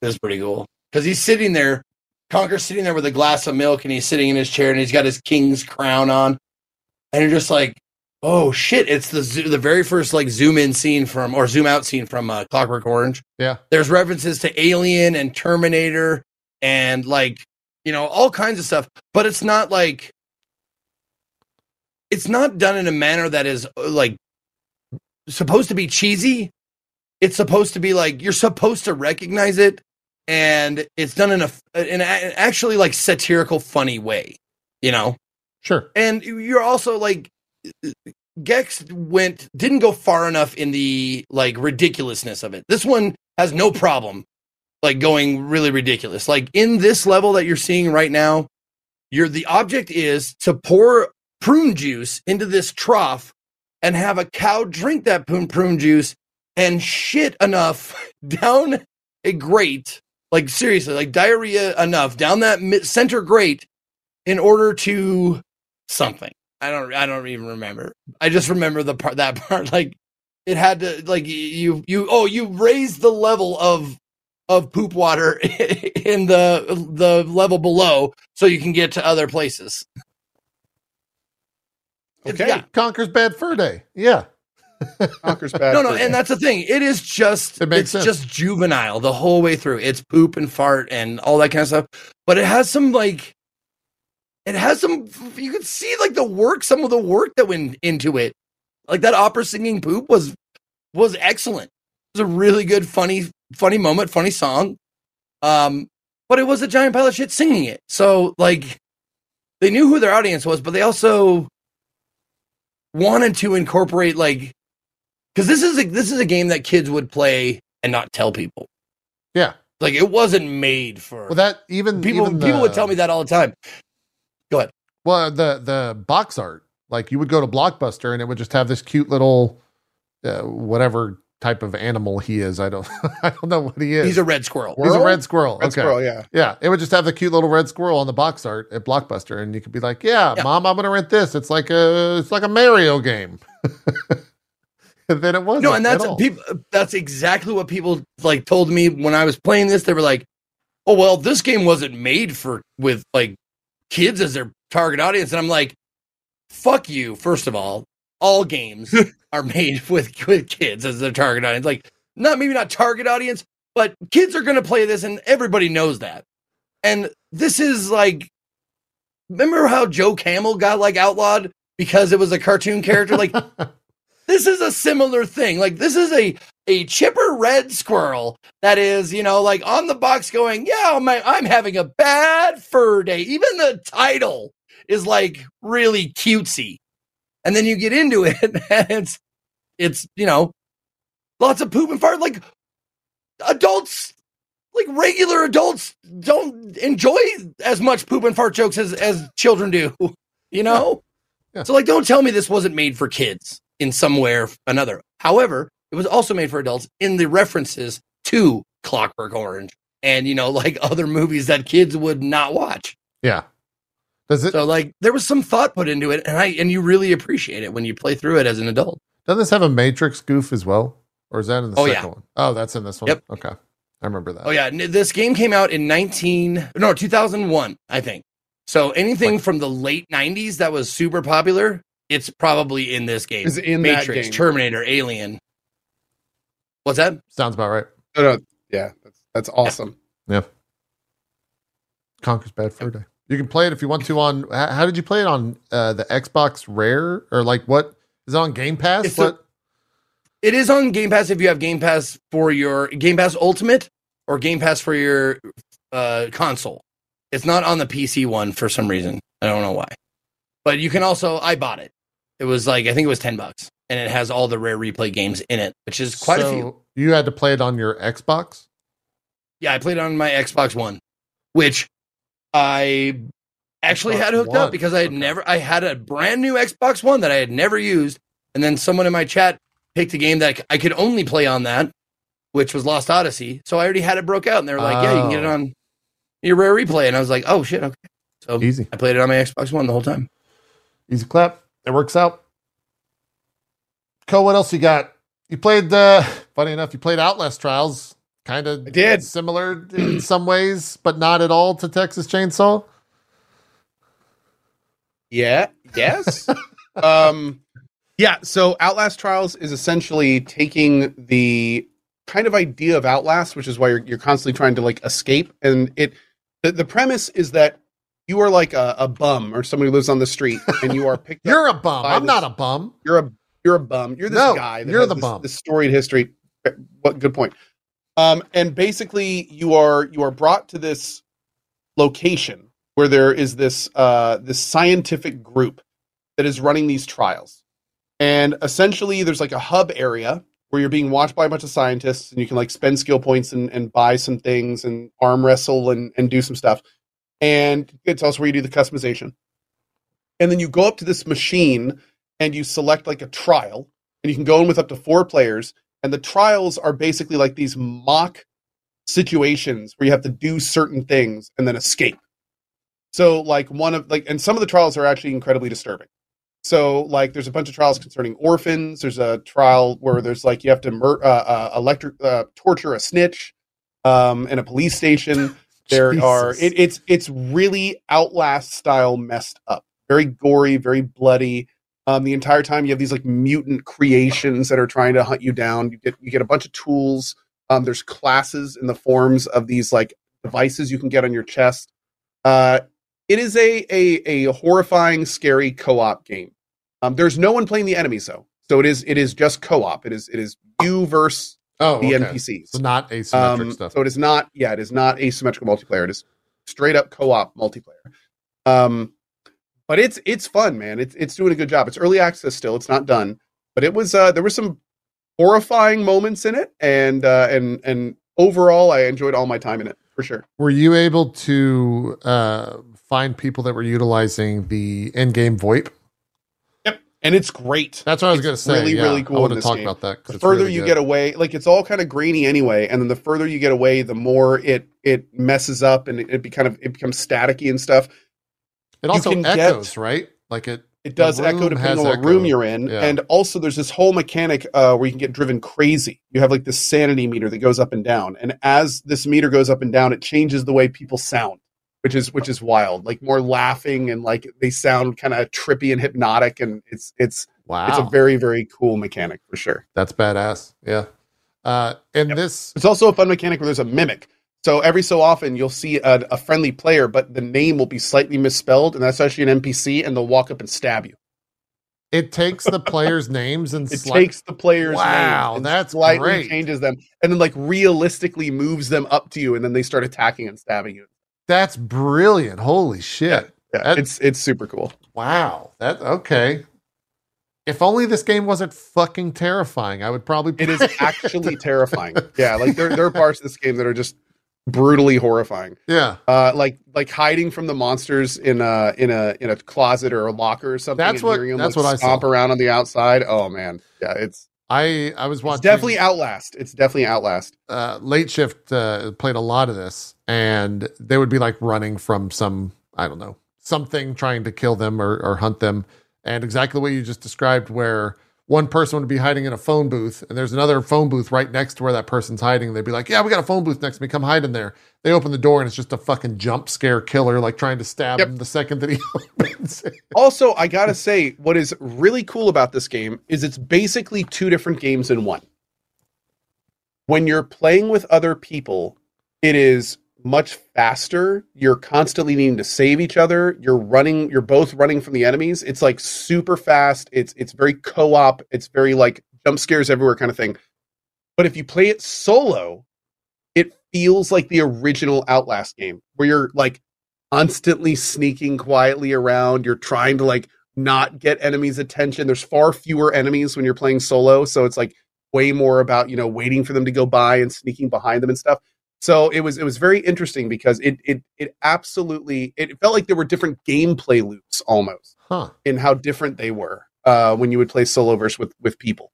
this is pretty cool because he's sitting there, Conker's sitting there with a glass of milk, and he's sitting in his chair, and he's got his king's crown on, and you're just like, oh shit! It's the zo- the very first like zoom in scene from or zoom out scene from uh, Clockwork Orange. yeah There's references to Alien and Terminator and like you know all kinds of stuff, but it's not like it's not done in a manner that is uh, like supposed to be cheesy. It's supposed to be like you're supposed to recognize it, and it's done in a in a, an actually like satirical, funny way, you know. sure And you're also like Gex went didn't go far enough in the like ridiculousness of it. This one has no problem like going really ridiculous. Like in this level that you're seeing right now, you're the object is to pour prune juice into this trough and have a cow drink that prune prune juice and shit enough [LAUGHS] down a grate, like seriously, like diarrhea enough down that center grate in order to something. I don't I don't even remember. I just remember the part that [LAUGHS] part like it had to like you you oh you raised the level of of poop water [LAUGHS] in the the level below so you can get to other places. Okay yeah. Conker's Bad Fur Day yeah [LAUGHS] Conker's bad. No, no, for and that's the thing. It is just It makes it's sense. just juvenile the whole way through. It's poop and fart and all that kind of stuff. But it has some like it has some you could see like the work, some of the work that went into it. Like that opera singing poop was was excellent. It was a really good, funny, funny moment, funny song. Um, but it was a giant pile of shit singing it. So like they knew who their audience was, but they also wanted to incorporate like because this is a, this is a game that kids would play and not tell people. yeah Like it wasn't made for well that even people. even people would tell me that all the time. Well, the the box art, like you would go to Blockbuster and it would just have this cute little uh, whatever type of animal he is. I don't [LAUGHS] I don't know what he is. He's a red squirrel. He's a red squirrel. Red okay. squirrel, yeah. Yeah, it would just have the cute little red squirrel on the box art at Blockbuster, and you could be like, "Yeah, Yeah. mom, I'm gonna rent this. It's like a it's like a Mario game." [LAUGHS] and then it wasn't. No, and that's people. That's exactly what people like told me when I was playing this. They were like, "Oh well, this game wasn't made for with like kids as their target audience," and I'm like, "Fuck you!" First of all, all games [LAUGHS] are made with with kids as their target audience. Like, not maybe not target audience, but kids are going to play this and everybody knows that. And this is like, remember how Joe Camel got like outlawed because it was a cartoon character? Like, [LAUGHS] this is a similar thing. Like, this is a, a chipper red squirrel that is, you know, like on the box going, yeah, my, I'm having a bad fur day. Even the title is like really cutesy. And then you get into it [LAUGHS] and it's, it's, you know, lots of poop and fart. Like adults, like regular adults don't enjoy as much poop and fart jokes as, as children do, [LAUGHS] you know? Yeah. So like, don't tell me this wasn't made for kids in some way or another. However, it was also made for adults in the references to Clockwork Orange and, you know, like [LAUGHS] other movies that kids would not watch. Yeah. Does it? So like there was some thought put into it and I and you really appreciate it when you play through it as an adult. Doesn't this have a Matrix goof as well, or is that in the Oh, second yeah. one? Oh, that's in this one. Yep. Okay, I remember that. Oh yeah, this game came out in 19 no, 2001, I think. So anything from the late 90s that was super popular, it's probably in this game. Is in that Matrix, game. Terminator, Alien. What's that? Sounds about right. No, no, yeah, that's that's awesome. Conkers Bad Fur Day. You can play it if you want to on. How, did you play it on uh, the Xbox Rare or like what is it on Game Pass? It's a- It is on Game Pass if you have Game Pass for your Game Pass Ultimate or Game Pass for your uh, console. It's not on the PC one for some reason. I don't know why. But you can also I bought it. It was like I think it was 10 bucks and it has all the rare replay games in it, which is quite a few. You had to play it on your Xbox. Yeah, I played it on my Xbox One, which I actually Xbox had hooked One, up because I had okay. never I had a brand new Xbox One that I had never used, and then someone in my chat picked a game that I could only play on that, which was Lost Odyssey. So I already had it broke out, and they were like, "Yeah, you can get it Oh. on your rare replay," and I was like, "Oh shit, okay." So Easy, I played it on my Xbox One the whole time. easy clap. It works out. Cohh, what else you got? You played. uh Funny enough, you played Outlast Trials. Kind of did. similar in [CLEARS THROAT] some ways, but not at all to Texas Chainsaw. Yeah. Yes. [LAUGHS] um. Yeah. So Outlast Trials is essentially taking the kind of idea of Outlast, which is why you're you're constantly trying to like escape, and it the, the premise is that you are like a, a bum or somebody who lives on the street, and you are picked [LAUGHS] up. You're a bum. I'm this- not a bum. You're a you're a bum. You're this No, guy. You're the this, bum. This storied history. What good point. Um, and basically, you are you are brought to this location where there is this uh, this scientific group that is running these trials, and essentially, there's like a hub area where you're being watched by a bunch of scientists, and you can like spend skill points and, and buy some things and arm wrestle and and do some stuff. And it's also where you do the customization. And then you go up to this machine and you select like a trial and you can go in with up to four players and the trials are basically like these mock situations where you have to do certain things and then escape. So like one of like and some of the trials are actually incredibly disturbing. So like there's a bunch of trials concerning orphans. There's a trial where there's like you have to mur- uh, uh, electric uh, torture a snitch um, in a police station. [LAUGHS] There are it, it's it's really outlast style messed up. Very gory very bloody um, the entire time you have these like mutant creations that are trying to hunt you down you get you get a bunch of tools um, there's classes in the forms of these like devices you can get on your chest uh, it is a, a a horrifying scary co-op game um, there's no one playing the enemies though so it is it is just co-op it is it is you versus Oh, the okay. npcs So not asymmetric um, stuff. So it is not, yeah, it is not asymmetrical multiplayer. It is straight up co-op multiplayer. Um, but it's it's fun, man. It's it's doing a good job. It's early access still. It's not done, but it was uh, there were some horrifying moments in it, and uh, and and overall, I enjoyed all my time in it for sure. Were you able to uh, find people that were utilizing the in-game VoIP? Yep, and it's great. That's what I was going to say. really, yeah. really cool I want to talk game. about that. the further really you good. get away like it's all kind of grainy anyway and then the further you get away the more it it messes up and it, it be kind of it becomes staticky and stuff it also can get- echoes, right? Like it. It does echo depending on what echo. room you're in. Yeah. And also there's this whole mechanic uh, where you can get driven crazy. You have like this sanity meter that goes up and down. And as this meter goes up and down, it changes the way people sound, which is which is wild. Like more laughing and like they sound kind of trippy and hypnotic and it's it's Wow, it's a very, very cool mechanic for sure. that's badass. Yeah. Uh, and this, It's also a fun mechanic where there's a mimic. So every so often you'll see a, a friendly player, but the name will be slightly misspelled, and that's actually an NPC, and they'll walk up and stab you. it takes the players' [LAUGHS] names and It sli- takes the player's Wow, name and that's slightly great. changes them, and then like realistically moves them up to you, and then they start attacking and stabbing you. that's brilliant. Holy shit. Yeah, That- it's it's super cool. Wow. That okay. If only this game wasn't fucking terrifying, I would probably It is [LAUGHS] actually terrifying. Yeah, like there there are parts of this game that are just brutally horrifying. Yeah. Uh, like like hiding from the monsters in a in a in a closet or a locker or something. That's and what- them, that's like, what I saw. stomp around on the outside. Oh man, yeah, it's, I I was it's watching definitely Outlast. It's definitely Outlast. uh, late shift uh, played a lot of this, and they would be like running from some I don't know something trying to kill them or, or hunt them, and exactly what you just described, where one person would be hiding in a phone booth, and there's another phone booth right next to where that person's hiding. And they'd be like, "Yeah, we got a phone booth next to me. Come hide in there." They open the door, and it's just a fucking jump scare killer, like trying to stab Yep. him the second that he [LAUGHS] opens. it. Also, I gotta say, what is really cool about this game is it's basically two different games in one. When you're playing with other people, it is much faster. You're constantly needing to save each other. You're running, you're both running from the enemies. It's like super fast. It's it's very co-op. It's very like jump scares everywhere kind of thing. But if you play it solo, it feels like the original Outlast game where you're like constantly sneaking quietly around. You're trying to like not get enemies' attention. There's far fewer enemies when you're playing solo, so it's like way more about you know waiting for them to go by and sneaking behind them and stuff. So it was it was very interesting because it it it absolutely it felt like there were different gameplay loops almost Huh? in how different they were uh, when you would play solo versus with with people.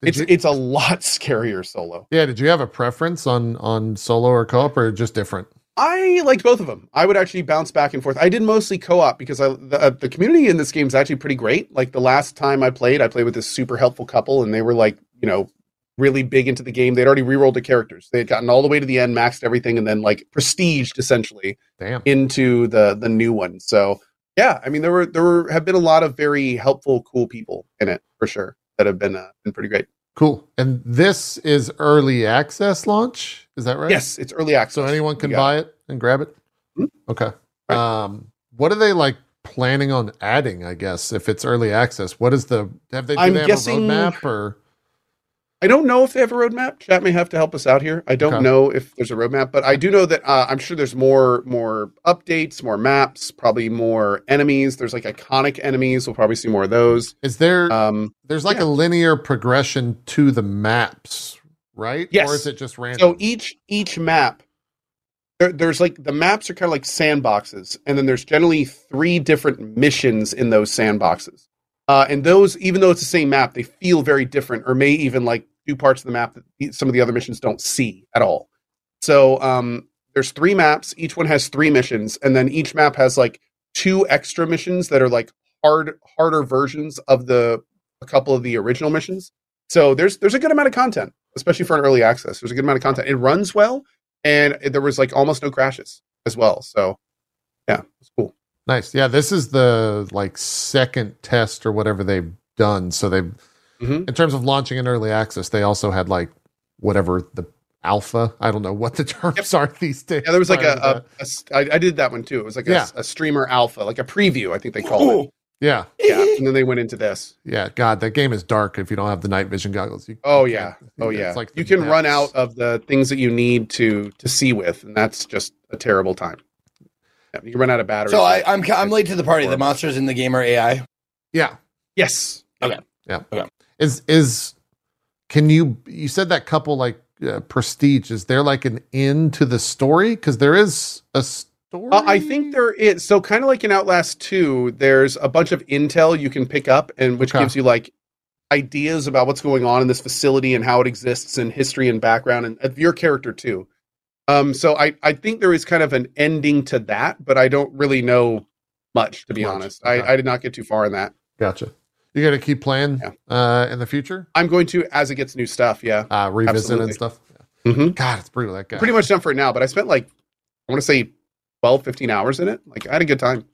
Did It's you- it's a lot [LAUGHS] scarier solo. yeah. Did you have a preference on on solo or co-op, or just different? I liked both of them. I would actually bounce back and forth. I did mostly co-op because I, the, uh, the community in this game is actually pretty great. Like the last time I played, I played with this super helpful couple, and they were like, you know, really big into the game. They'd already re-rolled the characters. They had gotten all the way to the end, maxed everything, and then like prestiged essentially Damn. into the the new one. So yeah, I mean there were there were, have been a lot of very helpful, cool people in it for sure that have been uh, been pretty great. Cool. And this is early access launch. Is that right? Yes, it's early access. So anyone can buy it and grab it. Mhm. Okay. Right. Um, what are they like planning on adding? I guess if it's early access, what is the have they? Do I'm they have guessing- a roadmap or I don't know if they have a roadmap. Chat may have to help us out here. I don't Okay. know if there's a roadmap, but I do know that uh, I'm sure there's more more updates, more maps, probably more enemies. There's like iconic enemies. We'll probably see more of those. is there? Um, there's like yeah. a linear progression to the maps, right? Yes. Or is it just random? so each each map, there, there's like the maps are kind of like sandboxes, and then there's generally three different missions in those sandboxes. Uh, and those, even though it's the same map, they feel very different, or may even like do parts of the map that some of the other missions don't see at all. So um, there's three maps. Each one has three missions, and then each map has like two extra missions that are like hard, harder versions of the a couple of the original missions. So there's there's a good amount of content, especially for an early access. There's a good amount of content. It runs well, and there was like almost no crashes as well. So yeah, it's cool. Nice. Yeah, this is the like second test or whatever they've done. So they've Mhm. in terms of launching an early access, they also had like whatever the alpha. I don't know what the [LAUGHS] terms are these days. Yeah, there was like a, a, a I, I did that one too. It was like a, Yeah. a streamer alpha, like a preview, I think they called it. yeah. Yeah, and then they went into this. Yeah, God, that game is dark if you don't have the night vision goggles. You, Oh you yeah, oh it's yeah. like you can run out of the things that you need to to see with, and that's just a terrible time. Yeah, you run out of battery. So I, I'm I'm late to the party. The monsters in the game are AI. Yeah, yes, Okay. Yeah. Okay. is is can you? You said that couple like uh, prestige. Is there like an end to the story? Because there is a story. Uh, I think there is. So kind of like in Outlast 2, there's a bunch of intel you can pick up, and which Okay. gives you like ideas about what's going on in this facility and how it exists, and history and background, and of your character too. Um, so I I think there is kind of an ending to that, but I don't really know much to be Much, honest. okay. I, I did not get too far in that. Gotcha. You got to keep playing Yeah. uh, in the future. I'm going to as it gets new stuff. Yeah, Uh, revisit Absolutely. and stuff. hmm God, it's brutal. That guy. pretty much done for it now. But I spent like I want to say 12, 15 hours in it. Like I had a good time.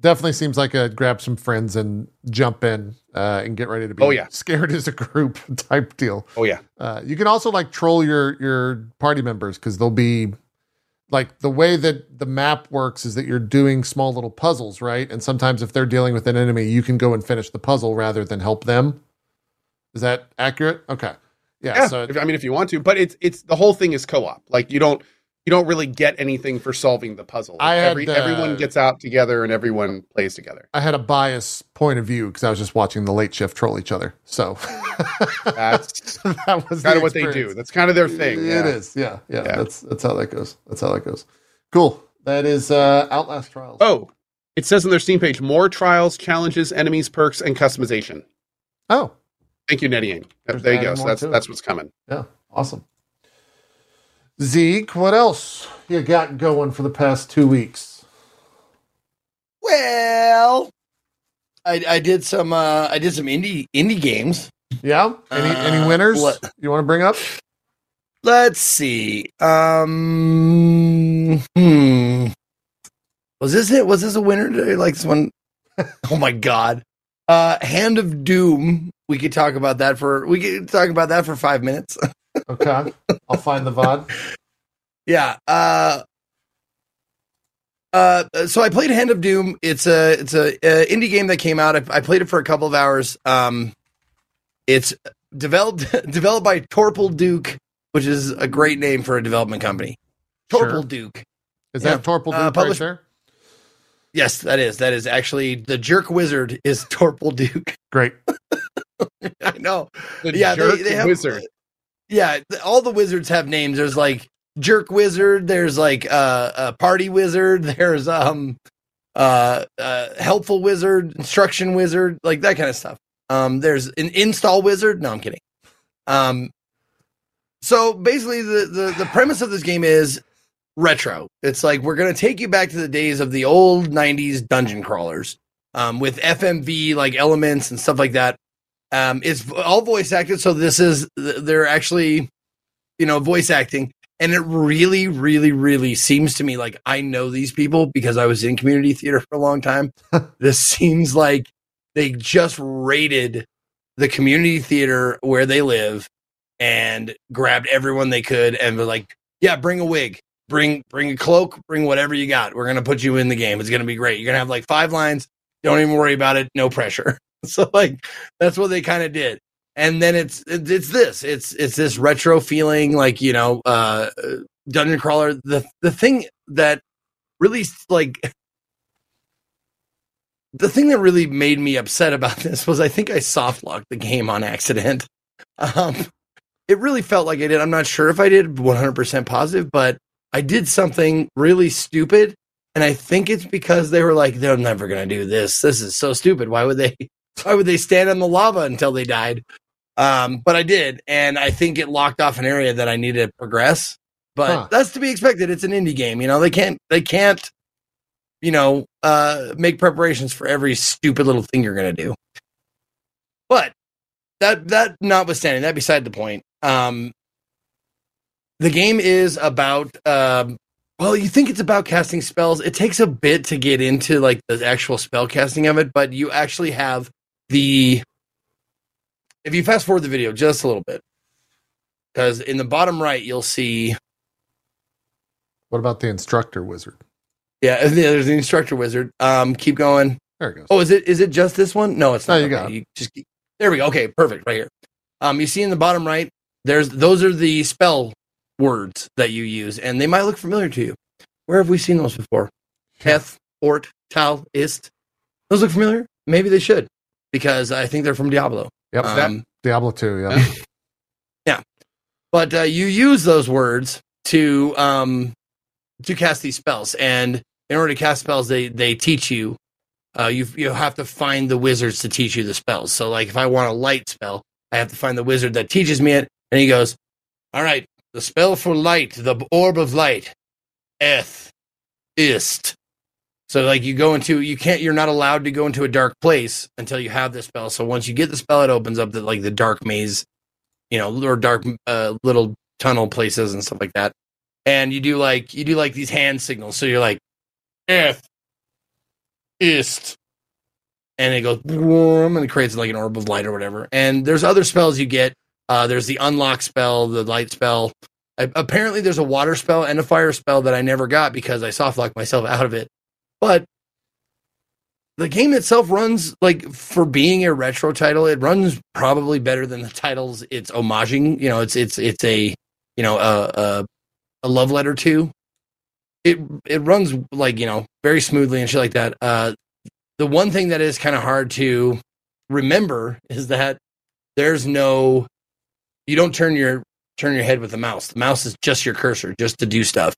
Definitely seems like a grab some friends and jump in uh, and get ready to be Oh, yeah. scared as a group [LAUGHS] type deal. Oh yeah. Uh, you can also like troll your your party members because they'll be like the way that the map works is that you're doing small little puzzles, right? And sometimes if they're dealing with an enemy, you can go and finish the puzzle rather than help them. Is that accurate? Okay. Yeah. Yeah, so if- I mean, if you want to, but it's it's the whole thing is co-op. Like you don't you don't really get anything for solving the puzzle. I had, Every, uh, everyone gets out together and everyone plays together. I had a bias point of view because I was just watching the late shift troll each other. So [LAUGHS] That's that was kind of what they do. That's kind of their thing. It yeah. is. Yeah, yeah. Yeah. That's that's how that goes. That's how that goes. Cool. That is uh Outlast Trials. Oh, it says on their Steam page more trials, challenges, enemies, perks, and customization. Oh, Thank you, Nettying. There you go. So that's that's what's coming. yeah. Awesome. Zeke, what else you got going for the past two weeks? Well, I, I did some uh, I did some indie indie games. Yeah. Any any Uh, winners what- you want to bring up? Let's see. Um, hmm. Was this it? Was this a winner today? Like this one? [LAUGHS] oh my god. Uh, Hand of Doom. We could talk about that for we could talk about that for five minutes. [LAUGHS] Okay. I'll find the VOD. [LAUGHS] yeah. Uh. Uh, so I played Hand of Doom. It's a it's a, uh indie game that came out. I, I played it for a couple of hours. Um, it's developed [LAUGHS] developed by Torpal Duke, which is a great name for a development company. Torpal Sure. Duke. Is Yeah. that Torpal Duke Uh, right there? Yes, that is. That is actually the jerk wizard is [LAUGHS] Torpal Duke. Great. I know. The Yeah, they- jerk they have- wizard. Yeah, all the wizards have names. There's like jerk wizard. There's like uh, a party wizard. [LAUGHS] There's um uh, uh helpful wizard, instruction wizard, like that kind of stuff. Um, there's an install wizard. No, I'm kidding. Um, so basically, the the the premise of this game is retro. It's like we're gonna take you back to the days of the old '90s dungeon crawlers, um, with FMV like elements and stuff like that. Um, it's all voice acted, so this is they're actually, you know, voice acting, and it really, really, really seems to me like I know these people because I was in community theater for a long time. [LAUGHS] this seems like they just raided the community theater where they live and grabbed everyone they could and were like, "Yeah, bring a wig, bring bring a cloak, bring whatever you got. We're gonna put you in the game. It's gonna be great. You're gonna have like five lines. Don't even worry about it. No pressure." [LAUGHS] [LAUGHS] so like that's what they kind of did. And then it's it's this it's it's this retro feeling like you know uh dungeon crawler. The the thing that really like the thing that really made me upset about [LAUGHS] this was i think i soft locked the game on accident. [LAUGHS] Um it really felt like i did. I'm not sure if i did 100% positive but i did something really stupid and i think it's because they were like they're never going to do this. This is so stupid. Why would they why would they stand on the lava until they died? Um, but I did, and I think it locked off an area that I needed to progress. But Huh. that's to be expected. It's an indie game, you know. They can't they can't, you know, uh, make preparations for every stupid little thing you're gonna do. But that that notwithstanding, that beside the point. Um, the game is about um, well, you think it's about casting spells. It takes a bit to get into like the actual spell casting of it, but you actually have the if you fast forward the video just a little bit, because in the bottom right you'll see What about the instructor wizard? [LAUGHS] yeah, there's the instructor wizard. Um, keep going. There it goes. Oh, is it is it just this one? No, it's No, not. you got Okay, You just keep, there we go. Okay, perfect. Right here. Um, you see in the bottom right, there's those are the spell words that you use, and they might look familiar to you. Where have we seen those before? Heth, Ort, Tal, Ist. Those look familiar. Maybe they should, because I think they're from Diablo. Yep. Um, Diablo 2, yeah. Yeah. But uh, you use those words to um to cast these spells and in order to cast spells they they teach you uh you you have to find the wizards to teach you the spells so like if i want a light spell i have to find the wizard that teaches me it and he goes all right the spell for light the orb of light eth ist so like you go into you can't you're not allowed to go into a dark place until you have this spell so once you get the spell it opens up the like the dark maze you know, or dark uh, little tunnel places and stuff like that. And you do like you do like these hand signals. So you're like, F, ist, and it goes boom, and it creates like an orb of light or whatever. And there's other spells you get. Uh, there's the unlock spell, the light spell. I, apparently, there's a water spell and a fire spell that I never got because I soft locked myself out of it. But the game itself runs like for being a retro title, it runs probably better than the titles it's homaging. You know, it's it's it's a you know a a, a love letter to. It it runs like you know very smoothly and shit like that. Uh, the one thing that is kind of hard to remember is that there's no you don't turn your turn your head with the mouse. The mouse is just your cursor, just to do stuff.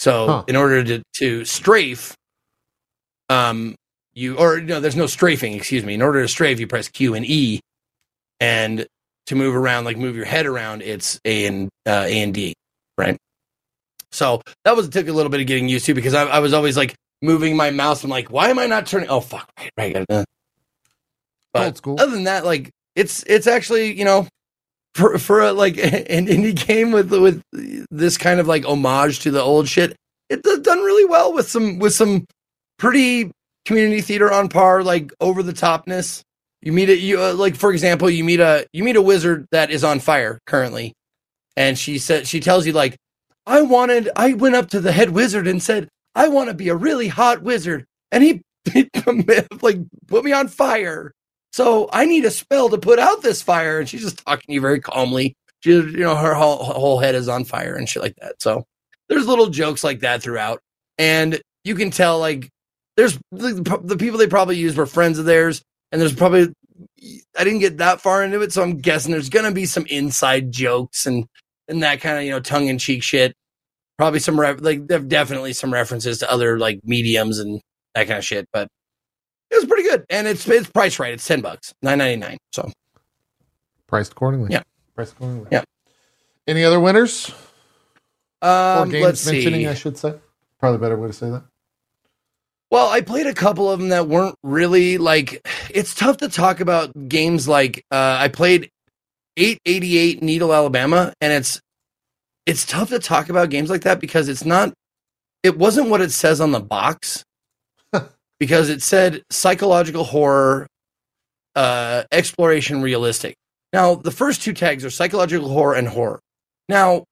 So Huh. in order to to strafe, um, you or no, there's no strafing. Excuse me. In order to strafe, you press Q and E, and to move around, like move your head around, it's A and uh, A and D, right? So that was took a little bit of getting used to because I, I was always like moving my mouse. I'm like, why am I not turning? Oh fuck, right, right. uh. But school. other than that, like it's it's actually you know for for a, like [LAUGHS] an indie game with with this kind of like homage to the old shit, it's done really well with some with some pretty community theater on par, like over the topness. You meet a you uh, like for example, you meet a you meet a wizard that is on fire currently, and she said she tells you like, I wanted I went up to the head wizard and said I want to be a really hot wizard, and he, [LAUGHS] he like put me on fire. So I need a spell to put out this fire, and she's just talking to you very calmly. She, you know, her whole, whole head is on fire and shit like that. So there's little jokes like that throughout, and you can tell like there's the, the people they probably used were friends of theirs, and there's probably I didn't get that far into it, so I'm guessing there's gonna be some inside jokes and and that kind of you know tongue in cheek shit. Probably some ref- like definitely some references to other like mediums and that kind of shit, but it was pretty good, and it's it's priced right. It's ten bucks, nine ninety nine. So Priced accordingly. Yeah. Priced accordingly. Yeah. Any other winners? or um, games let's mentioning, see. I should say. Probably a better way to say that. Well, I played a couple of them that weren't really like. It's tough to talk about games like uh, I played 888 Needle, Alabama, and it's it's tough to talk about games like that because it's not. It wasn't what it says on the box, [LAUGHS] because it said psychological horror, uh, exploration, realistic. Now the first two tags are psychological horror and horror. Now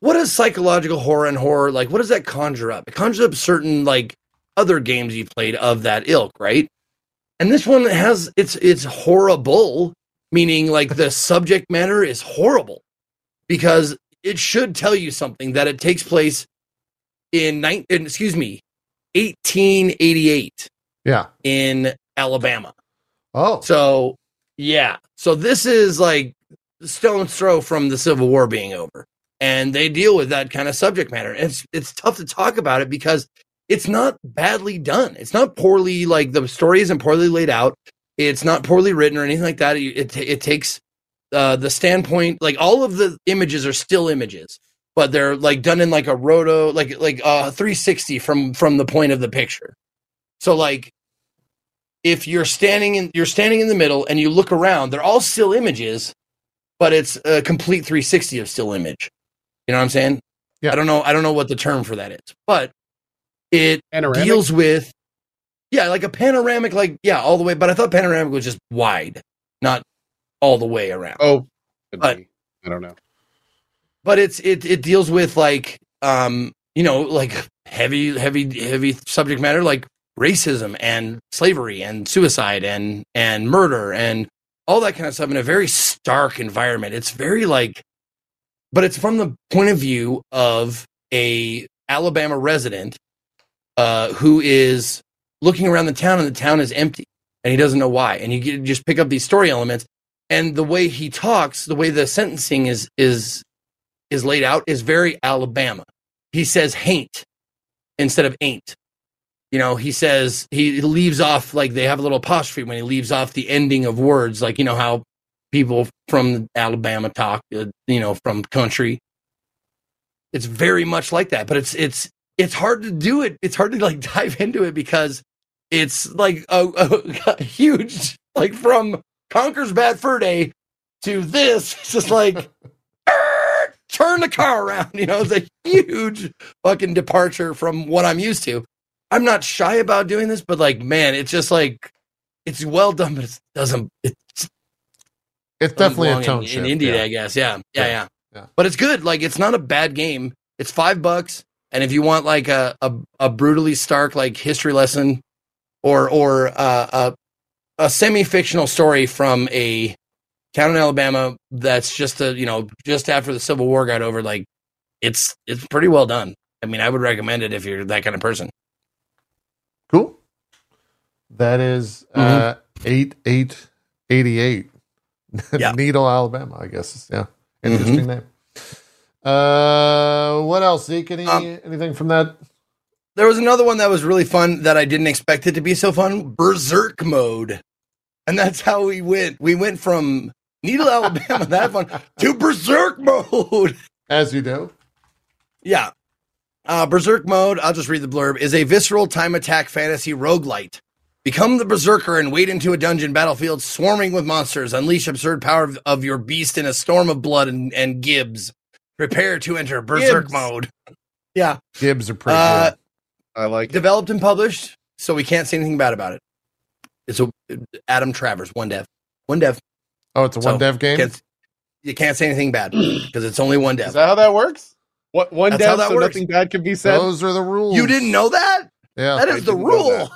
what is psychological horror and horror like what does that conjure up? It conjures up certain like other games you played of that ilk right? And this one has it's it's horrible meaning like the subject matter is horrible because it should tell you something that it takes place in nine in, excuse me 1888 Yeah. in alabama. Oh. so yeah, so this is like stone's throw from the Civil War being over, and they deal with that kind of subject matter. It's it's tough to talk about it because it's not badly done. It's not poorly like the story isn't poorly laid out. It's not poorly written or anything like that. It it, it takes uh, the standpoint like all of the images are still images, but they're like done in like a roto like like uh 360 from from the point of the picture. So like if you're standing in you're standing in the middle and you look around, they're all still images, but it's a complete 360 of still image. You know what I'm saying? Yeah. I don't know. I don't know what the term for that is, but it Panoramic? deals with yeah, like a panoramic, like yeah, all the way. But I thought panoramic was just wide, not all the way around. Oh, But- be. I don't know. but it's it it deals with like um you know like heavy heavy heavy subject matter like racism and slavery and suicide and and murder and all that kind of stuff in a very stark environment it's very like but it's from the point of view of a alabama resident uh who is looking around the town and the town is empty and he doesn't know why and you get, just pick up these story elements and the way he talks the way the sentencing is is is laid out is very Alabama. He says hain't instead of ain't. You know, he says he leaves off like they have a little apostrophe when he leaves off the ending of words, like you know how people from Alabama talk, uh, you know, from country. It's very much like that, but it's it's it's hard to do it. It's hard to like [LAUGHS] dive into it because it's like a, a, a huge like from Conker's Bad Fur Day to this. It's just like [LAUGHS] turn the car around. You know, it's a huge fucking departure from what I'm used to. I'm not shy about doing this, but like, man, it's just like it's well done, but it doesn't. It's It's definitely a tone in, shift. in indie, yeah. I guess. Yeah, yeah, Yeah. yeah. But it's good. Like, it's not a bad game. It's five bucks, and if you want like a a, a brutally stark like history lesson, or or uh, a a semi fictional story from a town in Alabama that's just a you know just after the Civil War got over, like it's it's pretty well done. I mean, I would recommend it if you're that kind of person. Cool. That is uh, eight eight eighty eight. Yeah. Needle, Alabama. I guess. Yeah, interesting name. Uh, what else? Zeke? Any Um, anything from that? There was another one that was really fun that I didn't expect it to be so fun. Berserk mode, and that's how we went. We went from Needle, Alabama, [LAUGHS] that fun, to Berserk mode. As you do. Yeah. Uh, Berserk mode, I'll just read the blurb, is a visceral time attack fantasy roguelite. Become the Berserker and wade into a dungeon battlefield swarming with monsters. Unleash absurd power of, of your beast in a storm of blood and, and gibs. Prepare to enter Berserk Gibs. mode. Yeah. Gibs are pretty Uh, good. I like it. Developed and published, so we can't say anything bad about it. It's a Adam Travers, one dev. One dev. Oh, it's a so, one dev game. Can't, you can't say anything bad [CLEARS THROAT] because it's only one dev. Is dev. that how that works? What one That's how dev that so works. nothing bad can be said? Those are the rules. You didn't know that? Yeah, That is I the rule.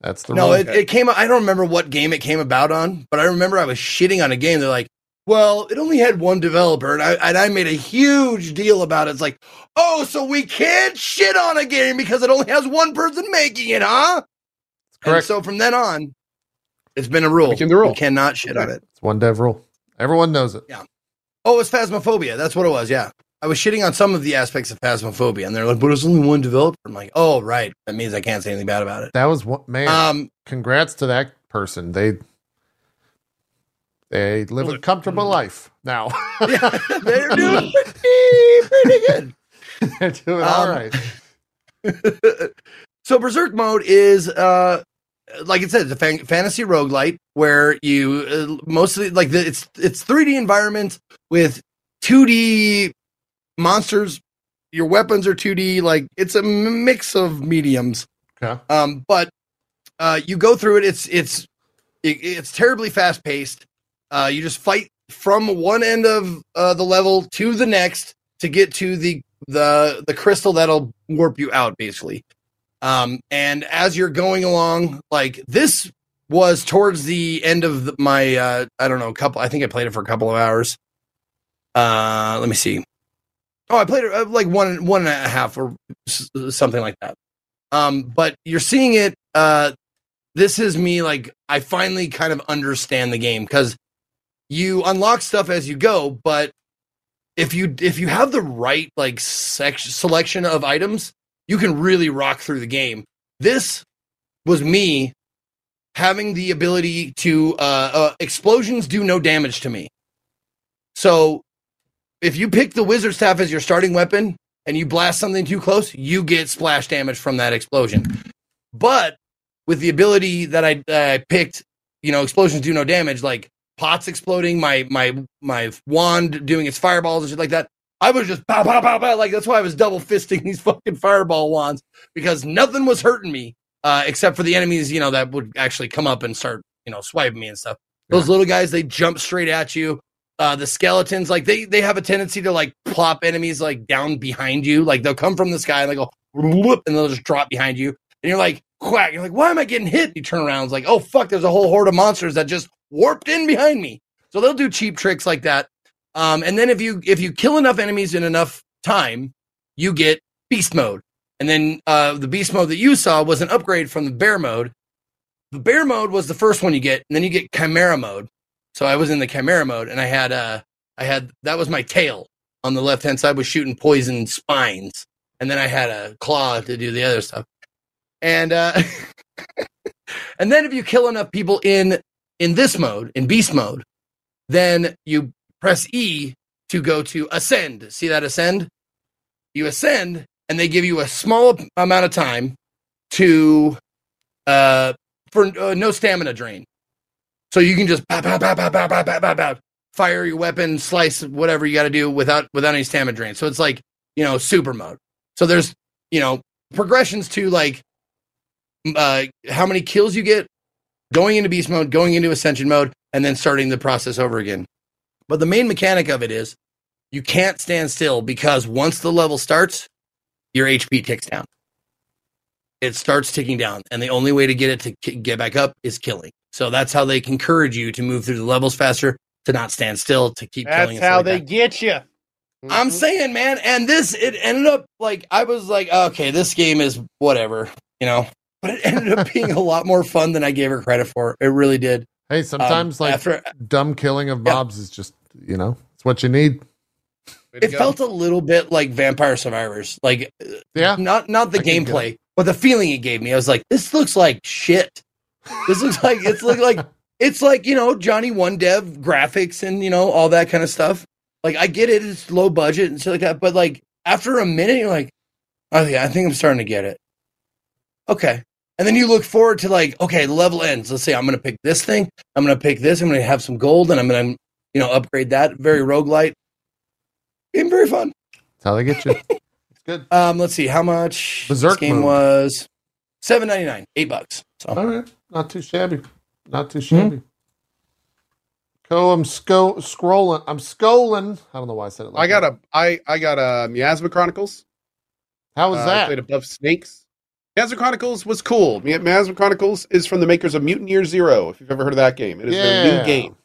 That. that's the No, rule. it, it came. I don't remember what game it came about on, but I remember I was shitting on a game. They're like, "Well, it only had one developer," and I and I made a huge deal about it. It's like, "Oh, so we can't shit on a game because it only has one person making it, huh?" And Correct. so from then on, it's been a rule. Became the rule. You cannot shit on it. it's one dev rule. Everyone knows it. Yeah. Oh, it's Phasmophobia. That's what it was. Yeah. I was shitting on some of the aspects of Phasmophobia, and they're like, but it's only one developer. I'm like, oh, right. That means I can't say anything bad about it. That was what man. Um, congrats to that person. They they live a comfortable life now. [LAUGHS] yeah, they're doing pretty, [LAUGHS] pretty good. [LAUGHS] They're doing all Um, right. so Berserk mode is, uh, like it said, it's a fan- fantasy roguelite where you uh, mostly like the, it's it's 3D environment with 2D monsters. Your weapons are 2D. Like it's a m- mix of mediums. Okay. Um, but uh, you go through it. It's it's it, it's terribly fast paced. Uh, you just fight from one end of uh, the level to the next to get to the the the crystal that'll warp you out, basically. Um, and as you're going along, like this was towards the end of the, my uh, I don't know, a couple. I think I played it for a couple of hours. Uh, let me see. Oh, I played it uh, like one one and a half or something like that. Um, but you're seeing it. Uh, this is me like I finally kind of understand the game because you unlock stuff as you go, but if you if you have the right like sec- selection of items, you can really rock through the game. This was me having the ability to uh, uh explosions do no damage to me. So if you pick the wizard staff as your starting weapon and you blast something too close, you get splash damage from that explosion. But with the ability that I, I picked, you know, explosions do no damage, like pots exploding, my my my wand doing its fireballs and shit like that. I was just pow pow pow pow like that's why I was double fisting [LAUGHS] these fucking fireball wands because nothing was hurting me uh, except for the enemies, you know, that would actually come up and start, you know, swiping me and stuff. Those little guys, they jump straight at you. Uh, the skeletons, like they they have a tendency to like plop enemies like down behind you. Like they'll come from the sky and they go whoop, and they'll just drop behind you. And you're like, quack. You're like, why am I getting hit? You turn around, it's like, oh fuck, there's a whole horde of monsters that just warped in behind me. So they'll do cheap tricks like that. Um, and then if you if you kill enough enemies in enough time, you get beast mode. And then uh, the beast mode that you saw was an upgrade from the bear mode. The bear mode was the first one you get, and then you get chimera mode. So I was in the chimera mode, and I had uh, I had that was my tail on the left hand side was shooting poison spines, and then I had a claw to do the other stuff. And uh, [LAUGHS] and then if you kill enough people in in this mode, in beast mode, then you press E to go to ascend. See that ascend? You ascend, and they give you a small amount of time to uh for uh, no stamina drain. So you can just fire your weapon, slice whatever you got to do without without any stamina drain. So it's like you know super mode. So there's you know progressions to like uh, how many kills you get going into beast mode, going into ascension mode, and then starting the process over again. But the main mechanic of it is you can't stand still because once the level starts, your HP ticks down. It starts ticking down, and the only way to get it to get back up is killing. So that's how they encourage you to move through the levels faster, to not stand still, to keep That's killing. and stuff how like they that. get you. I'm saying, man, and this it ended up like I was like, okay, this game is whatever, you know. But it ended up being a lot more fun than I gave her credit for. It really did. Hey, Um, sometimes like after dumb killing of Yeah. mobs is just you know it's what you need. It go. felt a little bit like Vampire Survivors, like uh, Yeah, not not the I gameplay, but the feeling it gave me. I was like, this looks like shit. This looks like it's look like it's like you know Johnny One Dev graphics and you know all that kind of stuff. Like I get it, it's low budget and shit like that, but like after a minute, you're like, okay, I think I'm starting to get it. Okay. And then you look forward to like, okay, the level ends. Let's say I'm going to pick this thing. I'm going to pick this. I'm going to have some gold and I'm going to, you know, upgrade that. Very roguelite. Game very fun. that's how they get you. [LAUGHS] it's good. Um, let's see how much Berserk this game was. Seven ninety nine, eight bucks. So All right, not too shabby. Not Hmm? too shabby. Cohh, I'm sco- scrolling. I'm scrolling. I don't know why I said it. Like I got that. a I I got a Miasma Chronicles. How was Uh, I that? played Above Snakes. Miasma Chronicles was cool. Miasma Chronicles is from the makers of Mutant Year Zero. If you've ever heard of that game, it is their new game,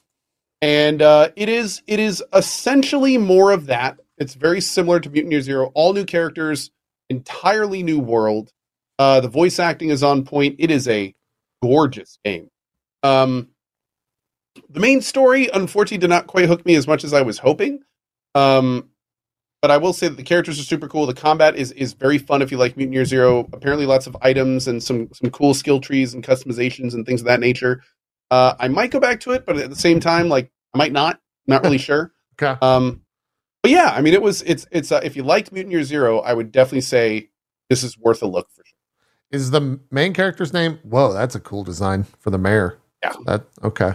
and uh, it is it is essentially more of that. It's very similar to Mutant Year Zero. All new characters, entirely new world. Uh, the voice acting is on point. It is a gorgeous game. Um, the main story, unfortunately, did not quite hook me as much as I was hoping. Um, but I will say that the characters are super cool. The combat is is very fun if you like Mutant Year Zero. Apparently, lots of items and some some cool skill trees and customizations and things of that nature. Uh, I might go back to it, but at the same time, like I might not. Not really [LAUGHS] sure. Okay. Um, but yeah, I mean, it was it's it's uh, if you liked Mutant Year Zero, I would definitely say this is worth a look for sure. Is the main character's name? Whoa, that's a cool design for the mayor. Yeah. That okay.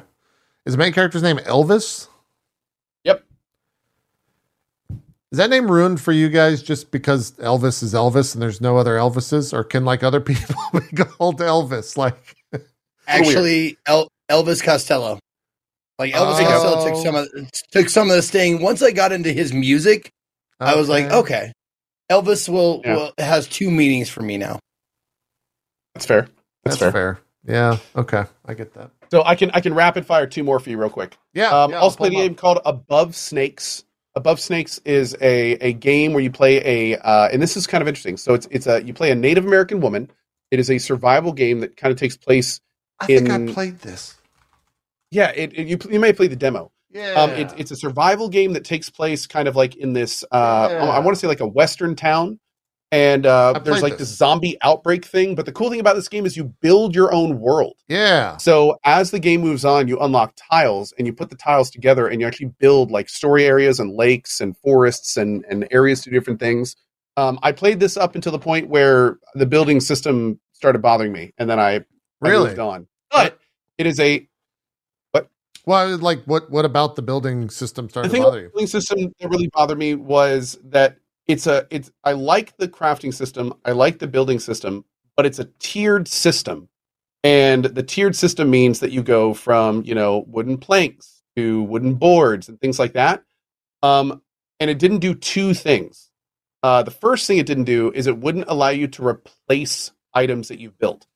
Is the main character's name Elvis? Yep. Is that name ruined for you guys just because Elvis is Elvis and there's no other Elvises, or can like other [LAUGHS] people [LAUGHS] be called Elvis? Like, [LAUGHS] actually, El- Elvis Costello, like Elvis Oh. Costello took some of took some of the sting. Once I got into his music, I was like, okay, Elvis will, Yeah. will has two meanings for me now. That's fair. that's, That's, fair. fair. Yeah, okay, I get that. So I can I can rapid fire two more for you real quick. Yeah, Um, yeah, also pull played a game up. called Above Snakes. Above Snakes is a, a game where you play a uh, and this is kind of interesting. So it's it's a you play a Native American woman. It is a survival game that kind of takes place. I think I played this. Yeah, it, it- you you may play the demo. Yeah, Um, it, it's a survival game that takes place kind of like in this. Uh, Yeah. I want to say like a western town, and uh, there's like this. this zombie outbreak thing. But the cool thing about this game is you build your own world. yeah. So as the game moves on, you unlock tiles and you put the tiles together and you actually build like story areas and lakes and forests and, and areas to do different things. Um, I played this up until the point where the building system started bothering me, and then I, I Really? moved on. But it is a Well, like, what? What about the building system started to thing about bother the building system that really bothered me was that it's a it's I like the crafting system, I like the building system, but it's a tiered system. And the tiered system means that you go from, you know, wooden planks to wooden boards and things like that. Um, and it didn't do two things. Uh, the first thing it didn't do is it wouldn't allow you to replace items that you've built.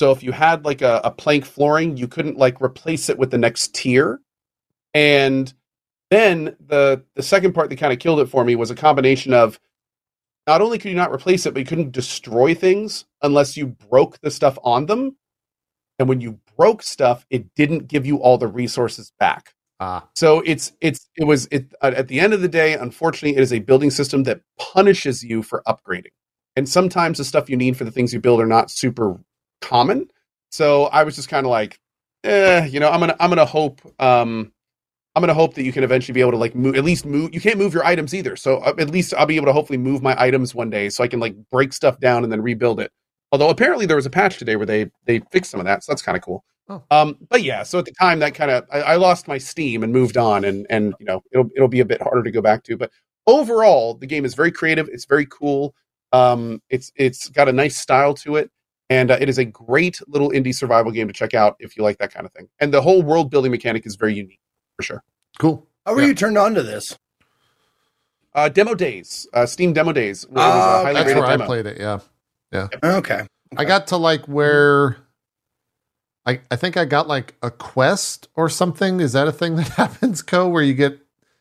So if you had like a, a plank flooring, you couldn't like replace it with the next tier. And then the the second part that kind of killed it for me was a combination of not only could you not replace it, but you couldn't destroy things unless you broke the stuff on them. And when you broke stuff, it didn't give you all the resources back. Ah, So it's it's it was it uh, at the end of the day, unfortunately, it is a building system that punishes you for upgrading. And sometimes the stuff you need for the things you build are not super common. So I was just kind of like, eh, you know, I'm gonna I'm gonna hope um I'm gonna hope that you can eventually be able to like move at least move. You can't move your items either, so uh, at least I'll be able to hopefully move my items one day, so I can like break stuff down and then rebuild it. Although apparently there was a patch today where they they fixed some of that, so that's kind of cool. Oh. Um, but yeah, so at the time that kind of I, I lost my steam and moved on, and and you know it'll it'll be a bit harder to go back to. But overall, the game is very creative. It's very cool. Um, it's it's got a nice style to it, And uh, it is a great little indie survival game to check out if you like that kind of thing. And the whole world building mechanic is very unique for sure. Cool. How were Yeah. you turned on to this? Uh, demo days, uh, Steam demo days. It was a Ah, highly That's where I played it. Yeah. Yeah. Okay. I got to like where I I think I got like a quest or something. Is that a thing that [LAUGHS] happens, Cohh? Where you get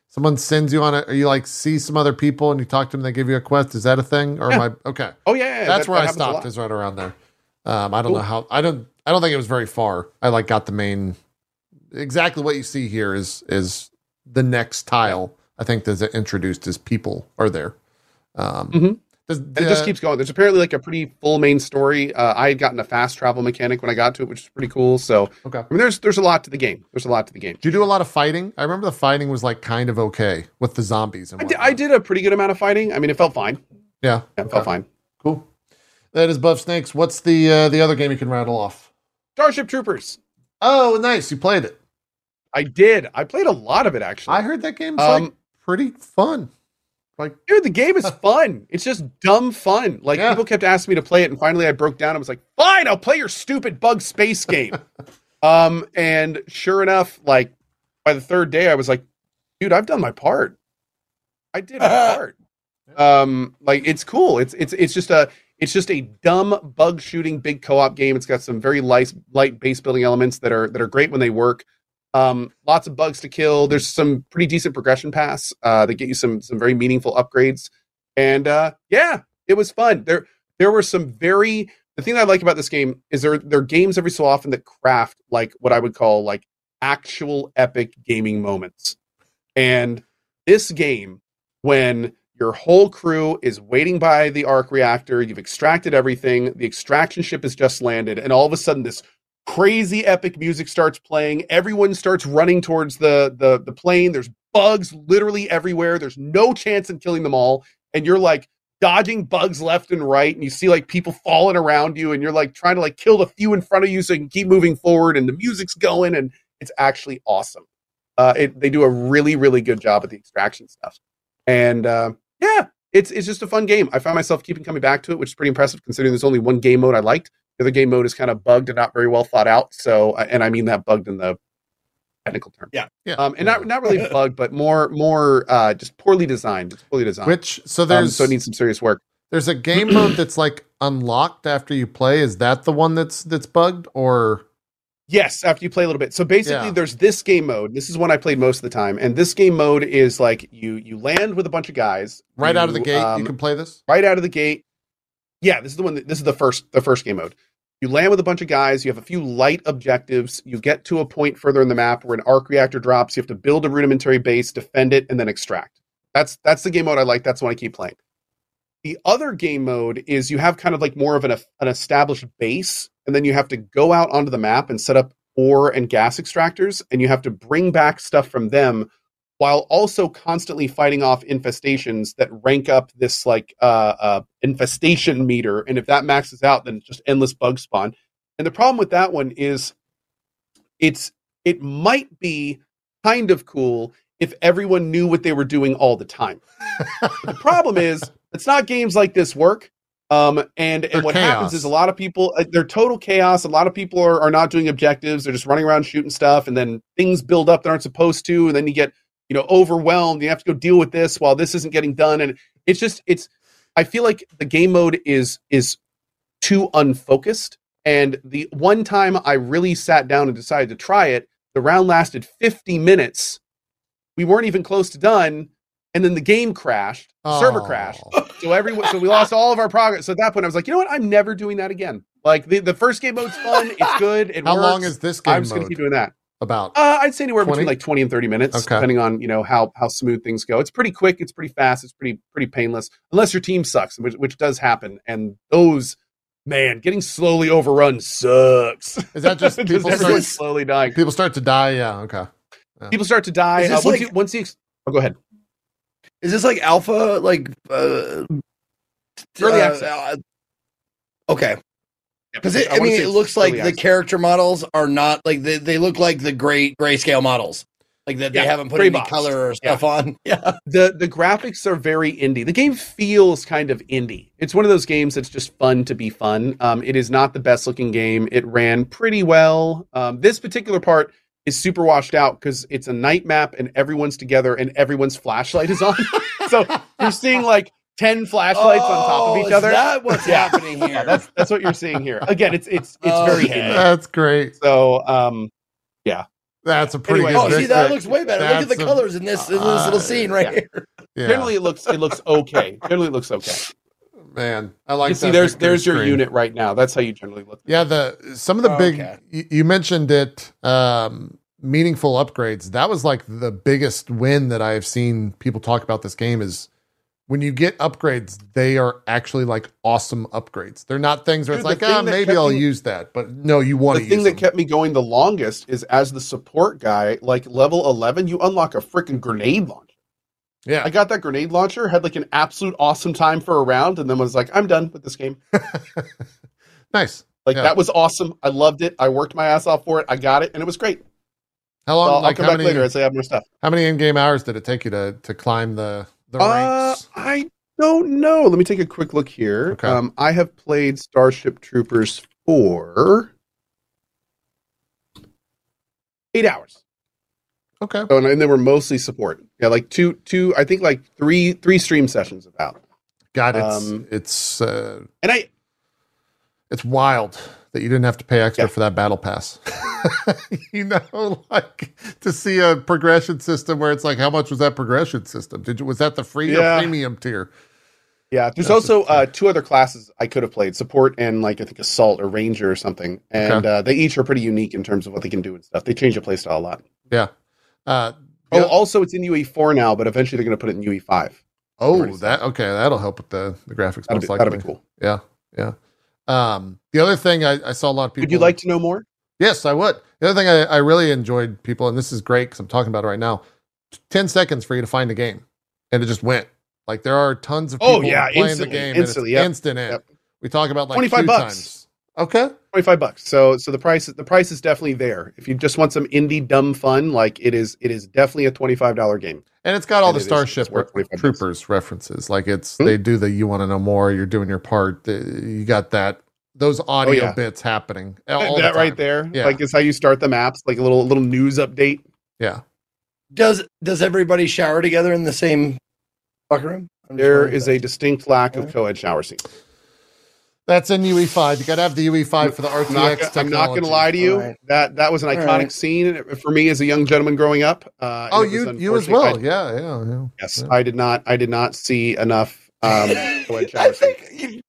someone sends you on it, or you like see some other people and you talk to them, they give you a quest. Is that a thing? Or am I okay? Oh yeah, yeah, That's that- where that I happens a lot. stopped. Is right around there. Um, I don't Cool. know how. I don't. I don't think it was very far. I like got the main. Exactly what you see here is is the next tile. I think that's introduced as people are there. Um, Mhm. does, And it just keeps going. There's apparently like a pretty full main story. Uh, I had gotten a fast travel mechanic when I got to it, which is pretty cool. So okay. I mean, there's there's a lot to the game. There's a lot to the game. Did you do a lot of fighting? I remember the fighting was like kind of okay with the zombies and I did. I did a pretty good amount of fighting. I mean, it felt fine. Yeah, Yeah, it felt fine. cool. That is Above Snakes. What's the uh, the other game you can rattle off? Starship Troopers. Oh, nice. You played it. I did. I played a lot of it actually. I heard that game's Um, like pretty fun. Like, dude, the game is [LAUGHS] fun. It's just dumb fun. Like Yeah. people kept asking me to play it, and finally I broke down. and was like, "Fine, I'll play your stupid bug space game." [LAUGHS] um, and sure enough, like by the third day, I was like, "Dude, I've done my part. I did my [LAUGHS] part." Um, like it's cool. It's it's it's just a it's just a dumb bug shooting big co-op game. It's got some very light light base building elements that are that are great when they work. Um, lots of bugs to kill. There's some pretty decent progression paths uh, that get you some some very meaningful upgrades. And uh, yeah, it was fun. There there were some very the thing I like about this game is there there are games every so often that craft like what I would call like actual epic gaming moments. And this game, when your whole crew is waiting by the arc reactor, you've extracted everything, the extraction ship has just landed, and all of a sudden this crazy epic music starts playing. Everyone starts running towards the the the plane. There's bugs literally everywhere. There's no chance in killing them all, and you're like dodging bugs left and right, and you see like people falling around you, and you're like trying to like kill the few in front of you so you can keep moving forward, and the music's going, and it's actually awesome. Uh, it, they do a really really good job at the extraction stuff, and uh, yeah, it's it's just a fun game. I found myself keeping coming back to it, which is pretty impressive considering there's only one game mode I liked. The other game mode is kind of bugged and not very well thought out. So, uh, and I mean that bugged in the technical term. Yeah. Um, and not not really [LAUGHS] bugged, but more more uh, just poorly designed. Just poorly designed. Which so um, there's so it needs some serious work. there's a game mode that's like unlocked after you play. Is that the one that's that's bugged or Yes, after you play a little bit. So basically, Yeah. there's this game mode. This is one I played most of the time, and this game mode is like you you land with a bunch of guys right out of the You, gate um, you can play this? right out of the gate. Yeah, this is the one. That, this is the first the first game mode. You land with a bunch of guys. You have a few light objectives. You get to a point further in the map where an arc reactor drops. You have to build a rudimentary base, defend it, and then extract. That's that's the game mode I like. That's the one I keep playing. The other game mode is you have kind of like more of an an established base, and then you have to go out onto the map and set up ore and gas extractors, and you have to bring back stuff from them while also constantly fighting off infestations that rank up this like uh, uh, infestation meter. And if that maxes out, then it's just endless bug spawn. And the problem with that one is it's it might be kind of cool if everyone knew what they were doing all the time. The problem is it's not games like this work. Um, and, and what chaos. happens is a lot of people, uh, they're total chaos. A lot of people are, are not doing objectives. They're just running around shooting stuff. And then things build up that aren't supposed to. And then you get, you know, overwhelmed. You have to go deal with this while this isn't getting done. And it's just, it's, I feel like the game mode is, is too unfocused. And the one time I really sat down and decided to try it, the round lasted 50 minutes. We weren't even close to done. And then the game crashed, the server Oh. crashed. So everyone, so we lost all of our progress. So at that point, I was like, you know what? I'm never doing that again. Like the, the first game mode's fun. It's good. It How works. long is this game mode? I'm just going to keep doing that. About Uh, I'd say anywhere 20? between like 20 and 30 minutes, Okay. depending on, you know, how, how smooth things go. It's pretty quick. It's pretty fast. It's pretty, pretty painless unless your team sucks, which, which does happen. And those, man, getting slowly overrun sucks. is that just [LAUGHS] just people everyone start slowly dying. people start to die? Yeah, okay. People start to die. Uh, once, like- you, once you, oh, go ahead. Is this like alpha? Like uh, Early uh, access. uh, okay, because I I, mean, it looks like early the access. character models are not like they, they look like the great grayscale models. Like that they haven't put any pre-boxed. color or stuff on. [LAUGHS] Yeah. the the graphics are very indie. The game feels kind of indie. It's one of those games that's just fun to be fun. Um, it is not the best looking game. It ran pretty well. Um, this particular part is super washed out because it's a night map and everyone's together and everyone's flashlight is on. [LAUGHS] so you're seeing like ten flashlights on top of Oh, each is other. that what's Yeah. happening here? Yeah, that's that's what you're seeing here. Again, it's it's it's very Okay. That's great. So um, yeah. That's a pretty Anyway, good. Oh, see, that looks way better. Look at the That's a- colors in this, in this uh, little scene right yeah. here. Yeah, generally it looks it looks okay. Generally it looks okay. Man, I like. you see, that there's victory there's your unit right now. That's how you generally look. Yeah, the some of the Oh, big okay. you, you mentioned it um meaningful upgrades. That was like the biggest win that I've seen people talk about this game is when you get upgrades, they are actually like awesome upgrades. They're not things where Dude, it's like, ah, that maybe I'll me- use that. But no, you want the to thing use that them. kept me going the longest is as the support guy, like level 11, you unlock a freaking grenade launcher. Yeah. I got that grenade launcher, had like an absolute awesome time for a round, and then was like, I'm done with this game. [LAUGHS] nice. Like Yeah. that was awesome. I loved it. I worked my ass off for it. I got it, and it was great. How So long? I'll like come how back many? later as I have more stuff. How many in-game hours did it take you to to climb the the Uh, ranks? I don't know. Let me take a quick look here. Okay. Um, I have played Starship Troopers for eight hours. Okay. Oh, and, they were mostly support. Yeah, like two, two. I think like three, three stream sessions about. God, it's Um, it's uh, And I, it's wild that you didn't have to pay extra Yeah. for that battle pass. [LAUGHS] you know, [LAUGHS] like to see a progression system where it's like, how much was that progression system? Did you was that the free Yeah. or premium tier? yeah. There's That's also uh, two other classes I could have played: support and like I think assault or ranger or something. And Okay. uh, they each are pretty unique in terms of what they can do and stuff. They change the playstyle a lot. Yeah. Uh, Oh, also it's in UE four now, but eventually they're going to put it in UE five. oh, that okay. That'll help with the the graphics That'd be, that'd be cool. Yeah, yeah. Um, the other thing I, I saw a lot of people. Would you like to know more? Yes, I would. The other thing I, I really enjoyed, people, and this is great because I'm talking about it right now. Ten seconds for you to find a game, and it just went. Like there are tons of people Oh, yeah, playing instantly, the game, instantly, yep, instant in. yep. We talk about like 25 bucks. times. Okay, Twenty five bucks. So so the price the price is definitely there. If you just want some indie dumb fun, like it is it is definitely a twenty five dollar game. and it's got all And the Starship it's worth 25 bucks. Troopers references. Like it's Hmm? they do the you want to know more. You're doing your part. you got that those audio Oh, yeah. bits happening. all that the right there, Yeah. like it's how you start the maps, like a little little news update. Yeah, Does does everybody shower together in the same locker room? I'm There wondering is a distinct lack of Alright. co-ed shower scenes. That's in UE five. You got to have the UE five for the RTX I'm not, gonna- I'm not going to lie to you. Alright. That that was an iconic Alright. scene for me as a young gentleman growing up. Uh, Oh, you you as well. I- yeah, yeah, yeah. yes, Yeah. I did not. I did not see enough um, [LAUGHS] I think you,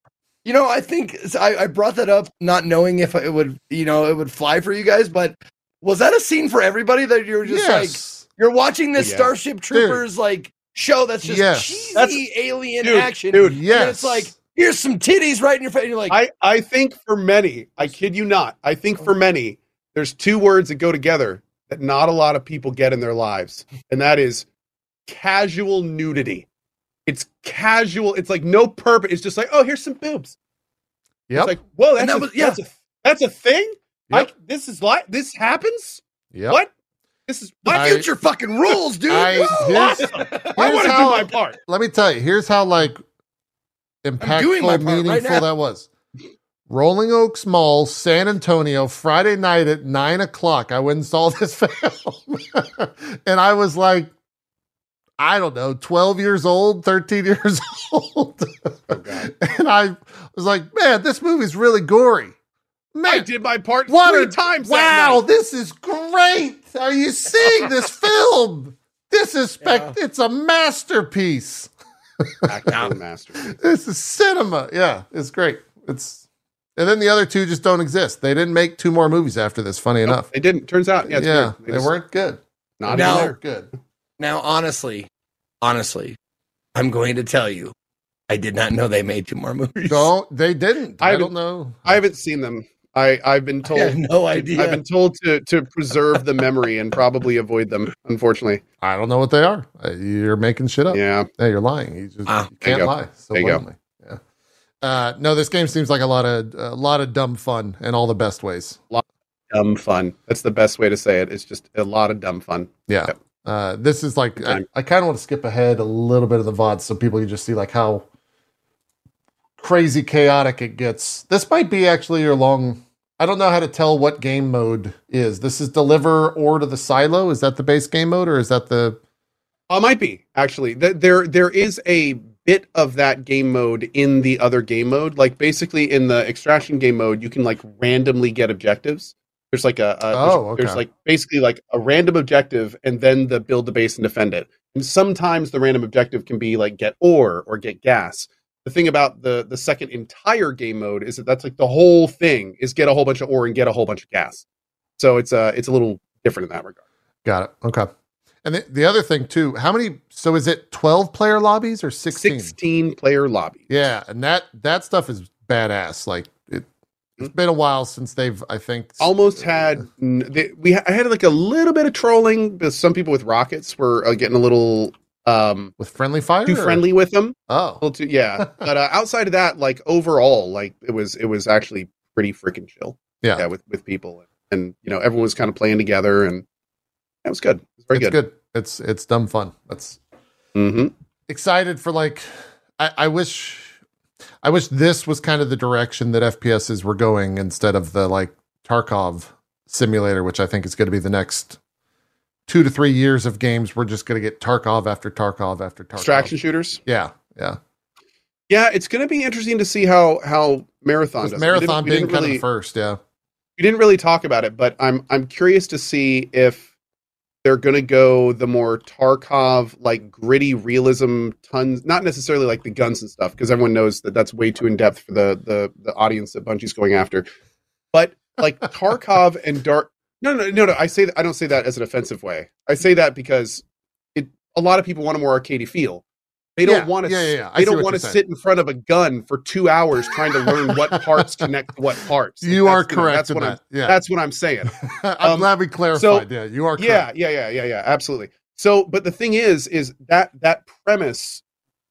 you know. I think I, I brought that up, not knowing if it would, you know, it would fly for you guys. But was that a scene for everybody that you're just like you're watching this Yeah. Starship Troopers like show that's just Yes. cheesy That's- alien Dude, action, dude, and yes. it's like here's some titties right in your face. And you're like, I, I think for many, I kid you not, I think for many, there's two words that go together that not a lot of people get in their lives, and that is casual nudity. It's casual. It's like no purpose. It's just like, oh, here's some boobs. Yep. It's like, whoa, that's And that a, was- yeah. that's a that's a thing. Yep. I, this is like this happens. Yeah. What? This is my I- future fucking rules, dude. I- Woo! here's- awesome. [LAUGHS] I want to do my part. Let me tell you. Here's how like doing my impactful, part right meaningful now. that was. Rolling Oaks Mall, San Antonio, Friday night at nine o'clock. I went and saw [LAUGHS] this film, [LAUGHS] and I was like, I don't know, twelve years old, thirteen [LAUGHS] years old, Oh, and I was like, man, this movie's really gory. I did my part What three a- times. Wow, this is great. Are you seeing this film? This is spec- it's a masterpiece. Actual [LAUGHS] masterpiece. This is cinema. Yeah, it's great. It's and then the other two just don't exist. They didn't make two more movies after this, funny enough. They didn't. Turns out, yeah, it's yeah, weird. they just- weren't good. not Now- even They there. weren't good. Now, honestly, honestly, I'm going to tell you, I did not know they made two more [LAUGHS] movies. Don't they didn't. I, I don't know. I haven't seen them. I I've been told. had no idea. I've been told to to preserve the memory and probably avoid them. Unfortunately, I don't know what they are. Uh, You're making shit up. yeah. Yeah, you're lying. You just Ah, you can't go. lie so There you go. blatantly. Yeah. Uh, no, this game seems like a lot of a lot of dumb fun in all the best ways. A lot of dumb fun. That's the best way to say it. It's just a lot of dumb fun. Yeah. Yep. Uh, this is like I, I kind of want to skip ahead a little bit of the VOD so people can just see like how crazy chaotic it gets. This might be actually your long. I don't know how to tell what game mode is. This is deliver or to the silo. Is that the base game mode or is that the? Oh, it might be actually. Th- There, there is a bit of that game mode in the other game mode. Like basically in the extraction game mode, you can like randomly get objectives. There's like a, a there's- Oh, there's okay. like basically like a random objective, and then the build the base and defend it. And sometimes the random objective can be like get ore or get gas. The thing about the the second entire game mode is that that's like the whole thing is get a whole bunch of ore and get a whole bunch of gas. So it's uh it's a little different in that regard. Got it. Okay. And the, the other thing too, how many? So is it twelve player lobbies or sixteen? 16 player lobby. Yeah, and that that stuff is badass. Like it, it's been a while since they've. I think almost had they, we I had like a little bit of trolling because some people with rockets were uh, getting a little um with friendly fire. too or- friendly with them Oh, too yeah [LAUGHS] but uh, outside of that like overall like it was it was actually pretty freaking chill Yeah. with with people and you know everyone was kind of playing together and it was good it was very it's good, good. It's it's dumb fun. That's hmm excited for like. I, I wish, I wish this was kind of the direction that FPSs were going instead of the like Tarkov simulator, which I think is going to be the next two to three years of games. We're just going to get Tarkov after Tarkov after Tarkov. extraction shooters Yeah, yeah. yeah it's going to be interesting to see how how marathon does. Marathon we being didn't, kind of really, first, yeah. we didn't really talk about it, but I'm I'm curious to see if they're going to go the more Tarkov like gritty realism tons not necessarily like the guns and stuff because everyone knows that that's way too in depth for the the the audience that Bungie's going after. But like [LAUGHS] Tarkov and Dark No, no, no, no. I say that, I don't say that as an offensive way. I say that because it a lot of people want a more arcadey feel. They don't Yeah, want to yeah, yeah, yeah. They don't want to sit in front of a gun for 2 hours trying to learn what [LAUGHS] parts connect to what parts. You are that's, know, correct that's what I'm. Yeah. that's what I'm saying. [LAUGHS] I'm um, glad we clarified. yeah, you are correct. Yeah, yeah, yeah, yeah, yeah, absolutely. So, but the thing is, is that that premise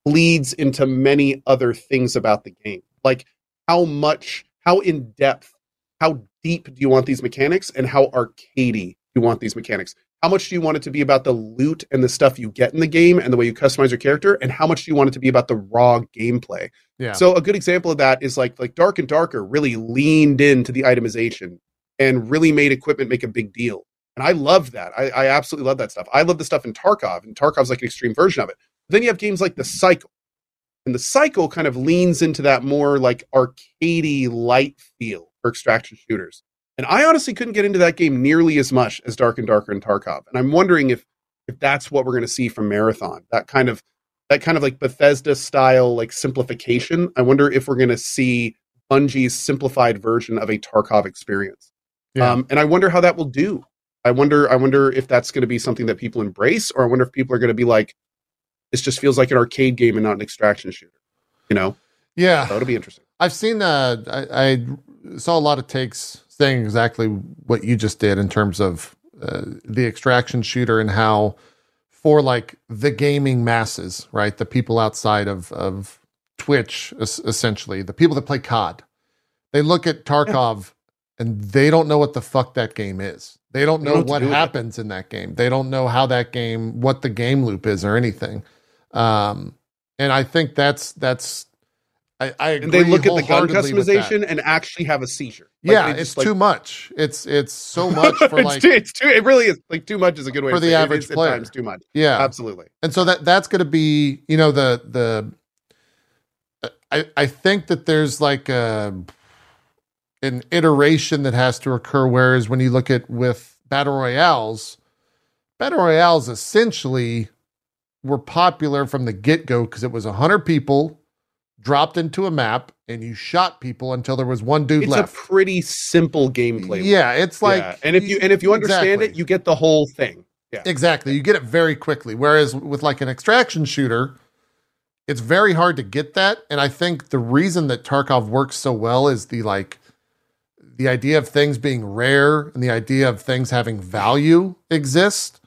bleeds into many other things about the game, like how much, how in depth, how deep do you want these mechanics, and how arcadey do you want these mechanics. How much do you want it to be about the loot and the stuff you get in the game and the way you customize your character, and how much do you want it to be about the raw gameplay? Yeah. So a good example of that is like like Dark and Darker really leaned into the itemization and really made equipment make a big deal. And I love that. I, I absolutely love that stuff. I love the stuff in Tarkov, and Tarkov's like an extreme version of it. then you have games like The Cycle. And The Cycle kind of leans into that more like arcadey light feel for extraction shooters. And I honestly couldn't get into that game nearly as much as Dark and Darker and Tarkov. And I'm wondering if if that's what we're going to see from Marathon. That kind of that kind of like Bethesda style like simplification. I wonder if we're going to see Bungie's simplified version of a Tarkov experience. Yeah. Um, and I wonder how that will do. I wonder I wonder if that's going to be something that people embrace or I wonder if people are going to be like this just feels like an arcade game and not an extraction shooter. You know? yeah. So it'll be interesting. I've seen uh I, I saw a lot of takes saying exactly what you just did in terms of uh, the extraction shooter and how for like the gaming masses, right? The people outside of of Twitch es- essentially, the people that play COD. They look at Tarkov and they don't know what the fuck that game is. They don't They know don't what what do with it. happens in that game. They don't know how that game what the game loop is or anything. Um and I think that's that's I, I And they look at the gun wholeheartedly with that. customization and actually have a seizure. Like, yeah, they it's like- too much. It's it's so much [LAUGHS] for it's, like too, it's too. It really is. Like too much is a good way For to the say it. Average is player. times too much. yeah. Absolutely. and so that that's going to be you know the the I I think that there's like a an iteration that has to occur. Whereas when you look at with battle royales, battle royales essentially were popular from the get go because it was a hundred people dropped into a map and you shot people until there was one dude It's left. It's a pretty simple gameplay. yeah, it's like Yeah. and if you and if you understand Exactly. it, you get the whole thing. Yeah. Exactly. You get it very quickly. Whereas with like an extraction shooter, it's very hard to get that. And I think the reason that Tarkov works so well is the like the idea of things being rare and the idea of things having value exist.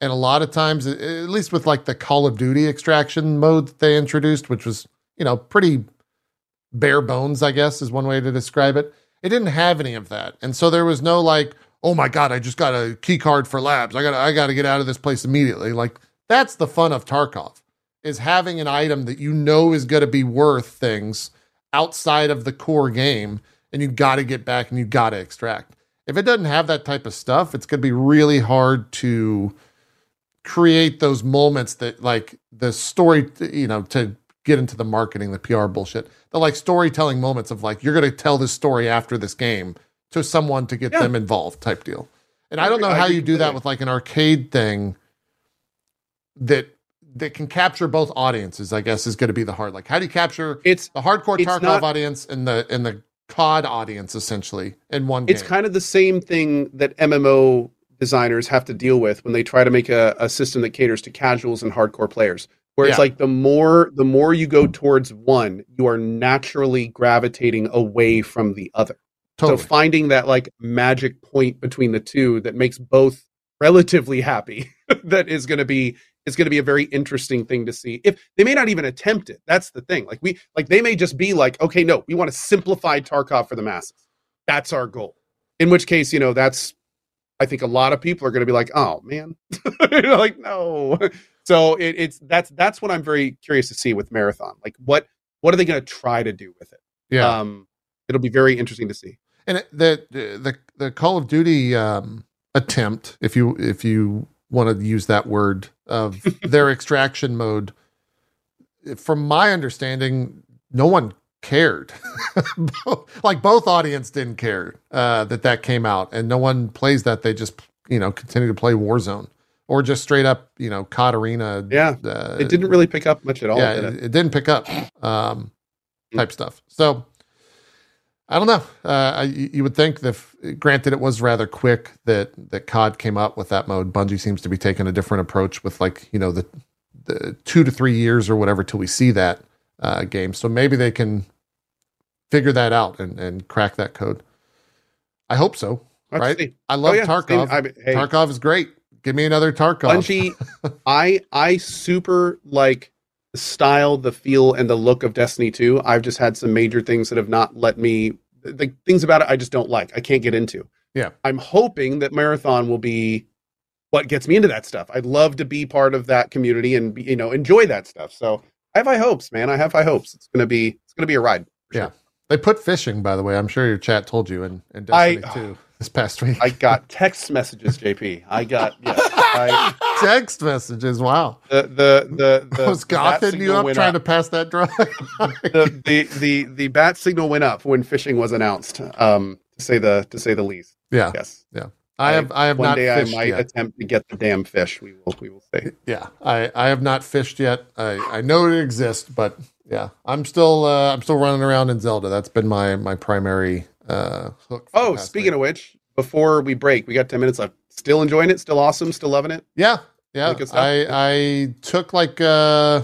And a lot of times, at at least with like the Call of Duty extraction mode that they introduced, which was, you know, pretty bare bones, I guess is one way to describe it. It didn't have any of that. And so there was no like, oh my god, I just got a key card for labs. I got I got to get out of this place immediately. Like that's the fun of Tarkov is having an item that you know is to be worth things outside of the core game and you got to get back and you got to extract. If it doesn't have that type of stuff, it's to be really hard to create those moments that like the story, you know, to get into the marketing, the PR bullshit, the like storytelling moments of like, you're going to tell this story after this game to someone to get Yeah. them involved type deal. And I, don't know how you do that with like an arcade thing that that can capture both audiences, I guess is going to be the hard. Like, how do you capture It's the hardcore It's Tarkov not- audience and the and the COD audience essentially in one it's game? kind of the same thing that MMO designers have to deal with when they try to make a, a system that caters to casuals and hardcore players. Where it's like the more the more you go towards one, you are naturally gravitating away from the other. totally. So finding that like magic point between the two that makes both relatively happy, [LAUGHS] that is going to be is going to be a very interesting thing to see. If they may not even attempt it, that's the thing. Like we like they may just be like, okay, no, we want to simplify Tarkov for the masses. That's our goal. In which case, you know, that's I think a lot of people are going to be like, oh man, [LAUGHS] like no. So it, it's that's that's what I'm very curious to see with Marathon. Like what what are they going to try to do with it? yeah. Um, it'll be very interesting to see. and the the the Call of Duty um, attempt, if you if you want to use that word of [LAUGHS] their extraction mode, from my understanding, no one cared. [LAUGHS] like both audience didn't care uh, that that came out, and no one plays that. They just you know continue to play Warzone or just straight up you know COD Arena. Yeah, uh, It didn't really pick up much at all. yeah, did it, it? it didn't pick up um, type stuff. So I don't know. Uh, I, you would think that, if, granted, it was rather quick that that COD came up with that mode. Bungie seems to be taking a different approach with like you know the the two to three years or whatever till we see that uh, game. So maybe they can figure that out and and crack that code. I hope so. Let's right? see. I love Oh, yeah. Tarkov. I mean, hey, Tarkov is great. Give me another Tarkov. Bungie, [LAUGHS] I I super like the style, the feel, and the look of Destiny 2. I've just had some major things that have not let me the things about it I just don't like. I can't get into. Yeah. I'm hoping that Marathon will be what gets me into that stuff. I'd love to be part of that community and be, you know enjoy that stuff. So I have high hopes, man. I have high hopes. It's gonna be it's gonna be a ride. Yeah. sure. They put fishing, by the way. I'm sure your chat told you and I- Destiny 2 [SIGHS] [LAUGHS] this past week. I got text messages, JP. I got yeah. I, [LAUGHS] Text messages. Wow. the the the, the Was Goth you up trying to pass that drug? [LAUGHS] the, the the the bat signal went up when fishing was announced. Um, to say the to say the least. yeah. Yes. Yeah. I have I have One not day I might yet. attempt to get the damn fish. We will. We will see. Yeah. I, I have not fished yet. I, I know it exists, but yeah. I'm still uh, I'm still running around in Zelda. That's been my my primary uh hook. Oh, speaking of which, before we break, we got ten minutes left. Still enjoying it. Still awesome. Still loving it. Yeah. Yeah. Like good stuff? I I took like uh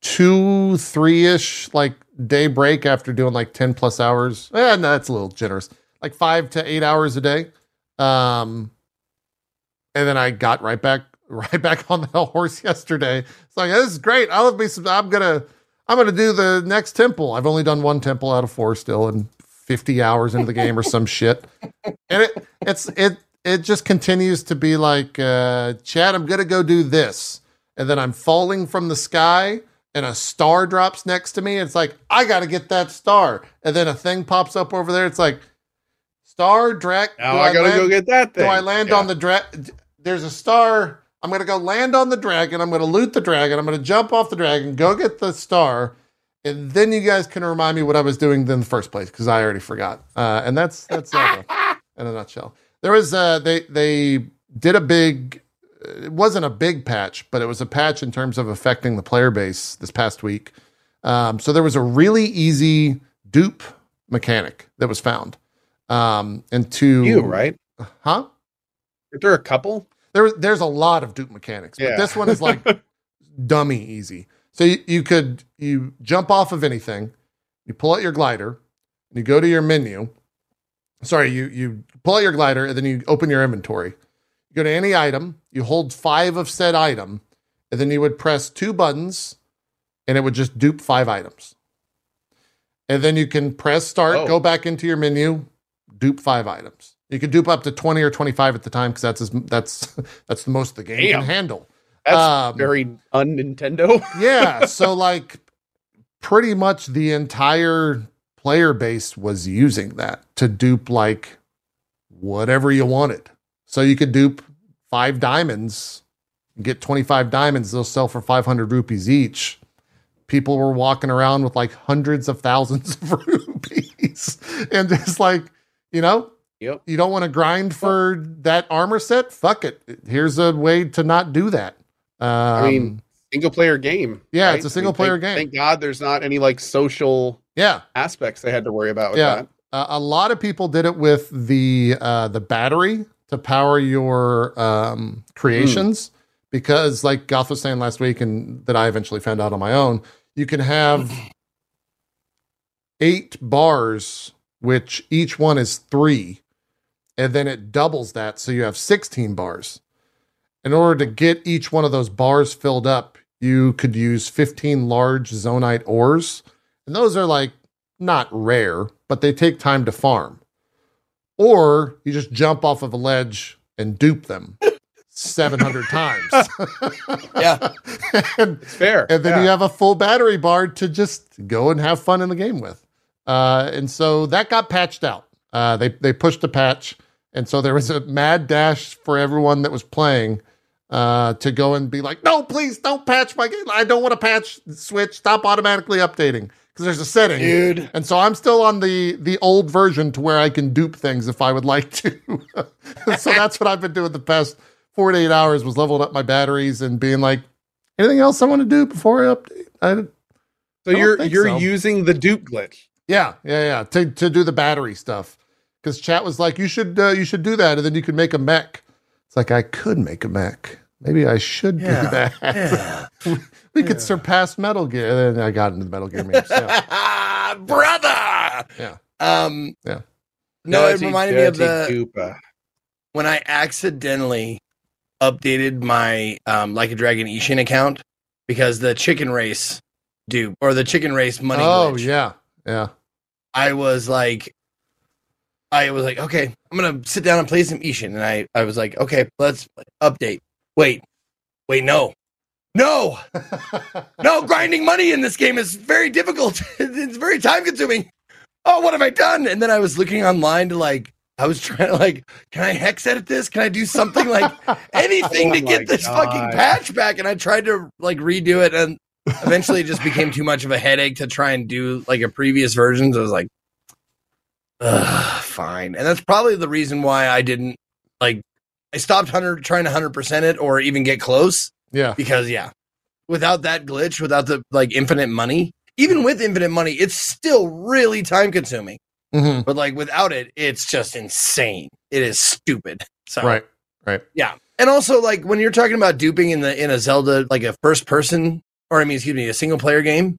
two, three ish like day break after doing like 10 plus hours. Eh, no, that's a little generous. Like five to eight hours a day. Um and then I got right back [LAUGHS] right back on the [LAUGHS] horse yesterday. It's like this is great. I'll me some I'm gonna I'm gonna do the next temple. I've only done one temple out of four still and 50 hours into the game or some shit. And it it's it it just continues to be like, uh, Chad, I'm gonna go do this. And then I'm falling from the sky and a star drops next to me. It's like, I gotta get that star. And then a thing pops up over there. It's like, star, drac. Now do I, gotta land- go get that thing. do I land Yeah. on the dragon? There's a star. I'm going to go land on the dragon. I'm going to loot the dragon. I'm going to jump off the dragon, go get the star, and then you guys can remind me what I was doing in the first place because I already forgot. Uh, and that's that's Zelda [LAUGHS] in a nutshell. There was uh, they they did a big. It wasn't a big patch, but it was a patch in terms of affecting the player base this past week. Um, so there was a really easy dupe mechanic that was found. Um, and to you right? huh? Is there a couple? There, there's a lot of dupe mechanics, but Yeah. this one is like [LAUGHS] dummy easy. So you, you could you jump off of anything, you pull out your glider, you go to your menu. Sorry, you you pull out your glider and then you open your inventory. You go to any item, you hold five of said item, and then you would press two buttons, and it would just dupe five items. And then you can press start, Oh. go back into your menu, dupe five items. You can dupe up to twenty or twenty five at the time because that's as, that's [LAUGHS] that's the most the game Damn. can handle. That's Um, very un Nintendo. [LAUGHS] yeah so like pretty much the entire player base was using that to dupe like whatever you wanted so you could dupe five diamonds get 25 diamonds they'll sell for 500 rupees each people were walking around with like hundreds of thousands [LAUGHS] of rupees and just like you know Yep. you don't want to grind for that armor set fuck it here's a way to not do that um, I mean, Single player game. Yeah, right? it's a I mean, single player thank- game. Thank God there's not any like social yeah aspects they had to worry about with Yeah. that. Uh, a lot of people did it with the uh, the battery to power your um, creations because, like Goth was saying last week, and that I eventually found out on my own, you can have eight bars, which each one is three, and then it doubles that, so you have sixteen bars. In order to get each one of those bars filled up, you could use fifteen large zonaite ores, and those are like not rare, but they take time to farm. Or you just jump off of a ledge and dupe them 700 [LAUGHS] times. [LAUGHS] Yeah. [LAUGHS] and, It's fair. and then Yeah. you have a full battery bar to just go and have fun in the game with. Uh, and so that got patched out. Uh, they, they pushed the patch. And so there was a mad dash for everyone that was playing uh, to go and be like, no, please don't patch my game. I don't want to patch Switch. Stop automatically updating because there's a setting. Dude. And so I'm still on the the old version to where I can dupe things if I would like to. [LAUGHS] so that's what I've been doing the past 48 hours was leveling up my batteries and being like, anything else I want to do before I update? I, so don't you're you're so. using the dupe glitch. yeah, yeah, yeah. To to do the battery stuff. Because chat was like, you should uh, you should do that, and then you could make a mech. It's like I could make a mech. Maybe I should Yeah, do that. Yeah. [LAUGHS] we could surpass Metal Gear. And then I got into the Metal Gear memes. [LAUGHS] Yeah. Brother. Yeah. Um. Yeah. No, it reminded me of the dupe. when I accidentally updated my um like a dragon Ishin account because the chicken race dupe or the chicken race money. oh glitch. yeah, yeah. I was like, I was like, okay, I'm gonna sit down and play some Ishin, and I, I was like, okay, let's update. Wait, wait, no, no, [LAUGHS] no, grinding money in this game is very difficult. [LAUGHS] it's very time consuming. Oh, what have I done? And then I was looking online to like, I was trying to like, can I hex edit this? Can I do something like [LAUGHS] anything Oh to get this fucking patch back? And I tried to like redo it, and eventually it just became too much of a headache to try and do like a previous version. So I was like, Ugh, fine. And that's probably the reason why I didn't like. I stopped hundred trying to hundred percent it or even get close yeah. because yeah, without that glitch, without the like infinite money, even with infinite money, it's still really time consuming. hmm But like without it, it's just insane. It is stupid. [LAUGHS] So Right. Right. yeah, and also like when you're talking about duping in the in a Zelda like a first person or I mean excuse me a single player game.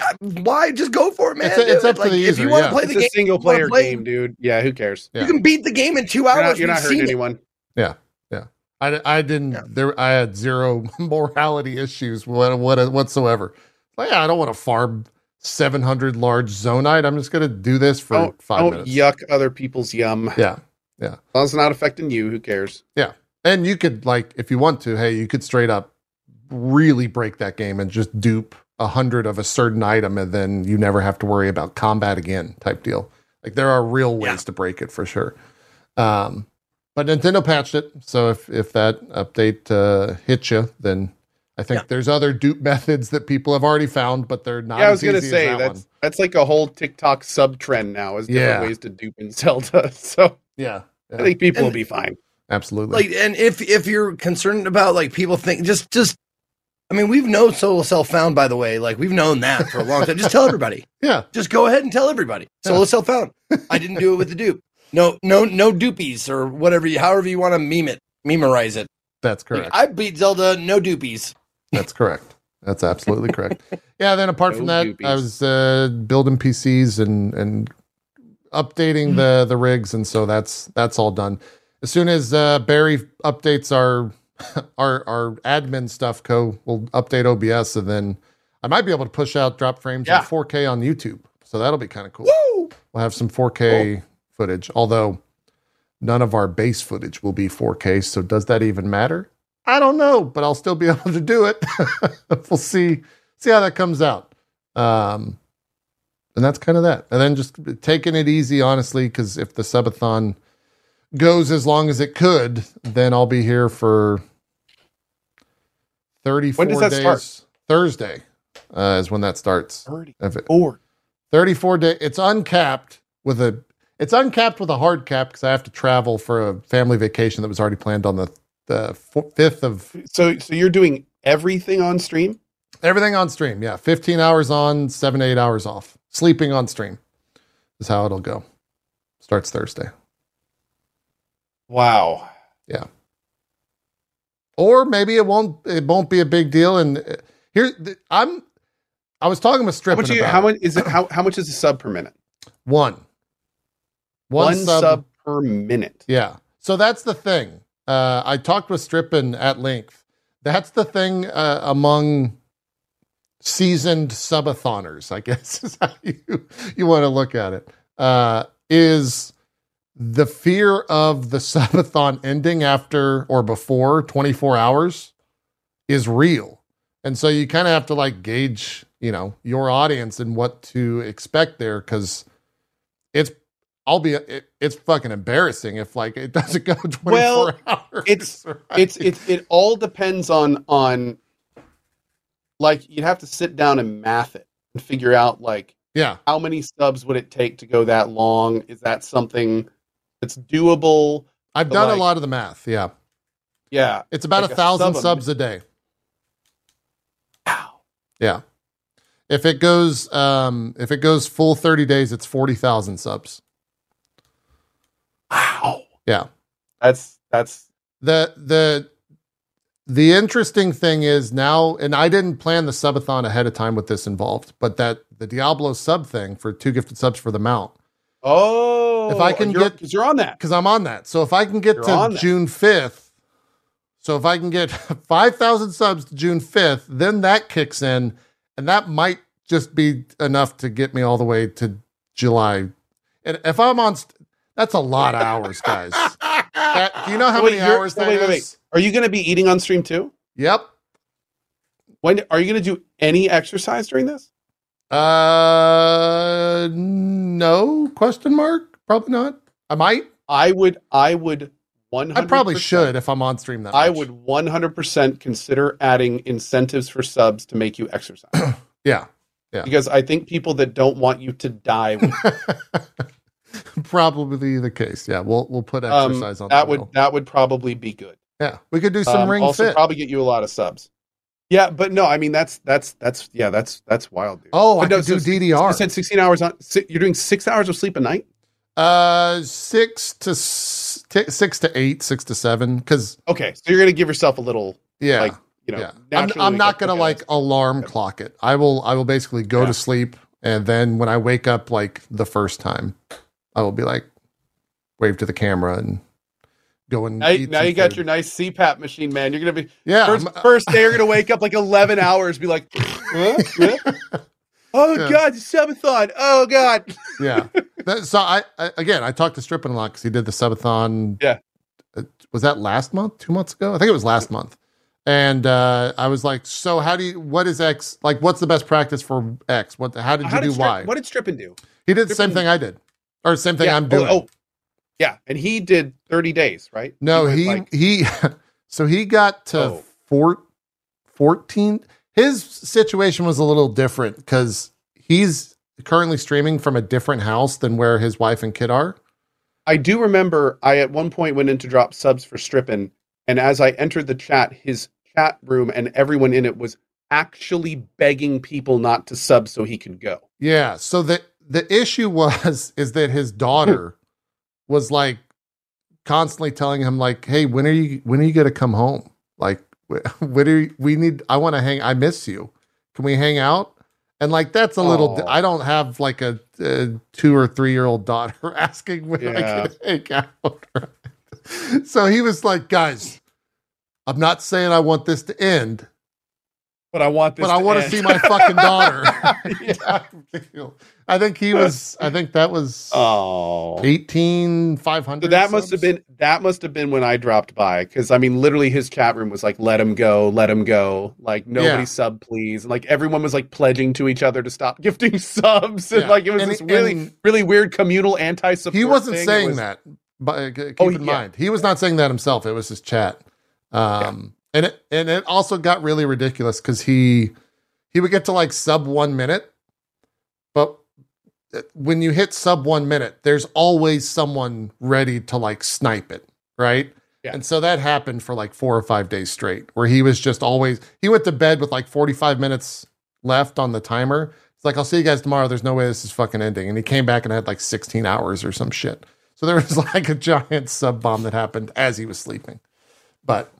Yeah, Why just go for it, man? It's a- it's it. up to like, the if user, you want to yeah. play It's the a game, single player play- game, dude. Yeah, who cares? Yeah. You can beat the game in two You're hours. not, you're not hurting anyone. it. yeah. I, I didn't Yeah. there I had zero [LAUGHS] morality issues what, what whatsoever. Well, yeah, I don't want to farm 700 large zonaite. I'm just going to do this for Don't, 5 don't minutes. yuck other people's yum. Yeah. As long as it's not affecting you, who cares? Yeah, and you could like if you want to, hey, you could straight up really break that game and just dupe a hundred of a certain item and then you never have to worry about combat again type deal. Like there are real ways Yeah. to break it for sure. Um but Nintendo patched it, so if if that update uh, hits you, then I think Yeah. there's other dupe [LAUGHS] methods that people have already found, but they're not. yeah, I was gonna say that that's one. that's like a whole TikTok sub trend now. Is different Yeah. ways to dupe in Zelda. [LAUGHS] So yeah, I think people will be fine. absolutely. Like, and if if you're concerned about like people think just just, I mean, we've known Solo Self Found by the way. Like we've known that for a long time. Just tell everybody. [LAUGHS] yeah, Just go ahead and tell everybody. Solo Self Found. I didn't do it with the dupe. No, no, no dupies or whatever. You, however you want to meme it, memorize it. that's Like, correct. I beat Zelda. No dupies. That's correct. That's absolutely correct. Yeah. Then apart from that, doobies. I was uh, building PCs and and updating the the rigs, and so that's that's all done. As soon as uh, Barry updates our our our admin stuff, co will update OBS, and then I might be able to push out Dropped Frames Yeah. in 4K on YouTube. So that'll be kind of cool. Woo! We'll have some 4K footage, although none of our base footage will be 4K. So does that even matter? I don't know, but I'll still be [LAUGHS] able to do it. [LAUGHS] we'll see see how that comes out. Um, and that's kind of that. And then just taking it easy, honestly, because if the subathon goes as long as it could, then I'll be here for 34 When does that days. start? Thursday uh, is when that starts. If it- Four. 34 day it's uncapped with a it's uncapped with a hard cap because i have to travel for a family vacation that was already planned on the the 5th of So so you're doing everything on stream? everything on stream yeah 15 hours on 7 8 hours off sleeping on stream is how it'll go starts thursday Wow. Or maybe it won't it won't be a big deal and uh, here i'm i was talking with How Strippin much, you, how much is it how, how much is a sub per minute? one One, sub, per minute. Yeah. So that's the thing. Uh, I talked with Strippin at length. That's the thing uh, among seasoned subathoners, I guess [LAUGHS] is how you, you want to look at it. Uh, is the fear of the [LAUGHS] subathon ending after or before 24 hours is real. And so you kind of have to like gauge, you know, your audience and what to expect there because it's I'll be it, it's fucking embarrassing if like it [LAUGHS] doesn't go 24 Well, hours. it's- right? It's it's it all depends on on like you'd have to sit down and math it and figure out like yeah. how many subs would it take to go that long? Is that something that's doable? I've done a lot of the math. Yeah. Yeah. It's about Like a a thousand sub a subs a day. Wow. Yeah. If it goes um if it goes full 30 days, it's 40,000 subs. Wow. Yeah. That's that's the the the interesting thing is now and i didn't plan the subathon ahead of time with this involved but that the diablo sub thing for two gifted subs for the mount oh. If I can you're- get- 'cause you're on that. because i'm on that so if i can get You're to june 5th so if i can get [LAUGHS] 5000 subs to june 5th then that kicks in and that might just be enough to get me all the way to july and if i'm on st- that's a lot of hours guys [LAUGHS] That- do you know how Wait, many hours that wait, wait, is? Are you going to be eating on stream too? yep When are you going to do any exercise during this? Uh, no question mark. Probably not. I might. I would. I would. One. I probably should if I'm on stream that. I much. would 100% consider adding incentives for subs to make you exercise [CLEARS THROAT] Yeah, Yeah. because I think people that don't want you to die [LAUGHS] probably the case. Yeah, we'll we'll put um, exercise on that would wheel. that would probably be good. Yeah, we could do some Um, ring also fit. probably get you a lot of subs. Yeah, but no, I mean that's that's that's yeah, that's that's wild. Dude. oh, I no, could do so- You DDR. said 16 hours on. You're doing six hours of sleep a night. Uh, six to t- six to eight, six to seven. Because Okay, so you're gonna give yourself a little yeah, like you know. yeah. I'm, I'm not gonna like alarm clock it. I will. I will basically go Yeah. to sleep, and then when I wake up, like the first time, I will be like, wave to the camera and go and Now, now you got your nice CPAP machine, man. You're gonna be yeah. 1st I'm- first day. You're gonna [LAUGHS] wake up like 11 hours, be like, [LAUGHS] huh? Huh? [LAUGHS] oh Yeah. god, subathon. Oh god. yeah. That- so I, I again, I talked to Strippin a lot because he did the subathon. Yeah. Uh, Was that last month? Two months ago? I think it was last month. And uh, I was like, so how do you? What is X? Like, what's the best practice for X? What? How did you How do did Strip- Y? What did Strippin do? he did the same Strippin- thing I did, or same thing Yeah, I'm oh, doing. Oh, yeah, and he did 30 days, right? no, went, he like- he. [LAUGHS] So he got to Oh. four, 14. His situation was a little different because he's currently streaming from a different house than where his wife and kid are. I do remember I at one point went in to drop subs for Strippin, and as I entered the chat, his chat room and everyone in it was actually begging people not to sub so he could go. Yeah. So the the issue [LAUGHS] was is that his daughter was like constantly telling him like, "Hey, when are you when are you going to come home? Like, wh- [LAUGHS] when are you, we need? I want to hang. I miss you. Can we hang out?" And like that's a little. Aw. I don't have like a, a two or three year old daughter [LAUGHS] asking when I can hang out. so he was like, "Guys, I'm not saying I want this to end." But I want this. but I want to end. see my fucking daughter. [LAUGHS] Yeah. I think he was. I think that was Oh. eighteen five hundred. So that must have been that must have been when I dropped by because I mean literally his chat room was like let him go let him go like nobody Yeah. sub please and like everyone was like pledging to each other to stop [LAUGHS] gifting subs and Yeah. like it was And- this really really weird communal anti support. He wasn't saying that. But uh, keep Oh, in mind, he was not saying that himself. It was his chat. Um, and it and it also got really ridiculous because he he would get to like sub one minute, but uh, when you hit sub one minute, there's always someone ready to like snipe it, right? Yeah. And so that happened for like four or five days straight, where he was just always he went to bed with like 45 minutes left on the timer. It's like, I'll see you guys tomorrow. There's no way this is fucking ending. And he came back and had like 16 hours or some shit. So there was [LAUGHS] like a giant sub bomb that happened as he was sleeping. But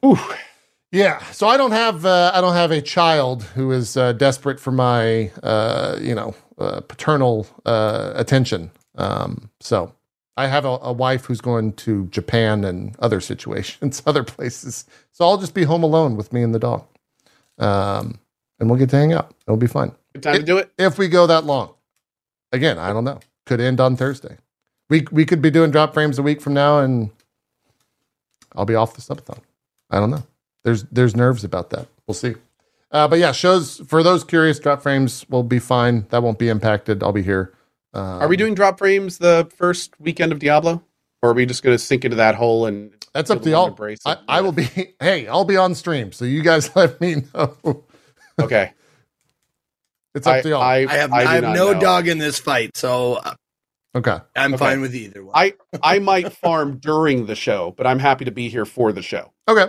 yeah, so I don't have uh, I don't have a child who is uh, desperate for my uh, you know uh, paternal uh, attention. Um, so I have a, a wife who's going to Japan and other [LAUGHS] situations, other places. So I'll just be home alone with me and the dog, um, and we'll get to hang out. It'll be fun Good time to do it. if we go that long. Again, I don't know. Could end on Thursday. We we could be doing Dropped Frames a week from now, and I'll be off the subathon. I don't know. There's there's nerves about that. We'll see. Uh, but yeah, shows for those curious. Dropped Frames will be fine. That won't be impacted. I'll be here. Um, Are we doing Dropped Frames the first weekend of Diablo, or are we just going to sink into that hole and That's up to y'all. them embrace I, it? I will be. [LAUGHS] Hey, I'll be on stream, so you guys [LAUGHS] let me know. Okay, [LAUGHS] It's up I, to y'all. I, I have I, I, have no know. dog in this fight, so uh, okay. I'm Okay. fine with either one. I I might farm during the show, but I'm happy to be here for the show. Okay.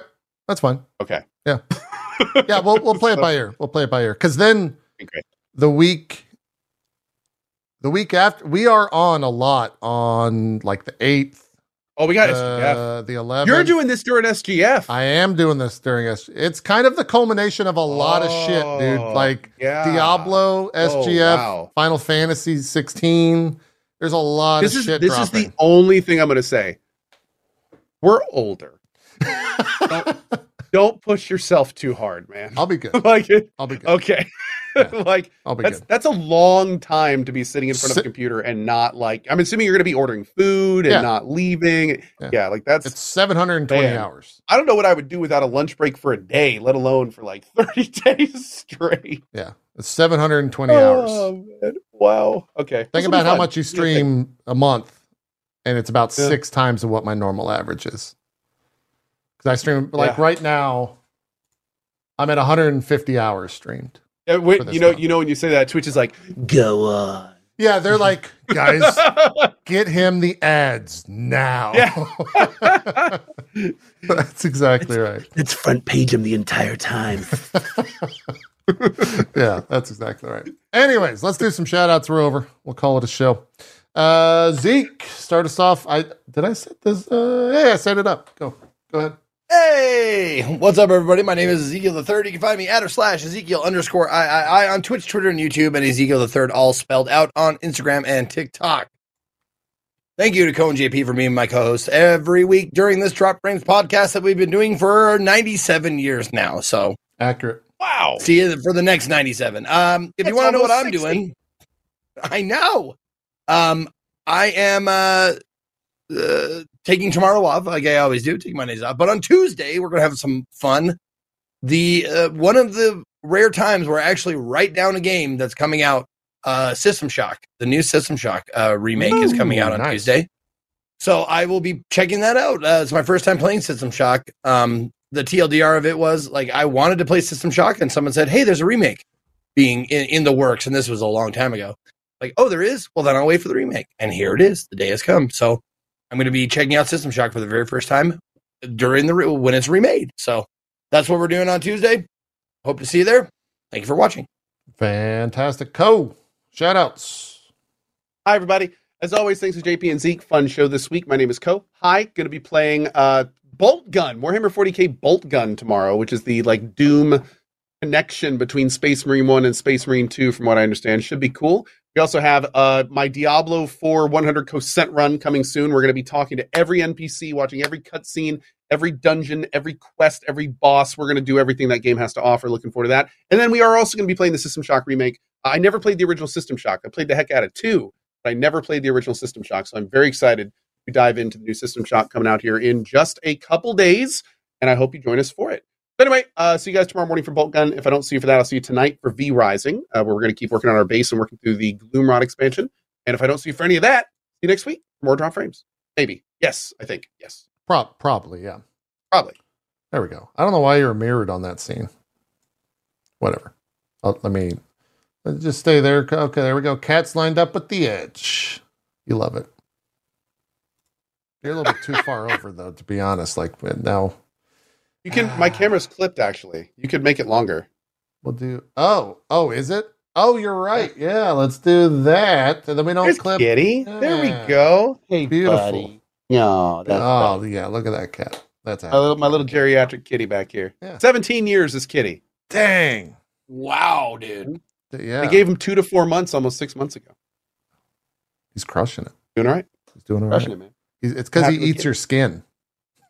That's fine. Okay, Yeah, [LAUGHS] yeah, we'll we'll play it by ear. We'll play it by ear because then Okay. the week, the week after, we are on a lot on like the eighth, Oh, we got uh, the eleventh. You're doing this during SGF. I am doing this during S. It's kind of the culmination of a lot of shit, dude. Oh, Like yeah. Diablo, SGF, wow. Final Fantasy 16. There's a lot This of is shit this is the only thing I'm going to say. We're older. Don't, don't push yourself too hard, man. I'll be good. [LAUGHS] like it. I'll be good. Okay. [LAUGHS] Yeah. like I'll be that's good. that's a long time to be sitting in front of a computer and not like I'm assuming you're going to be ordering food and Yeah. not leaving. Yeah. Yeah, like that's It's 720 Man. hours. I don't know what I would do without a lunch break for a day, let alone for like [LAUGHS] 30 days straight. Yeah, it's 720 hours. Oh, man. Wow. Okay. Think about how much you stream a month, and it's about Yeah. six times of what my normal average is. Because I stream like Yeah. right now, I'm at 150 hours streamed. Yeah, wait, you know, month. you know when you say that, Twitch is like, go on. Yeah, they're like, guys, [LAUGHS] get him the ads now. Yeah. [LAUGHS] [LAUGHS] That's exactly right. It's front page him the entire time. Yeah, that's exactly right. Anyways, let's do some shout outs. We're over. We'll call it a show. Uh Zeke, start us off. I did I set this uh yeah, I set it up. Go. Go ahead. Hey, what's up, everybody? My name is Ezekiel the Third. You can find me at or slash Ezekiel underscore I, I I on Twitch, Twitter, and YouTube, and Ezekiel the Third, all spelled out on Instagram and TikTok. Thank you to Cone JP for being my co-host every week during this Dropped Frames podcast that we've been doing for 97 years now. So Accurate. wow. see you for the next 97. Um, if you want to know what almost I'm 60. doing, I know. Um, I am uh, uh taking tomorrow off, like I always do, taking Mondays off. But on Tuesday, we're gonna have some fun. The uh, one of the rare times where I actually write down a game that's coming out. Uh, System Shock, the new System Shock uh, remake is coming out on nice. Tuesday. So I will be checking that out. Uh, it's my first time playing System Shock. Um, the TLDR of it was like I wanted to play System Shock, and someone said, "Hey, there's a remake being in, in the works," and this was a long time ago. Like, oh, there is. Well, then I'll wait for the remake, and here it is. The day has come. So I'm going to be checking out System Shock for the very first time during the re- when it's remade. So that's what we're doing on Tuesday. Hope to see you there. Thank you for watching. Fantastic. Cohh. Shout outs. Hi, everybody. As always, thanks to JP and Zeke. Fun show this week. My name is Cohh. Hi, going to be playing uh, Boltgun, Warhammer 40k Boltgun tomorrow, which is the like Doom connection between Space Marine 1 and Space Marine 2, from what I understand. Should be cool. We also have uh, my Diablo 4 100 Cosent run coming soon. We're going to be talking to every NPC, watching every cutscene, every dungeon, every quest, every boss. We're going to do everything that game has to offer. Looking forward to that. And then we are also going to be playing the System Shock remake. I never played the original System Shock. I played the heck out of two, but I never played the original System Shock. So I'm very excited to dive into the new System Shock coming out here in just a couple days. And I hope you join us for it. But anyway, uh, see you guys tomorrow morning for Boltgun. If I don't see you for that, I'll see you tonight for V Rising, uh, where we're going to keep working on our base and working through the Gloomrod expansion. And if I don't see you for any of that, see you next week for more Dropped Frames. Maybe. Yes, I think. Yes. Pro- probably, yeah. Probably. There we go. I don't know why you're mirrored on that scene. Whatever. I'll, let me let's just stay there. Okay, there we go. Cats lined up at the edge. You love it. You're a little bit too far [LAUGHS] over, though, to be honest. Like now, You can. My ah. camera's clipped. Actually, you could make it longer. we'll do. Oh, oh, is it? Oh, you're right. Yeah, let's do that, and then we don't There's clip. Kitty. There we go. Hey, Beautiful. buddy. No, that's Oh, yeah. Look at that cat. That's my little, my little geriatric kitty back here. Yeah. 17 years is kitty. Dang. Wow, dude. Yeah, I gave him two to four months almost six months ago. he's crushing it. Doing all right? He's doing all right. Crushing it, man. He's, it's because he eats it. your skin.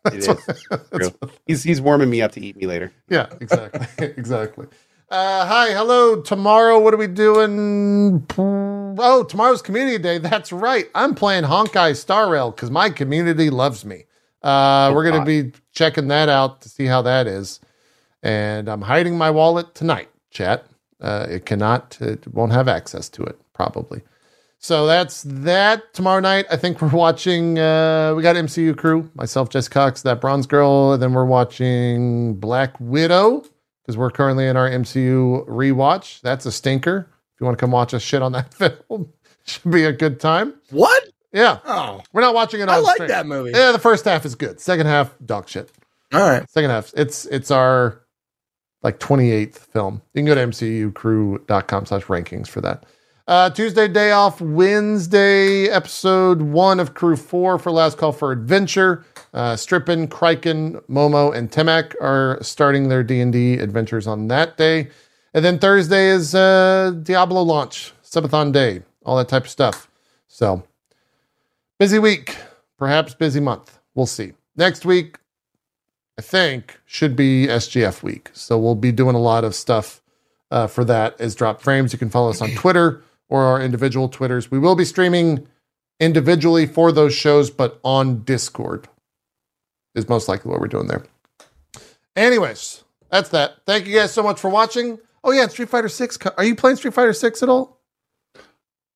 It is. [LAUGHS] That's True. what- He's he's warming me up to eat me later. yeah, exactly. [LAUGHS] exactly. Uh, hi, hello. Tomorrow, what are we doing? Oh, tomorrow's community day. That's right. I'm playing Honkai Star Rail because my community loves me. Uh, we're going to be checking that out to see how that is. And I'm hiding my wallet tonight, chat. Uh, it cannot, it won't have access to it, probably. So that's that. Tomorrow night, I think we're watching. Uh, we got MCU crew, myself, Jess Cox, that Bronze Girl, and then we're watching Black Widow because we're currently in our MCU rewatch. That's a stinker. If you want to come watch us shit on that [LAUGHS] film, should be a good time. What? Yeah, Oh, we're not watching it. I like stream. that movie. Yeah, the first half is good. Second half, dog shit. All right. Second half, it's it's our like 28th film. You can go to mcucrew.com slash rankings for that. Uh, Tuesday, day off. Wednesday, episode one of Crew 4 for Last Call for Adventure. Uh, Strippin, Kriken, Momo, and Temak are starting their D&D adventures on that day. And then Thursday is uh, Diablo launch, Subathon Day, all that type of stuff. So, busy week, perhaps busy month. We'll see. Next week, I think, should be SGF week. So we'll be doing a lot of stuff uh, for that as Dropped Frames. You can follow us on Twitter or our individual Twitters. We will be streaming individually for those shows, but on Discord is most likely what we're doing there. Anyways, that's that. Thank you guys so much for watching. Oh yeah, Street Fighter Six. Are you playing Street Fighter Six at all?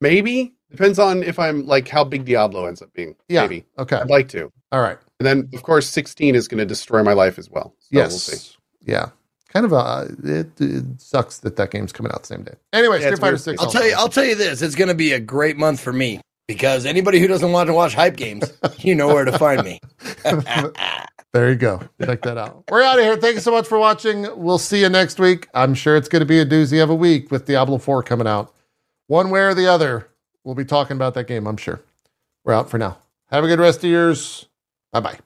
Maybe depends on if I'm like how big Diablo ends up being. Yeah. Maybe Okay. I'd like to. All right. And then of course 16 is going to destroy my life as well. So yes. We'll see. Yeah. Kind of a. It, it sucks that that game's coming out the same day. Anyway, Yeah, Street Fighter. Six. I'll tell you. I'll tell you this. It's going to be a great month for me because anybody who doesn't want to watch hype games, [LAUGHS] you know where to find me. [LAUGHS] There you go. Check that out. We're out of here. Thank you so much for watching. We'll see you next week. I'm sure it's going to be a doozy of a week with Diablo 4 coming out. One way or the other, we'll be talking about that game, I'm sure. We're out for now. Have a good rest of yours. Bye bye.